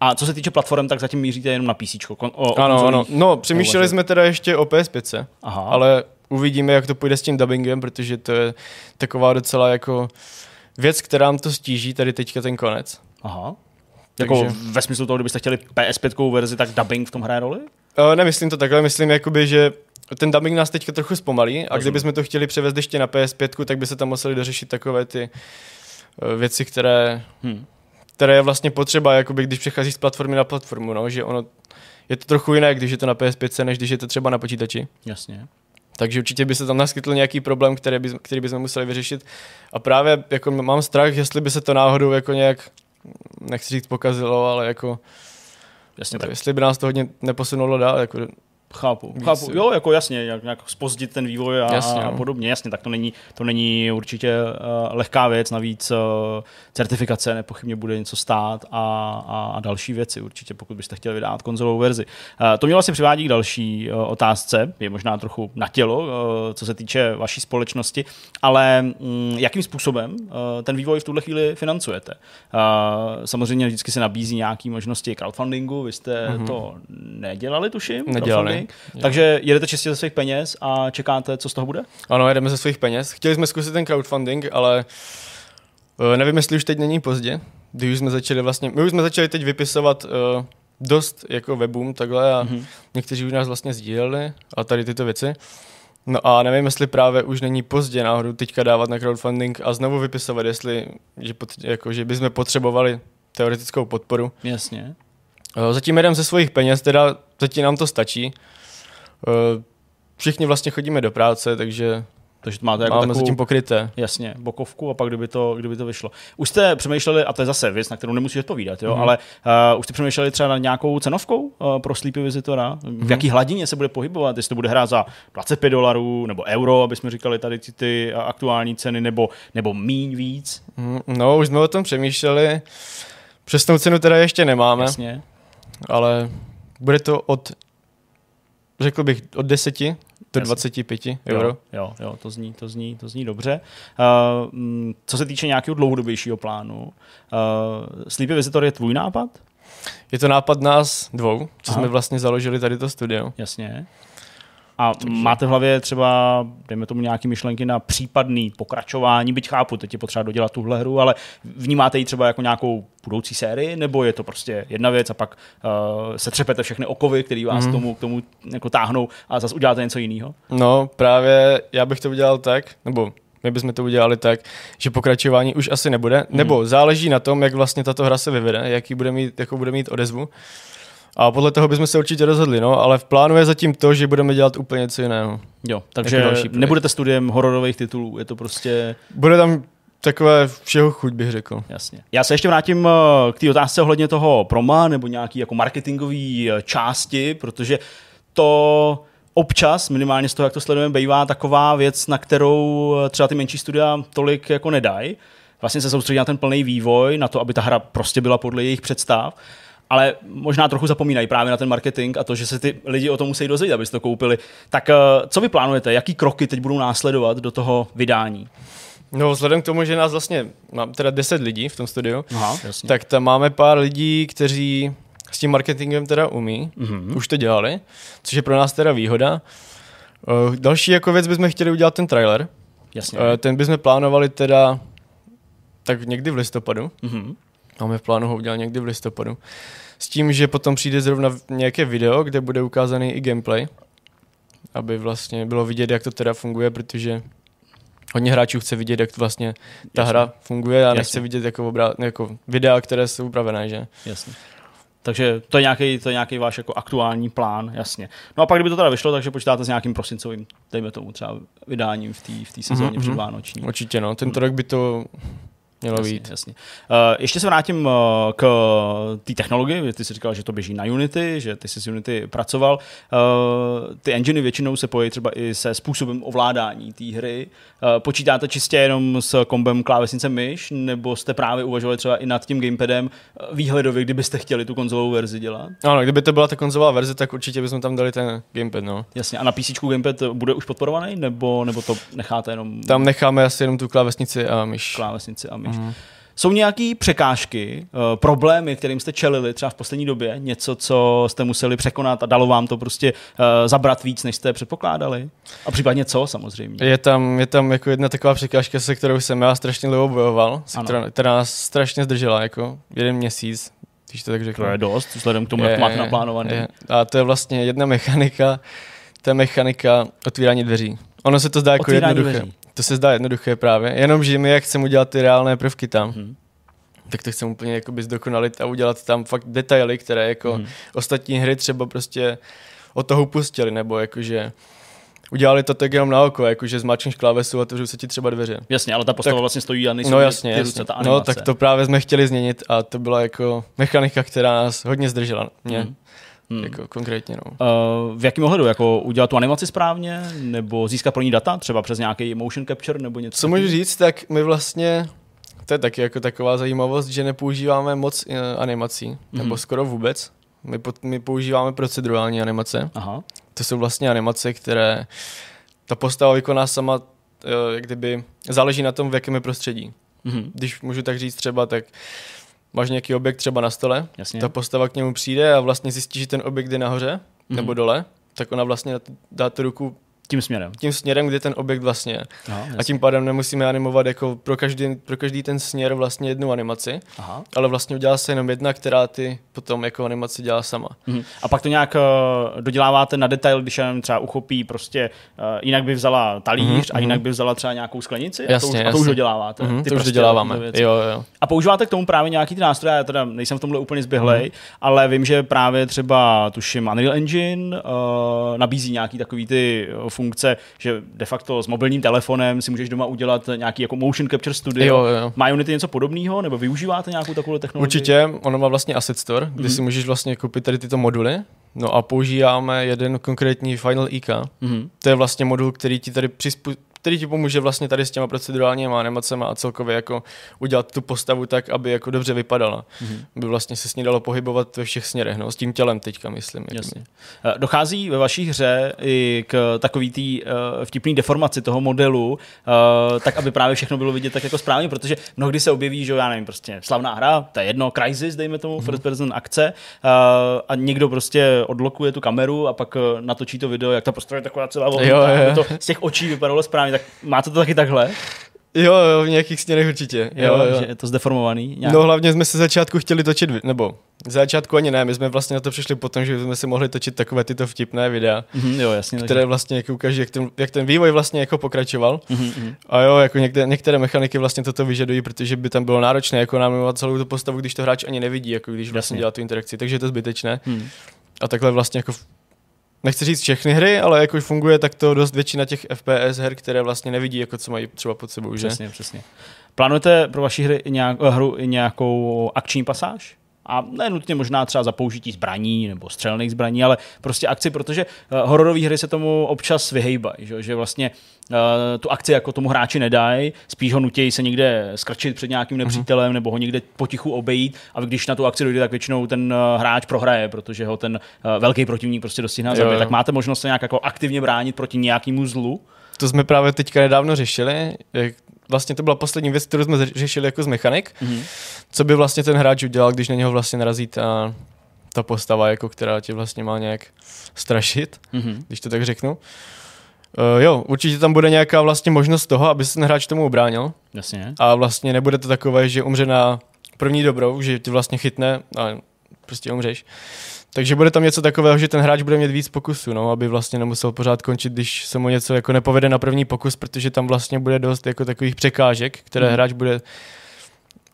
A co se týče platform, tak zatím míříte jenom na PC. Kon- o, o Ano, ano. No, přemýšleli jsme teda ještě o PS5, Aha, ale uvidíme, jak to půjde s tím dubbingem, protože to je taková docela jako věc, která nám to stíží tady teďka ten konec. Aha. Jako Takže- ve smyslu toho, kdybyste chtěli PS5 verzi, tak dubbing v tom hraje roli? Uh, nemyslím to takhle, myslím jakoby, že ten dubbing nás teďka trochu zpomalí a kdybychom to chtěli převést ještě na PS5, tak by se tam museli dořešit takové ty uh, věci, které, Hm. které je vlastně potřeba, jakoby, když přechází z platformy na platformu, no, že ono je to trochu jiné, když je to na PS5, než když je to třeba na počítači. Jasně. Takže určitě by se tam naskytl nějaký problém, který, by, který bychom museli vyřešit. A právě jako mám strach, jestli by se to náhodou jako nějak, nechci říct pokazilo, ale jako, Jasně, tak jestli by nás to hodně neposunulo dál. Jako, chápu. Víc- chápu. Jo, jako jasně, jak, jak spozdit ten vývoj a, Jasně, a no. podobně. Jasně, tak to není, to není určitě uh, lehká věc, navíc uh, certifikace nepochybně bude něco stát a, a, a další věci určitě, pokud byste chtěli vydávat konzolovou verzi. Uh, to mě vlastně přivádí k další uh, otázce, je možná trochu na tělo, uh, co se týče vaší společnosti, ale um, jakým způsobem uh, ten vývoj v tuhle chvíli financujete? Uh, samozřejmě vždycky se nabízí nějaké možnosti crowdfundingu, vy jste mm-hmm. to nedělali, tuším? Nedělali. Crowdfunding? Takže jedete čistě ze svých peněz a čekáte, co z toho bude? Ano, jedeme ze svých peněz. Chtěli jsme zkusit ten crowdfunding, ale uh, nevím, jestli už teď není pozdě. Když už jsme začali vlastně, my už jsme začali teď vypisovat uh, dost jako webům takhle a Mhm. mm-hmm. někteří už nás vlastně sdíleli a tady tyto věci. No a nevím, jestli právě už není pozdě náhodou teďka dávat na crowdfunding a znovu vypisovat, jestli, že, pot, jako, že bychom potřebovali teoretickou podporu. Jasně. Eh, Zatím jedem ze svých peněz, teda zatím nám to stačí. Eh, Všichni vlastně chodíme do práce, takže Takže to máte jako máme takovou, zatím pokryté. jasně, bokovku a pak kdyby to, kdyby to vyšlo. Už jste přemýšleli, a to je zase věc, na kterou nemusíte odpovídat, jo, Mhm. mm-hmm. ale uh, už jste přemýšleli třeba nad nějakou cenovkou uh, pro Sleepy Visitora? Mm-hmm. V jaký hladině se bude pohybovat? Jestli to bude hrát za 25 dolarů nebo euro, aby jsme říkali tady ty, ty aktuální ceny, nebo, nebo míň víc? Mhm, No, už jsme o tom přemýšleli. Přesnou cenu teda ještě nemáme, Jasně. ale bude to od, řekl bych, od 10 do Jasně. 25 euro. Jo, jo, jo, to zní, to zní, to zní dobře. Uh, mm, co se týče nějakého dlouhodobějšího plánu, uh, Sleepy Visitor je tvůj nápad? Je to nápad nás dvou, co Aha. jsme vlastně založili tady to studio. Jasně. A Takže... máte v hlavě třeba, dejme tomu nějaké myšlenky na případný pokračování, byť chápu, teď je potřeba dodělat tuhle hru, ale vnímáte ji třeba jako nějakou budoucí sérii, nebo je to prostě jedna věc a pak uh, se třepete všechny okovy, které vás mm. tomu, k tomu jako táhnou a zase uděláte něco jiného? No, právě já bych to udělal tak, nebo my bychom to udělali tak, že pokračování už asi nebude, mm. nebo záleží na tom, jak vlastně tato hra se vyvede, jaký bude mít, jakou bude mít odezvu. A podle toho bychom se určitě rozhodli, no, ale v plánu je zatím to, že budeme dělat úplně něco jiného. Jo, takže Jako další projekt. nebudete studiem hororových titulů, je to prostě Bude tam takové všeho chuť, bych řekl. Jasně. Já se ještě vrátím eh, k té otázce ohledně toho proma nebo nějaký jako marketingový eh, části, protože to občas, minimálně z toho, jak to sledujeme, bývá taková věc, na kterou eh, třeba ty menší studia tolik jako nedají. Vlastně se soustředí na ten plný vývoj, na to, aby ta hra prostě byla podle jejich představ. Ale možná trochu zapomínají právě na ten marketing a to, že se ty lidi o tom musí dozvědět, abyste to koupili. Tak eh, co vy plánujete? Jaký kroky teď budou následovat do toho vydání? No, vzhledem k tomu, že nás vlastně, mám teda 10 lidí v tom studiu, Aha, jasně. tak tam máme pár lidí, kteří s tím marketingem teda umí, Mhm. mm-hmm. už to dělali, což je pro nás teda výhoda. Uh, další jako věc bychom chtěli udělat ten trailer. Jasně. Uh, ten bychom plánovali teda tak někdy v listopadu. Mhm. Máme v plánu ho udělat někdy v listopadu. S tím, že potom přijde zrovna nějaké video, kde bude ukázaný i gameplay, aby vlastně bylo vidět, jak to teda funguje, protože hodně hráčů chce vidět, jak vlastně ta Jasně. hra funguje a Jasně. nechce vidět jako, obrá- jako videa, které jsou upravené, že? Jasně. Takže to je nějaký, to je nějaký váš jako aktuální plán, jasně. No a pak, kdyby to teda vyšlo, takže počítáte s nějakým prosincovým, dejme tomu třeba vydáním v té v sezóně Mhm, mm-hmm. mhm. předvánoční. Určitě no, tento rok by to mělo jasně, být. Jasně. Uh, ještě se vrátím uh, k té technologii. Ty jsi říkal, že to běží na Unity, že ty jsi s Unity pracoval. Uh, ty enginy většinou se pojí třeba i se způsobem ovládání té hry. Uh, počítáte čistě jenom s kombem klávesnice myš, nebo jste právě uvažovali třeba i nad tím gamepadem výhledově, kdybyste chtěli tu konzolovou verzi dělat? Ano, kdyby to byla ta konzolová verze, tak určitě bychom tam dali ten gamepad, no. Jasně. A na PC gamepad bude už podporovaný, nebo, nebo to necháte jenom Tam necháme asi jenom tu klávesnici a myš. klávesnici a myš? Mm. Jsou nějaké překážky, uh, problémy, kterým jste čelili třeba v poslední době? Něco, co jste museli překonat a dalo vám to prostě uh, zabrat víc, než jste předpokládali? A případně co samozřejmě? Je tam, je tam jako jedna taková překážka, se kterou jsem já strašně dlouho bojoval, se která, která nás strašně zdržela, jako jeden měsíc, když to tak řeknu. To je dost, vzhledem k tomu, jak to máte naplánovaný. je. A to je vlastně jedna mechanika, ta mechanika otvírání dveří. Ono se to zdá jako Otvírání jednoduché. dveří. To se zdá jednoduché právě, jenomže my jak chceme udělat ty reálné prvky tam, Mhm. tak to chceme úplně jakoby zdokonalit a udělat tam fakt detaily, které jako Mhm. ostatní hry třeba prostě od toho upustili, nebo jakože udělali to tak jenom na oko, jakože zmáčkneš klávesu a otevřou se ti třeba dveře. Jasně, ale ta postava Tak- vlastně stojí a nejsou No jasně, ty jasně. ruce, ta no animace. tak to právě jsme chtěli změnit a to byla jako mechanika, která nás hodně zdržela. Mě, Mhm. Hmm. jako konkrétně, no. Uh, v jakém ohledu? Jako udělat tu animaci správně? Nebo získat pro ní data? Třeba přes nějaký motion capture nebo něco? Co můžu říct, tak my vlastně, to je taky jako taková zajímavost, že nepoužíváme moc uh, animací, mm-hmm. nebo skoro vůbec. My, pot, my používáme procedurální animace. Aha. To jsou vlastně animace, které ta postava vykoná sama, uh, jak kdyby záleží na tom, v jakém je prostředí. Mhm. Když můžu tak říct třeba, tak máš nějaký objekt třeba na stole, Jasně. ta postava k němu přijde a vlastně zjistí, že ten objekt je nahoře Mhm. nebo dole, tak ona vlastně dá tu ruku Tím směrem. tím směrem, kde ten objekt vlastně je. Aha, A tím pádem nemusíme animovat jako pro každý, pro každý ten směr vlastně jednu animaci, Aha. ale vlastně udělá se jenom jedna, která ty potom jako animaci dělá sama. Mhm. A pak to nějak uh, doděláváte na detail, když jenom třeba uchopí prostě, uh, jinak by vzala talíř Mhm, a jinak by vzala třeba nějakou sklenici a, to, Jasně, už, a to už jasně. doděláváte. Mhm, Ty to už prostě doděláváme. tyhle věci. Jo, jo. A používáte k tomu právě nějaký ty nástroje, já teda nejsem v tomhle úplně zběhlej, Mhm. ale vím, že právě třeba tuším Unreal Engine uh, nabízí nějaký takový ty funkce, že de facto s mobilním telefonem si můžeš doma udělat nějaký jako motion capture studio. Jo, jo. Má Unity něco podobného, nebo využíváte nějakou takovou technologii? Určitě, ono má vlastně Asset Store, kde Mhm. si můžeš vlastně koupit tady tyto moduly, no a používáme jeden konkrétní Final IK. Mhm. To je vlastně modul, který ti tady přizpů- který ti pomůže vlastně tady s těma procedurálními animacemi a celkově jako udělat tu postavu tak, aby jako dobře vypadala. Mhm. Mm-hmm. Aby vlastně se s ní dalo pohybovat ve všech směrech, no, s tím tělem teďka myslím. Jasně. Eh, Dochází ve vaší hře i k takový té uh, vtipné deformaci toho modelu, uh, tak aby právě všechno bylo vidět tak jako správně, protože mnohdy se objeví, že jo, já nevím, prostě slavná hra, to je jedno, Crysis, dejme tomu, Mhm. mm-hmm. first person akce, uh, a někdo prostě odlokuje tu kameru a pak natočí to video, jak ta postava je taková celá Jo, jo, jo. to z těch očí vypadalo správně, tak máte to taky takhle, Jo, jo, v nějakých směrech určitě. jo, jo, že je to zdeformovaný. Nějak. No hlavně jsme se začátku chtěli točit, nebo z začátku ani ne, my jsme vlastně na to přišli potom, že jsme si mohli točit takové tyto vtipné videa, Mhm, jo, jasně. které vlastně jako ukáží, jak ten, jak ten vývoj vlastně jako pokračoval. Mhm, mhm. A jo, jako některé, některé mechaniky vlastně toto vyžadují, protože by tam bylo náročné jako animovat celou tu postavu, když to hráč ani nevidí, jako když vlastně Jasně. dělá tu interakci, takže je to zbytečné. Hmm. A takhle vlastně jako nechci říct všechny hry, ale jako funguje tak to dost většina těch FPS her, které vlastně nevidí, jako co mají třeba pod sebou, že? Přesně, přesně. Plánujete pro vaši hry nějak, hru nějakou akční pasáž? A ne nutně možná třeba za použití zbraní nebo střelných zbraní, ale prostě akci, protože uh, hororové hry se tomu občas vyhejbají, že, že vlastně uh, tu akci jako tomu hráči nedají, spíš ho nutějí se někde skrčit před nějakým nepřítelem nebo ho někde potichu obejít a když na tu akci dojde, tak většinou ten uh, hráč prohraje, protože ho ten velký protivník prostě dostihne jo. Tak máte možnost se nějak jako aktivně bránit proti nějakému zlu? To jsme právě teďka nedávno řešili. Jak, vlastně to byla poslední věc, kterou jsme řešili jako z mechanik. Mhm. Co by vlastně ten hráč udělal, když na něho vlastně narazí ta, ta postava, jako která tě vlastně má nějak strašit, Mhm. když to tak řeknu. Uh, jo, určitě tam bude nějaká vlastně možnost toho, aby se ten hráč tomu ubránil Jasně. a vlastně nebude to takové, že umře na první dobrou, že tě vlastně chytne a prostě umřeš. Takže bude tam něco takového, že ten hráč bude mít víc pokusů, no, aby vlastně nemusel pořád končit, když se mu něco jako nepovede na první pokus, protože tam vlastně bude dost jako takových překážek, které Mhm. hráč bude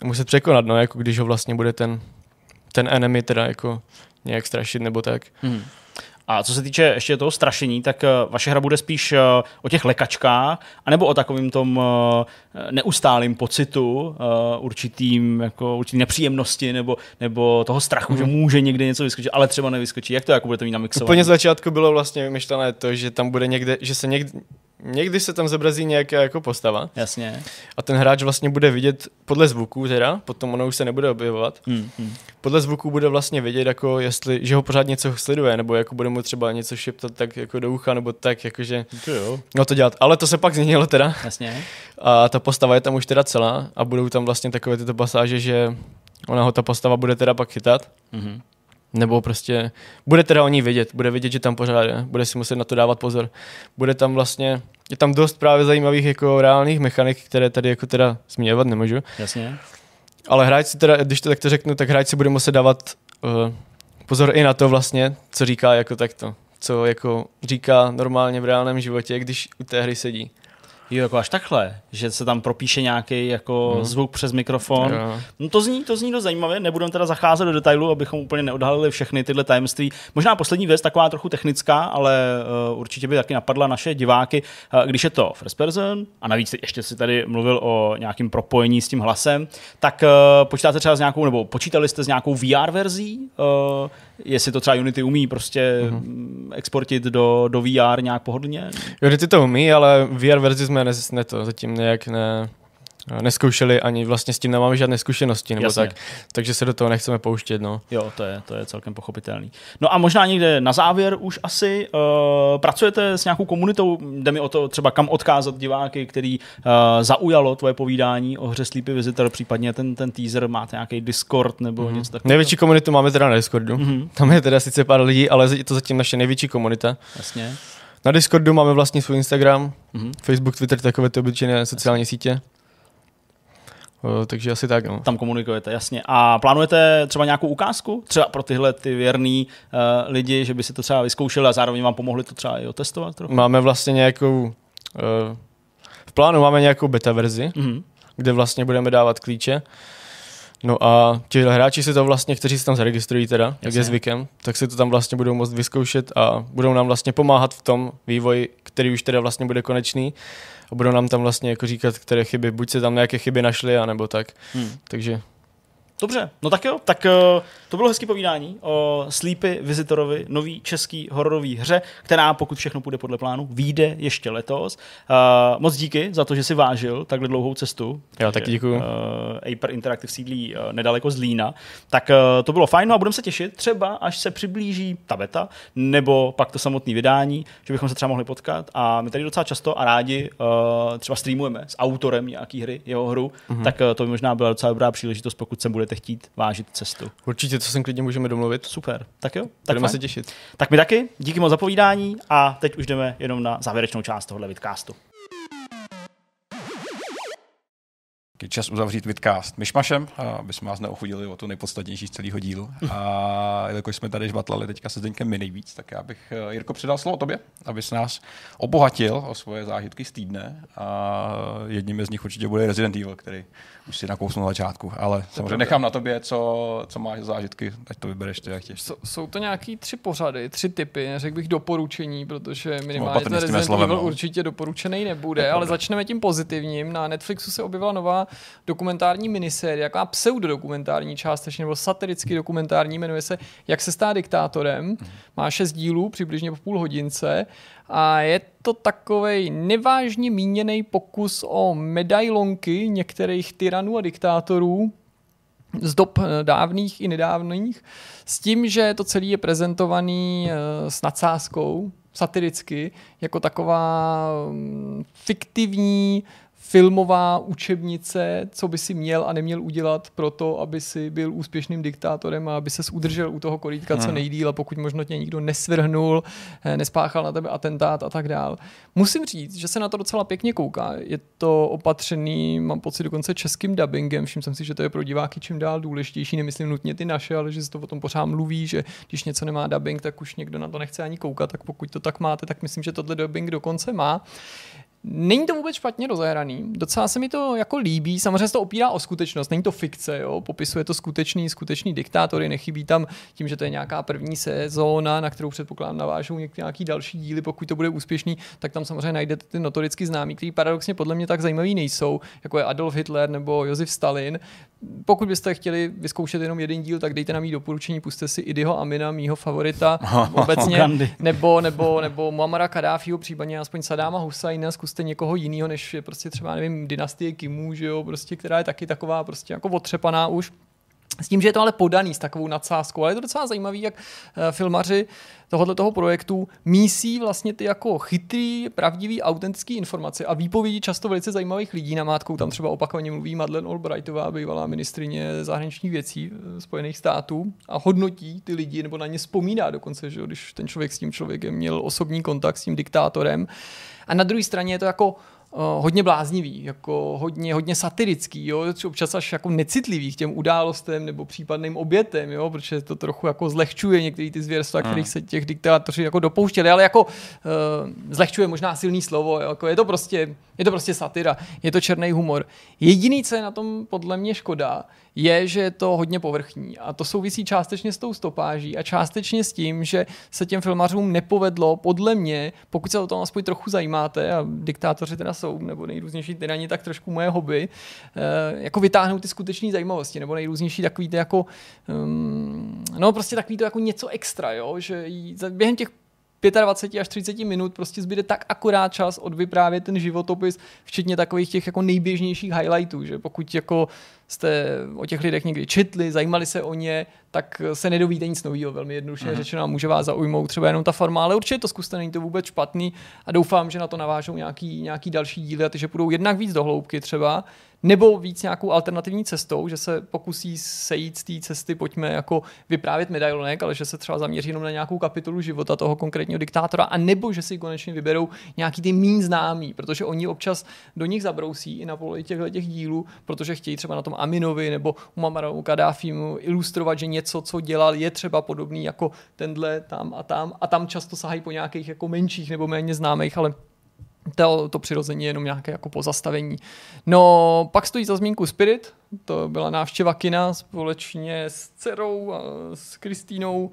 muset překonat, no, jako když ho vlastně bude ten, ten enemy teda jako nějak strašit nebo tak. Hmm. A co se týče ještě toho strašení, tak eh, vaše hra bude spíš eh, o těch lekačkách, anebo o takovým tom eh, neustálým pocitu, určitým jako určitý nepříjemnosti, nebo, nebo toho strachu, mm. že může někde něco vyskočit, ale třeba nevyskočí. Jak to jako budete mít namixovat? Úplně z začátku bylo vlastně vymyšlené to, že tam bude někde, že se někde, někdy se tam zobrazí nějaká jako postava. Jasně. A ten hráč vlastně bude vidět podle zvuků teda, potom ono už se nebude objevovat. Hmm, hmm. Podle zvuků bude vlastně vidět, jako jestli, že ho pořád něco sleduje, nebo jako bude mu třeba něco šeptat tak jako do ucha, nebo tak, jakože To jo. no to dělat. Ale to se pak změnilo teda. Jasně. A ta postava je tam už teda celá a budou tam vlastně takové tyto pasáže, že ona ho ta postava bude teda pak chytat. Mhm. Nebo prostě bude teda o ní vědět, bude vědět, že tam pořád je, bude si muset na to dávat pozor. Bude tam vlastně, je tam dost právě zajímavých jako reálných mechanik, které tady jako teda zmíněvat nemůžu. Jasně. Ale hráč si teda, když to takto řeknu, tak hráč si bude muset dávat uh, pozor i na to vlastně, co říká jako takto. Co jako říká normálně v reálném životě, když u té hry sedí. Jo, jako až takhle, že se tam propíše nějaký jako Mhm. zvuk přes mikrofon. Jo. No to zní, to zní dost zajímavě, nebudeme teda zacházet do detailu, abychom úplně neodhalili všechny tyhle tajemství. Možná poslední věc, taková trochu technická, ale uh, určitě by taky napadla naše diváky, uh, když je to first person, a navíc ještě si tady mluvil o nějakém propojení s tím hlasem, tak uh, počítáte třeba s nějakou, nebo počítali jste s nějakou VR verzí, uh, jestli to třeba Unity umí prostě mm-hmm. exportit do, do VR nějak pohodlně? Unity to umí, ale VR verzi jsme ne, ne to zatím nějak ne, neskoušeli, ani vlastně s tím nemáme žádné zkušenosti, nebo Jasně. tak, takže se do toho nechceme pouštět, no. Jo, to je, to je celkem pochopitelný. No a možná někde na závěr už asi uh, pracujete s nějakou komunitou, jde mi o to třeba kam odkázat diváky, který uh, zaujalo tvoje povídání o hře Sleepy Visitor, případně ten, ten teaser, máte nějaký Discord nebo mm-hmm. něco takového? Největší komunitu máme teda na Discordu. Mhm. Tam je teda sice pár lidí, ale je to zatím naše největší komunita. Jasně. Na Discordu máme vlastně svůj Instagram, Mhm. Facebook, Twitter, takové ty obyčejné sociální sítě. O, takže asi tak, no. Tam komunikujete, jasně. A plánujete třeba nějakou ukázku? Třeba pro tyhle ty věrný uh, lidi, že by si to třeba vyzkoušeli a zároveň vám pomohli to třeba i otestovat trochu? Máme vlastně nějakou... Uh, v plánu máme nějakou beta verzi, Mhm. kde vlastně budeme dávat klíče. No a ti hráči si to vlastně, kteří se tam zaregistrují teda, jak Jasně. je zvykem, tak si to tam vlastně budou moct vyzkoušet a budou nám vlastně pomáhat v tom vývoji, který už teda vlastně bude konečný a budou nám tam vlastně jako říkat, které chyby, buď se tam nějaké chyby našly, anebo tak. Hmm. Takže Dobře, no tak jo, tak uh, to bylo hezký povídání o Sleepy Visitorovi, nový český hororový hře, která, pokud všechno půjde podle plánu, vyjde ještě letos. Uh, moc díky za to, že si vážil takhle dlouhou cestu. Jo, taky děkuju. Uh, Aper Interactive sídlí uh, nedaleko z Lína. Tak uh, to bylo fajn, no a budeme se těšit, třeba až se přiblíží ta beta, nebo pak to samotné vydání, že bychom se třeba mohli potkat. A my tady docela často a rádi uh, třeba streamujeme s autorem nějaký hry, jeho hru, Mhm. mm-hmm. tak uh, to by možná byla docela dobrá příležitost, pokud se budete chtít vážit cestu. určitě to sem klidně můžeme domluvit. Super, tak jo. Tak, Budeme fajn. se těšit. tak my taky, díky moc za povídání a teď už jdeme jenom na závěrečnou část tohohle vidcastu. Je čas uzavřít vidcast myšmašem, aby jsme vás neochudili o to nejpodstatnější z celého dílu. A jelikož jsme tady žvatlali teďka se Zdeňkem my nejvíc, tak já bych, eh, Jirko, předal slovo tobě, abys nás obohatil o svoje zážitky z týdne. A jedním z nich určitě bude Resident Evil, který už si nakousnul na začátku. Ale samozřejmě nechám na tobě, co, co máš za zážitky, ať to vybereš ty, jak chtěš. Jsou, jsou to nějaký tři pořady, tři typy, neřekl bych doporučení, protože minimálně ten Resident slovem, Evil no. určitě doporučený nebude, To ale začneme tím pozitivním. Na Netflixu se objevila nová dokumentární minisérie, jaká pseudodokumentární částečně, nebo satiricky dokumentární, jmenuje se Jak se stát diktátorem. Má šest dílů, přibližně po půl hodince a je to takový nevážně míněný pokus o medailonky některých tyranů a diktátorů, z dob eh, dávných i nedávných, s tím, že to celé je prezentovaný eh, s nadsázkou, satiricky, jako taková mm, fiktivní filmová učebnice, co by si měl a neměl udělat pro to, aby si byl úspěšným diktátorem a aby se udržel u toho korítka co nejdíl a pokud možno tě nikdo nesvrhnul, eh, nespáchal na tebe atentát a tak dál. Musím říct, že se na to docela pěkně kouká. Je to opatřený, mám pocit, dokonce českým dubbingem. Všiml jsem si, že to je pro diváky čím dál důležitější. Nemyslím nutně ty naše, ale že se to o tom pořád mluví, že když něco nemá dubbing, tak už někdo na to nechce ani koukat. Tak pokud to tak máte, tak myslím, že tohle dubbing dokonce má. Není to vůbec špatně rozehraný, docela se mi to jako líbí, samozřejmě se to opírá o skutečnost, není to fikce, jo? popisuje to skutečný, skutečný diktátory, nechybí tam tím, že to je nějaká první sezóna, na kterou předpokládám navážou nějaký další díly, pokud to bude úspěšný, tak tam samozřejmě najdete ty notoricky známí, který paradoxně podle mě tak zajímavý nejsou, jako je Adolf Hitler nebo Josef Stalin. Pokud byste chtěli vyzkoušet jenom jeden díl, tak dejte nám mý doporučení, puste si Idyho Amina, mýho favorita obecně, nebo, nebo, nebo Muammara Kadáfiho, případně aspoň Sadáma Husajna, zkuste někoho jiného, než je prostě třeba, nevím, dynastie Kimů, že jo, prostě, která je taky taková prostě jako otřepaná už. S tím, že je to ale podaný s takovou nadsázkou, ale je to docela zajímavý, jak eh, filmaři tohoto toho projektu mísí vlastně ty jako chytrý, pravdivý, autentický informace a výpovědi často velice zajímavých lidí. Namátkou tam třeba opakovaně mluví Madeleine Albrightová, bývalá ministrině zahraničních věcí eh, Spojených států a hodnotí ty lidi nebo na ně vzpomíná dokonce, že když ten člověk s tím člověkem měl osobní kontakt s tím diktátorem. A na druhé straně je to jako hodně bláznivý, jako hodně, hodně satirický, jo? občas až jako necitlivý k těm událostem nebo případným obětem, jo? protože to trochu jako zlehčuje některé ty zvěrstva, hmm. kterých se těch diktátoři jako dopouštěli, ale jako uh, zlehčuje možná silný slovo, jo? Jako je to prostě je to prostě satira, je to černý humor. Jediný, co je na tom podle mě škoda, je, že je to hodně povrchní. A to souvisí částečně s tou stopáží a částečně s tím, že se těm filmařům nepovedlo, podle mě, pokud se o tom aspoň trochu zajímáte, a diktátoři teda jsou, nebo nejrůznější tyrani, tak trošku moje hobby, eh, jako vytáhnout ty skutečné zajímavosti, nebo nejrůznější takový ty jako, um, no prostě takový to jako něco extra, jo, že během těch 25 až 30 minut prostě zbyde tak akorát čas odvyprávět ten životopis, včetně takových těch jako nejběžnějších highlightů, že pokud jako jste o těch lidech někdy četli, zajímali se o ně, tak se nedovíte nic nového, velmi jednoduše mm-hmm. řečeno, může vás zaujmout třeba jenom ta forma, ale určitě to zkuste, není to vůbec špatný a doufám, že na to navážou nějaký, nějaký další díly a ty, že půjdou jednak víc do hloubky třeba, nebo víc nějakou alternativní cestou, že se pokusí sejít z té cesty, pojďme jako vyprávět medailonek, ale že se třeba zaměří jenom na nějakou kapitolu života toho konkrétního diktátora, a nebo že si konečně vyberou nějaký ty mín známý, protože oni občas do nich zabrousí i na poli těchto těch dílů, protože chtějí třeba na tom Aminovi nebo Muammaru Kadáfimu ilustrovat, že něco, co dělal, je třeba podobný jako tenhle tam a tam a tam často sahají po nějakých jako menších nebo méně známých, ale to, to přirozeně je jenom nějaké jako pozastavení. No, pak stojí za zmínku Spirit, to byla návštěva kina společně s dcerou a s Kristýnou.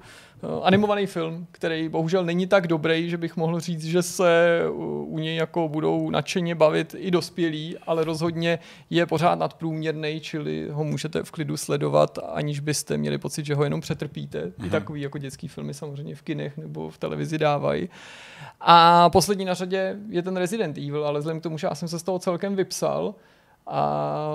Animovaný film, který bohužel není tak dobrý, že bych mohl říct, že se u něj jako budou nadšeně bavit i dospělí, ale rozhodně je pořád nadprůměrný, čili ho můžete v klidu sledovat, aniž byste měli pocit, že ho jenom přetrpíte. Mm-hmm. I mhm. takový jako dětský filmy samozřejmě v kinech nebo v televizi dávají. A poslední na řadě je ten Resident Evil, ale vzhledem k tomu, že já jsem se z toho celkem vypsal, a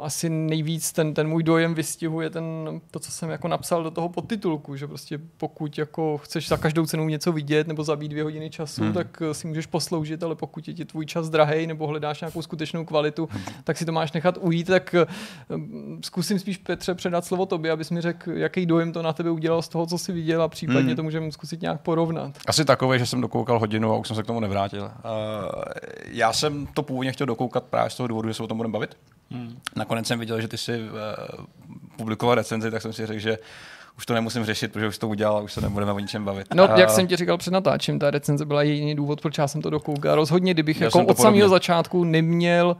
asi nejvíc ten, ten můj dojem vystihuje ten, to, co jsem jako napsal do toho podtitulku, že prostě pokud jako chceš za každou cenu něco vidět nebo zabít dvě hodiny času, hmm. tak si můžeš posloužit, ale pokud je ti tvůj čas drahej nebo hledáš nějakou skutečnou kvalitu, hmm. tak si to máš nechat ujít, tak hm, zkusím spíš Petře předat slovo tobě, abys mi řekl, jaký dojem to na tebe udělal z toho, co jsi viděl a případně hmm. to můžeme zkusit nějak porovnat. Asi takový, že jsem dokoukal hodinu a už jsem se k tomu nevrátil. Uh, já jsem to původně chtěl dokoukat právě z toho důvodu, důvodu, že se o tom budeme bavit. Hmm. Nakonec jsem viděl, že ty si uh, publikoval recenzi, tak jsem si řekl, že už to nemusím řešit, protože už to udělal a už se nebudeme o ničem bavit. No, a... jak jsem ti říkal před natáčím, ta recenze byla jediný důvod, proč já jsem to dokoukal. Rozhodně, kdybych já jako od samého začátku neměl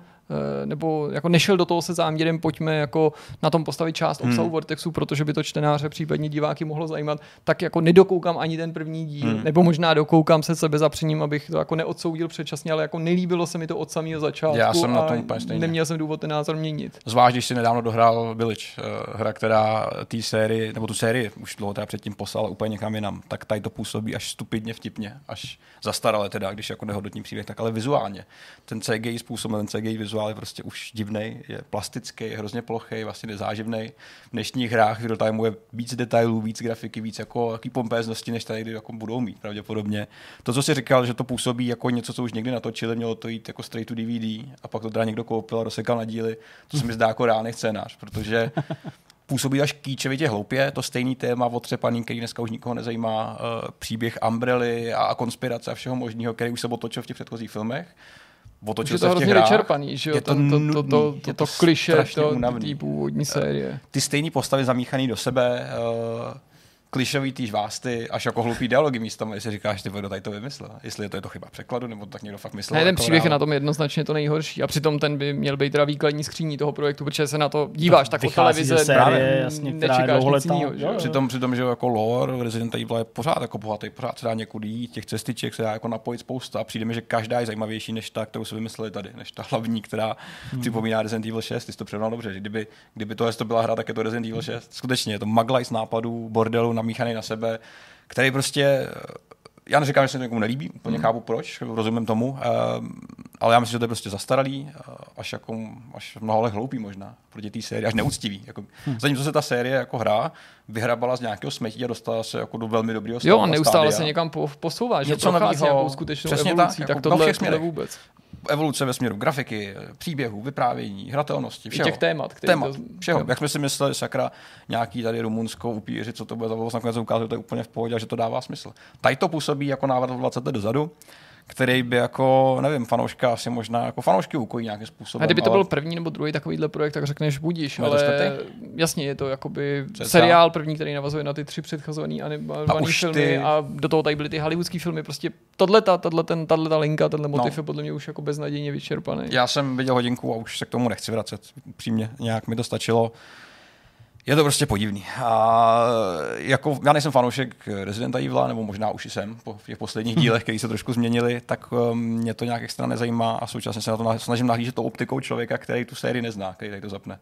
nebo jako nešel do toho se záměrem, pojďme jako na tom postavit část hmm. obsahu Vortexu, protože by to čtenáře, případně diváky mohlo zajímat, tak jako nedokoukám ani ten první díl, hmm. nebo možná dokoukám se sebe zapřením, abych to jako neodsoudil předčasně, ale jako nelíbilo se mi to od samého začátku Já jsem na tom úplně stejně. neměl jsem důvod ten názor měnit. Zvlášť, když si nedávno dohrál Village, eh, hra, která té sérii, nebo tu sérii už dlouho teda předtím poslala úplně někam jinam, tak tady to působí až stupidně vtipně, až zastaralé teda, když jako nehodnotím příběh, tak ale vizuálně. Ten CGI způsob, ten CGI vizuál je prostě už divný, je plastický, je hrozně plochý, vlastně nezáživný. V dnešních hrách v real je víc detailů, víc grafiky, víc jako jaký pompéznosti, než tady jako budou mít pravděpodobně. To, co si říkal, že to působí jako něco, co už někdy natočili, mělo to jít jako straight to DVD a pak to teda někdo koupil a rozsekal na díly, to se mi zdá jako reálný scénář, protože působí až kýčevitě hloupě, to stejný téma otřepaný, který dneska už nikoho nezajímá, uh, příběh Umbrelly a konspirace a všeho možného, který už se otočil v těch předchozích filmech otočil je to hrozně vyčerpaný, že jo? Je to, to, to, to, to, to, to kliše to, té původní série. Ty stejné postavy zamíchané do sebe, uh, klišový týž vásty, až jako hloupý dialogy místo, jestli říkáš, ty kdo tady to vymyslel. Jestli je to, je to chyba překladu, nebo to tak někdo fakt myslel. Ne, ten příběh je na tom jednoznačně to nejhorší. A přitom ten by měl být teda výkladní skříní toho projektu, protože se na to díváš, tak o vychází ze televize série, právě jasně, nečekáš nic jinýho, že Jo, jo? jo. Přitom, přitom, že jako lore Resident Evil je pořád jako bohatý, pořád se dá někudy jít, těch cestiček se dá jako napojit spousta a přijde mi, že každá je zajímavější než ta, kterou si vymysleli tady, než ta hlavní, která hmm. připomíná Resident Evil 6. Ty jsi to přirovnal dobře, že kdyby, kdyby tohle to byla hra, tak je to Resident Evil 6. Skutečně je to maglaj z nápadů, bordelu, namíchaný na sebe, který prostě já neříkám, že se to někomu nelíbí, úplně chápu proč, rozumím tomu, ehm, ale já myslím, že to je prostě zastaralý, eh, až jako až v mnoha let hloupý možná proti té sérii, až neúctivý. Jako, Zatímco se ta série jako hra vyhrabala z nějakého smetí a dostala se jako do velmi dobrého stavu. Jo, a neustále stádia. se někam po- posouvá, že Něco prochází novýho. nějakou skutečnou Přesně evolucí, tak, tak, jako tohle, tohle vůbec. Evoluce ve směru grafiky, příběhů, vyprávění, hratelnosti, všeho. těch témat, témat to- všeho. no. Jak jsme si mysleli, sakra, nějaký tady rumunskou upíři, co to bude za nakonec že to je úplně v pohodě a že to dává smysl. Tady to působí jako návrat o 20 let dozadu, který by jako, nevím, fanouška asi možná, jako fanoušky ukojí nějakým způsobem. A kdyby to ale- byl první nebo druhý takovýhle projekt, tak řekneš budíš, No, ale čtvrtý? jasně je to jakoby Cca. seriál první, který navazuje na ty tři předchozovaný animované filmy ty- a do toho tady byly ty hollywoodské filmy, prostě tohle ta, tahle, ten, tahle ta linka, tenhle motiv No. je podle mě už jako beznadějně vyčerpaný. Já jsem viděl hodinku a už se k tomu nechci vracet. Upřímně, nějak mi to stačilo. Je to prostě podivný. A jako, já nejsem fanoušek Residenta Evila, nebo možná už i jsem po těch posledních dílech, které se trošku změnily, tak um, mě to nějak extra nezajímá a současně se na to na- snažím nahlížet tou optikou člověka, který tu sérii nezná, který tady to zapne.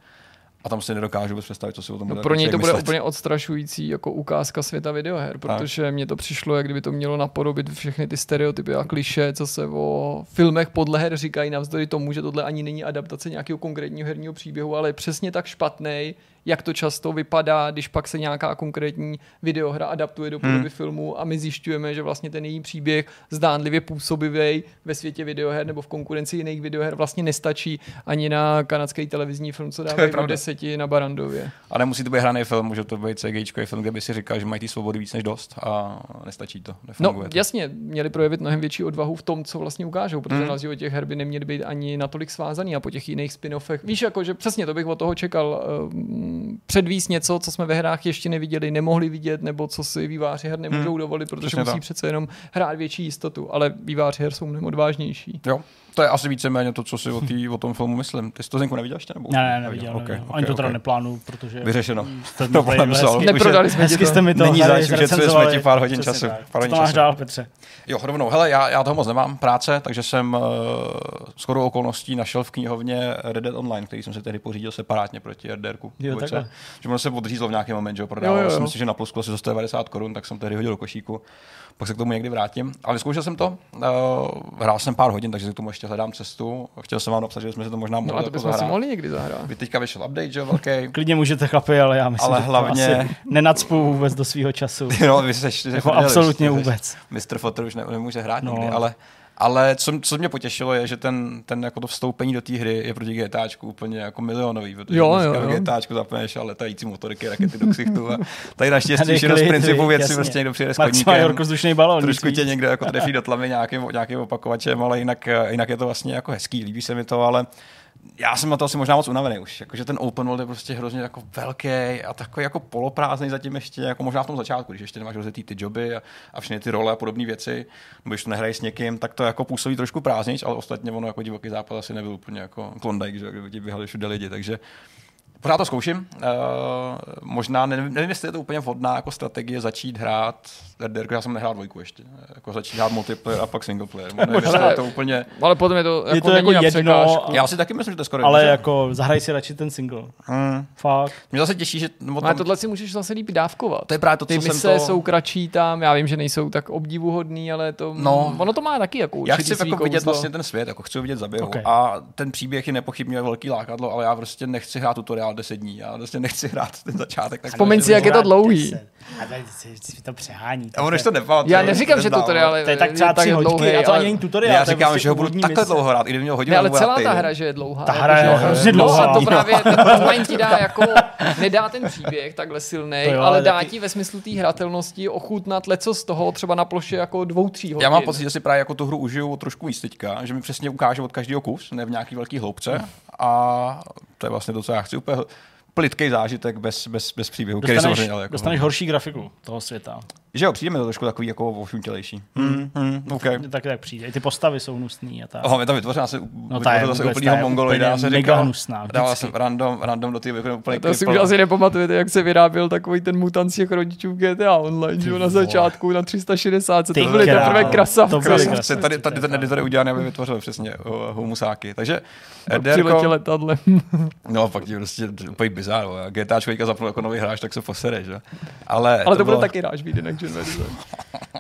A tam si nedokážu vůbec představit, co si o tom No, bude pro něj to bude myslet. úplně odstrašující jako ukázka světa videoher, protože mně to přišlo, jak kdyby to mělo napodobit všechny ty stereotypy a kliše, co se o filmech podle her říkají, navzdory tomu, že tohle ani není adaptace nějakého konkrétního herního příběhu, ale je přesně tak špatný, jak to často vypadá, když pak se nějaká konkrétní videohra adaptuje do podoby hmm. filmu a my zjišťujeme, že vlastně ten její příběh zdánlivě působivý ve světě videoher nebo v konkurenci jiných videoher vlastně nestačí ani na kanadský televizní film, co dávají pravda. deseti na Barandově. A nemusí to být hraný film, může to být CGI film, kde by si říkal, že mají ty svobody víc než dost a nestačí to. No to. jasně, měli projevit mnohem větší odvahu v tom, co vlastně ukážou, protože Hmm. na rozdíl těch her by neměly být ani natolik svázaný a po těch jiných spin-offech. Víš, jako, že přesně to bych od toho čekal. Um, předvíst něco, co jsme ve hrách ještě neviděli, nemohli vidět, nebo co si výváři her nemůžou Hmm. dovolit, protože Přesně musí tak. přece jenom hrát větší jistotu, ale výváři her jsou mnohem odvážnější. Jo, to je asi víceméně to, co si o, tý, o tom filmu myslím. Ty jsi to Zdenku neviděl ještě? Nebo? Ne, ne, neviděl, Okay, neviděl. okay, Ani to teda okay. neplánuju, protože... Vyřešeno. Jste Problém tady psal. Neprodali jsme Hezky to. jste mi to Není zač, ušetřili jsme ti pár hodin času, tak. pár hodin to máš času. dál, Petře? Jo, rovnou. Hele, já, já toho moc nemám práce, takže jsem uh, skoro okolností našel v knihovně Red Dead Online, který jsem si tehdy pořídil separátně proti RDRku. Jo, dvojce. takhle. Že ono se odřízlo v nějaký moment, že ho prodával. Jsem si, že na plusku asi za 190 korun, tak jsem tehdy hodil do košíku. Pak se k tomu někdy vrátím. Ale zkoušel jsem to, uh, hrál jsem pár hodin, takže k tomu ještě hledám cestu. Chtěl jsem vám napsat, že jsme se to možná mohli No a to jako bychom si zahrát. mohli někdy zahrát. Vy teďka vyšel update, že jo, velký. Klidně můžete chlapi, ale já myslím, Ale že hlavně- to asi nenacpu vůbec do svého času. no, vy seš, jako absolutně vůbec. Mr. Fotter už ne, nemůže hrát No. no. nikdy, ale, ale co, co mě potěšilo je, že ten, ten jako to vstoupení do té hry je proti GTAčku úplně jako milionový, protože Jo, jo, jo. GTAčku zapneš a letající motorky, rakety do ksichtu a tady naštěstí všechno z principu věci jasně. prostě někdo přijede s koníkem, balón. trošku tě víc. někdo jako trefí do tlavy nějakým, nějakým opakovačem, ale jinak, jinak je to vlastně jako hezký, líbí se mi to, ale já jsem na to asi možná moc unavený už, jakože ten open world je prostě hrozně jako velký a takový jako poloprázdný zatím ještě, jako možná v tom začátku, když ještě nemáš rozjetý ty joby a, a všechny ty role a podobné věci, nebo když to nehraješ s někým, tak to jako působí trošku prázdnější, ale ostatně ono jako divoký západ asi nebyl úplně jako Klondike, že kdyby ti běhali všude lidi, takže Pořád to zkouším. Uh, možná, nevím, nevím, jestli je to úplně vhodná jako strategie začít hrát RDR, já jsem nehrál dvojku ještě, jako začít hrát multiplayer a pak single player. Nevím, je to úplně, Ale potom je to Je jako to není jako jedno, překážku. já si taky myslím, že to je skoro Ale jedno, že? jako zahraj si radši ten single. Hmm. Fakt. Mě zase těší, že No, tam, ale tohle si můžeš zase líp dávkovat. to je právě to, Ty co jsem mise to... jsou kratší tam, já vím, že nejsou tak obdivuhodný, ale to, No. ono to má taky jako já chci jako vidět vlastně ten svět, jako chci ho vidět za běhu. Okay. A ten příběh je nepochybně velký lákadlo, ale já prostě nechci hrát tutoriál 10 dní. Já prostě nechci hrát ten začátek. Tak Vzpomeň si, jak je to dlouhý. A tady si, to přehání. A on to nepamatuje. Já neříkám, že tutoriál To je tak třeba tři hodky dlouhý, a to ani není tutoriál. Já je říkám, prostě že ho budu takhle dlouho hrát, i kdyby měl hodinu Ne, ale celá ta hra, že je dlouhá. Ta jako, hra je hrozně No a to dlouhá. právě ten ti dá jako, nedá ten příběh takhle silný, ale dá ti ve smyslu té hratelnosti ochutnat leco z toho třeba na ploše jako dvou, tří hodin. Já mám pocit, že si právě jako tu hru užiju trošku víc teďka, že mi přesně ukáže od každého kus, ne v nějaký velký hloubce. A to je vlastně to, co já chci úplně plitký zážitek bez, bez, bez příběhu, který Dostaneš, samozřejmě ale jako, dostaneš horší grafiku toho světa. Že jo, přijde mi to trošku takový jako ošuntělejší. Hmm, hmm, okay. Mně Tak tak přijde. I ty postavy jsou hnusný a tak. Oho, mi to vytvořila se, No ta je zase úplnýho mongoloida, úplně se mega říkal. hnusná, vždycky. jsem random, random do té úplně To si už asi nepamatujete, jak se vyráběl takový ten mutant z těch rodičů v GTA Online, že jo, na začátku na 360, to Ty byly teprve byly Krasavci, krasavci, tady, tady to je ten editor je udělaný, aby vytvořil přesně uh, humusáky. Takže Přiletě Ederko, letadlem. no fakt je prostě úplně bizár. GTA člověka zapnul jako nový hráč, tak se posere, že? Ale, Ale to bude bylo- taky ráž vyjde Gen verze.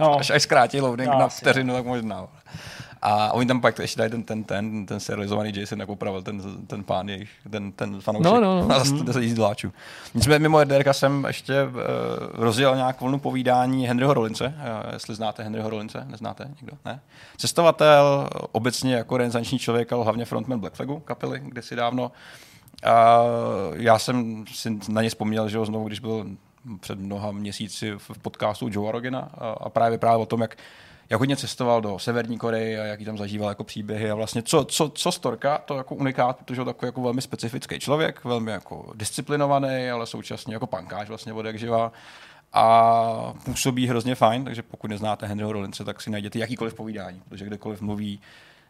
No, až, až zkrátí loading No, na vteřinu, tak možná. A oni tam pak ještě dají ten, ten, ten, ten serializovaný Jason, jak opravil ten, ten pán jejich, ten, ten fanoušek. No, no, no. A zase to jízdí dláčů. Nicméně mimo Ederka jsem ještě uh, rozjel nějak vlnu povídání Henryho Rollince, uh, jestli znáte Henryho Rollince, neznáte někdo? Ne? Cestovatel, obecně jako renesanční člověk, ale hlavně frontman Black Flagu kapely, kdysi dávno. A já jsem si na ně vzpomněl, že ho znovu, když byl před mnoha měsíci v podcastu Joe Rogena a, právě právě o tom, jak, jak hodně cestoval do Severní Koreje a jaký tam zažíval jako příběhy a vlastně co, co, co Storka, to jako unikát, protože je takový jako velmi specifický člověk, velmi jako disciplinovaný, ale současně jako pankáč vlastně od jak živá a působí hrozně fajn, takže pokud neznáte Henryho Rollince, tak si najděte jakýkoliv povídání, protože kdekoliv mluví,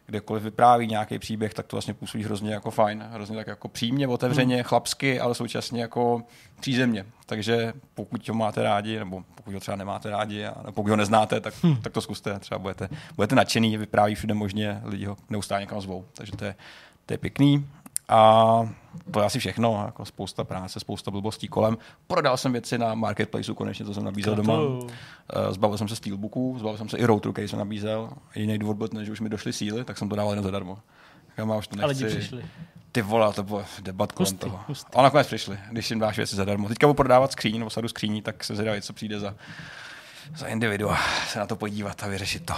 kdekoliv vypráví nějaký příběh, tak to vlastně působí hrozně jako fajn, hrozně tak jako příjemně, otevřeně, hmm. chlapsky, ale současně jako přízemně. Takže pokud ho máte rádi, nebo pokud ho třeba nemáte rádi, a pokud ho neznáte, tak, hmm. tak to zkuste, třeba budete, budete nadšený, vypráví všude možně, lidi ho neustále někam zvou, takže to je, to je pěkný. A to je asi všechno, jako spousta práce, spousta blbostí kolem. Prodal jsem věci na marketplaceu, konečně to jsem nabízel doma. Eh, Zbavil jsem se Steelbooku, zbavil jsem se i Routeru, který jsem nabízel. Jiný důvod byl ten, že už mi došly síly, tak jsem to dával jen zadarmo. Já mám už to ale nechci. lidi přišli. Ty vole, to bylo debat kolem Hustý, toho. hustý. A nakonec přišli, když jim dáš věci zadarmo. Teďka budu prodávat skříň nebo sadu skříní, tak se zvědavý, co přijde za, za individua se na to podívat a vyřešit to.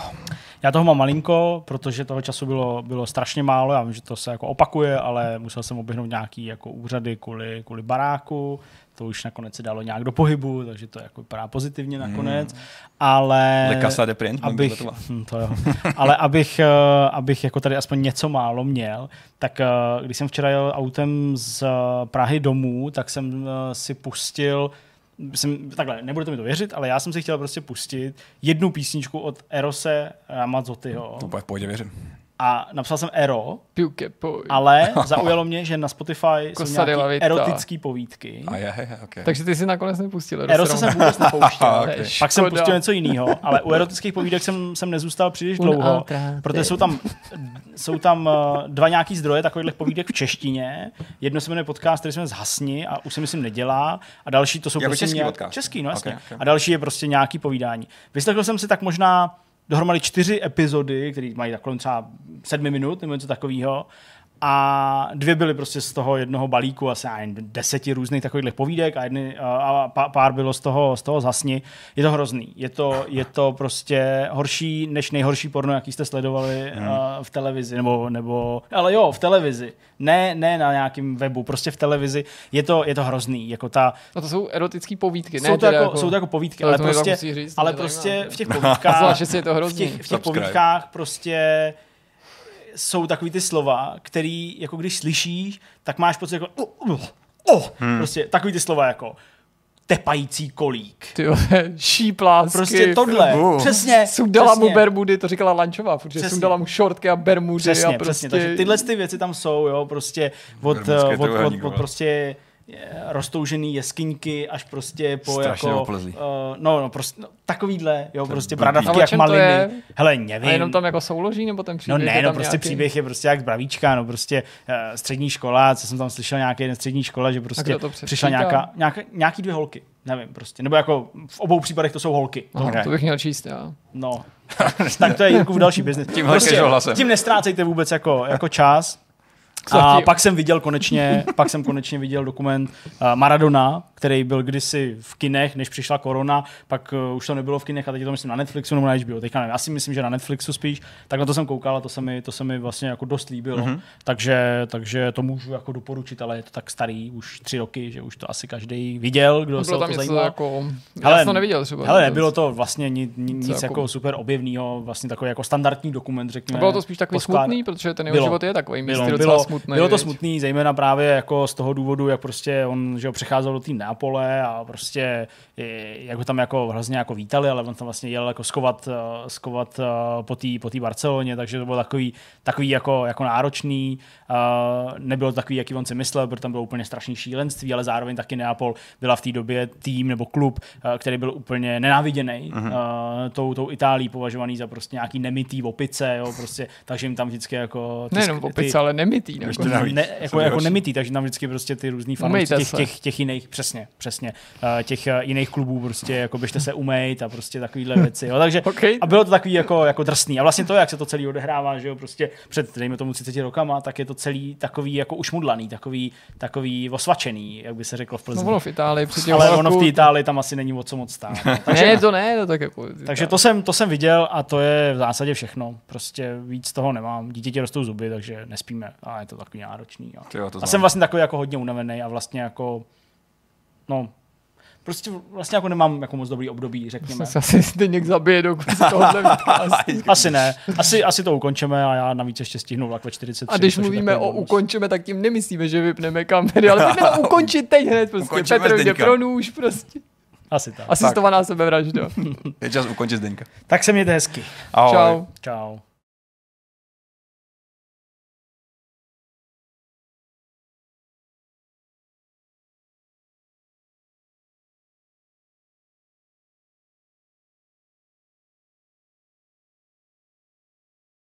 Já toho mám malinko, protože toho času bylo, bylo strašně málo. Já vím, že to se jako opakuje, ale musel jsem oběhnout nějaký jako úřady kvůli, kvůli baráku. To už nakonec se dalo nějak do pohybu, takže to jako vypadá pozitivně nakonec. Hmm. Ale Le Casa de Prince, abych, to hm, to jo. ale abych, eh, abych jako tady aspoň něco málo měl, tak eh, když jsem včera jel autem z eh, Prahy domů, tak jsem si pustil jsem, takhle, nebudete mi to věřit, ale já jsem si chtěl prostě pustit jednu písničku od Erose Ramazzotyho To úplně v věřím. A napsal jsem Ero, Piuke, ale zaujalo mě, že na Spotify jsou nějaké erotické povídky. A je, je, okay. Takže ty si nakonec nepustil. Erose jsem vůbec nepouštěl. Okay. Pak jsem pustil něco jiného, ale u erotických povídek jsem, jsem nezůstal příliš dlouho, protože jsou tam, jsou tam eh, dva nějaký zdroje takových povídek v češtině. Jedno se jmenuje podcast, který se jmenuje Zhasni a už si myslím nedělá. A další to jsou Jako prostě český nějak, podcast? Český, no jasně. Ok, ok. A další je prostě nějaký povídání. Vyslechl jsem si tak možná dohromady čtyři epizody, které mají takhle třeba sedmi minut nebo něco takového. A dvě byly prostě z toho jednoho balíku, asi nevím, deseti různých takových povídek a, jedny, a pá- pár bylo z toho, z toho zhasni. Je to hrozný. Je to, je to prostě horší než nejhorší porno, jaký jste sledovali hmm. v televizi. Nebo, nebo, ale jo, v televizi. Ne, ne na nějakém webu, prostě v televizi. Je to, je to hrozný. Jako ta, No to jsou erotické povídky, ne jsou, to teda jako, jsou to jako povídky, To- ale prostě, říct, ale prostě v těch povídkách, Zvlášť, jestli je to v hrozný. těch, v těch povídkách prostě jsou takový ty slova, který jako když slyšíš, tak máš pocit jako oh, oh, oh. Hmm. prostě takový ty slova jako tepající kolík. Ty vole, šíplásky. Prostě tohle, Uh. přesně, Sundala přesně, mu bermudy, to říkala Lančová, protože Přesně. sundala mu šortky a bermudy Přesně, a prostě... přesně. Takže tyhle ty věci tam jsou, jo, prostě od, Bermudský od, od, od, trojúhelníkové. prostě eh, roztoužený jeskyňky až prostě po Strašně jako, uh, no, no, prostě, no, takovýhle, jo, prostě blbý. bradavky jak to maliny. je? Hele, nevím. A jenom tam jako souloží, nebo ten No příběh ne, je no tam prostě nějaký? příběh je prostě jak z Bravíčka, no prostě uh, střední škola, co jsem tam slyšel nějaký jeden střední škola, že prostě to přišla nějaká, nějaká, nějaký dvě holky, nevím prostě, nebo jako v obou případech to jsou holky. Aha, Ok. To bych měl číst, já. No, tak to je Jirku v další biznis. Tímhle Prostě, tím nestrácejte vůbec jako, jako čas. A pak jsem viděl konečně, pak jsem konečně viděl dokument uh, Maradona, který byl kdysi v kinech, než přišla korona, pak uh, už to nebylo v kinech a teď je to myslím na Netflixu nebo na HBO. Teďka nevím, asi myslím, že na Netflixu spíš. Tak na to jsem koukal a to se mi, to se mi vlastně jako dost líbilo. Mhm. Mm-hmm. Takže, takže to můžu jako doporučit, ale je to tak starý, už tři roky, že už to asi každý viděl, kdo se Bylo o tam to zajímal. jako... Já jsem to neviděl třeba. Hele, nebylo to vlastně nic, nic jako- jako super objevného, vlastně takový jako standardní dokument, řekněme. A bylo to spíš takový poskládá- smutný, protože ten jeho Bylo. život je takový bylo, bylo, smutný. bylo to smutný, zejména právě jako z toho důvodu, jak prostě on že jo, přecházel do té Neapole a prostě eh, jak ho tam jako hrozně jako vítali, ale on tam vlastně jel jako skovat, eh, skovat eh, po té po té Barceloně, takže to bylo takový, takový jako, jako náročný. Uh, nebylo to takový, jaký on si myslel, protože tam bylo úplně strašný šílenství, ale zároveň taky Neapol byla v té době tým nebo klub, který byl úplně nenáviděný uh, tou, tou Itálií, považovaný za prostě nějaký nemitý opice, jo, prostě, takže jim tam vždycky jako... ty Nejenom opice, ale nemitý. Jako. ne, jako, je jako nemitý, takže tam vždycky prostě ty různý fanoušci těch, těch, těch, jiných, přesně, přesně, uh, těch uh, jiných klubů prostě, jako běžte se umejt a prostě takovýhle věci, jo, takže Okay. a bylo to takový jako, jako drsný. A vlastně to, jak se to celý odehrává, že jo, prostě před, dejme tomu 30 rokama, tak je to celý takový jako ušmudlaný, takový, takový osvačený, jak by se řeklo v Plzni. No ono v Itálii těch Ale ono v té Itálii tam asi není o co moc stát. no. Takže, Ne, to ne, to tak jako... takže to jsem, to jsem viděl a to je v zásadě všechno. Prostě víc toho nemám. Dítěti rostou zuby, takže nespíme a je to takový náročný. Jo. Ty jo, to A jsem vlastně takový jako hodně unavený a vlastně jako, no, prostě vlastně jako nemám jako moc dobrý období, řekněme. se asi Zdeněk zabije do tohohle. Asi ne. Asi, asi to ukončeme a já navíc ještě stihnu vlak ve 43. A když mluvíme o bonus. ukončeme, tak tím nemyslíme, že vypneme kamery, ale pojďme to ukončit teď hned. Prostě Ukončíme Petr jde pro nůž prostě. Asi tak. Asistovaná sebevražda. Je čas ukončit Zdeňka. Tak se mějte hezky. Ahoj. Čau. Čau.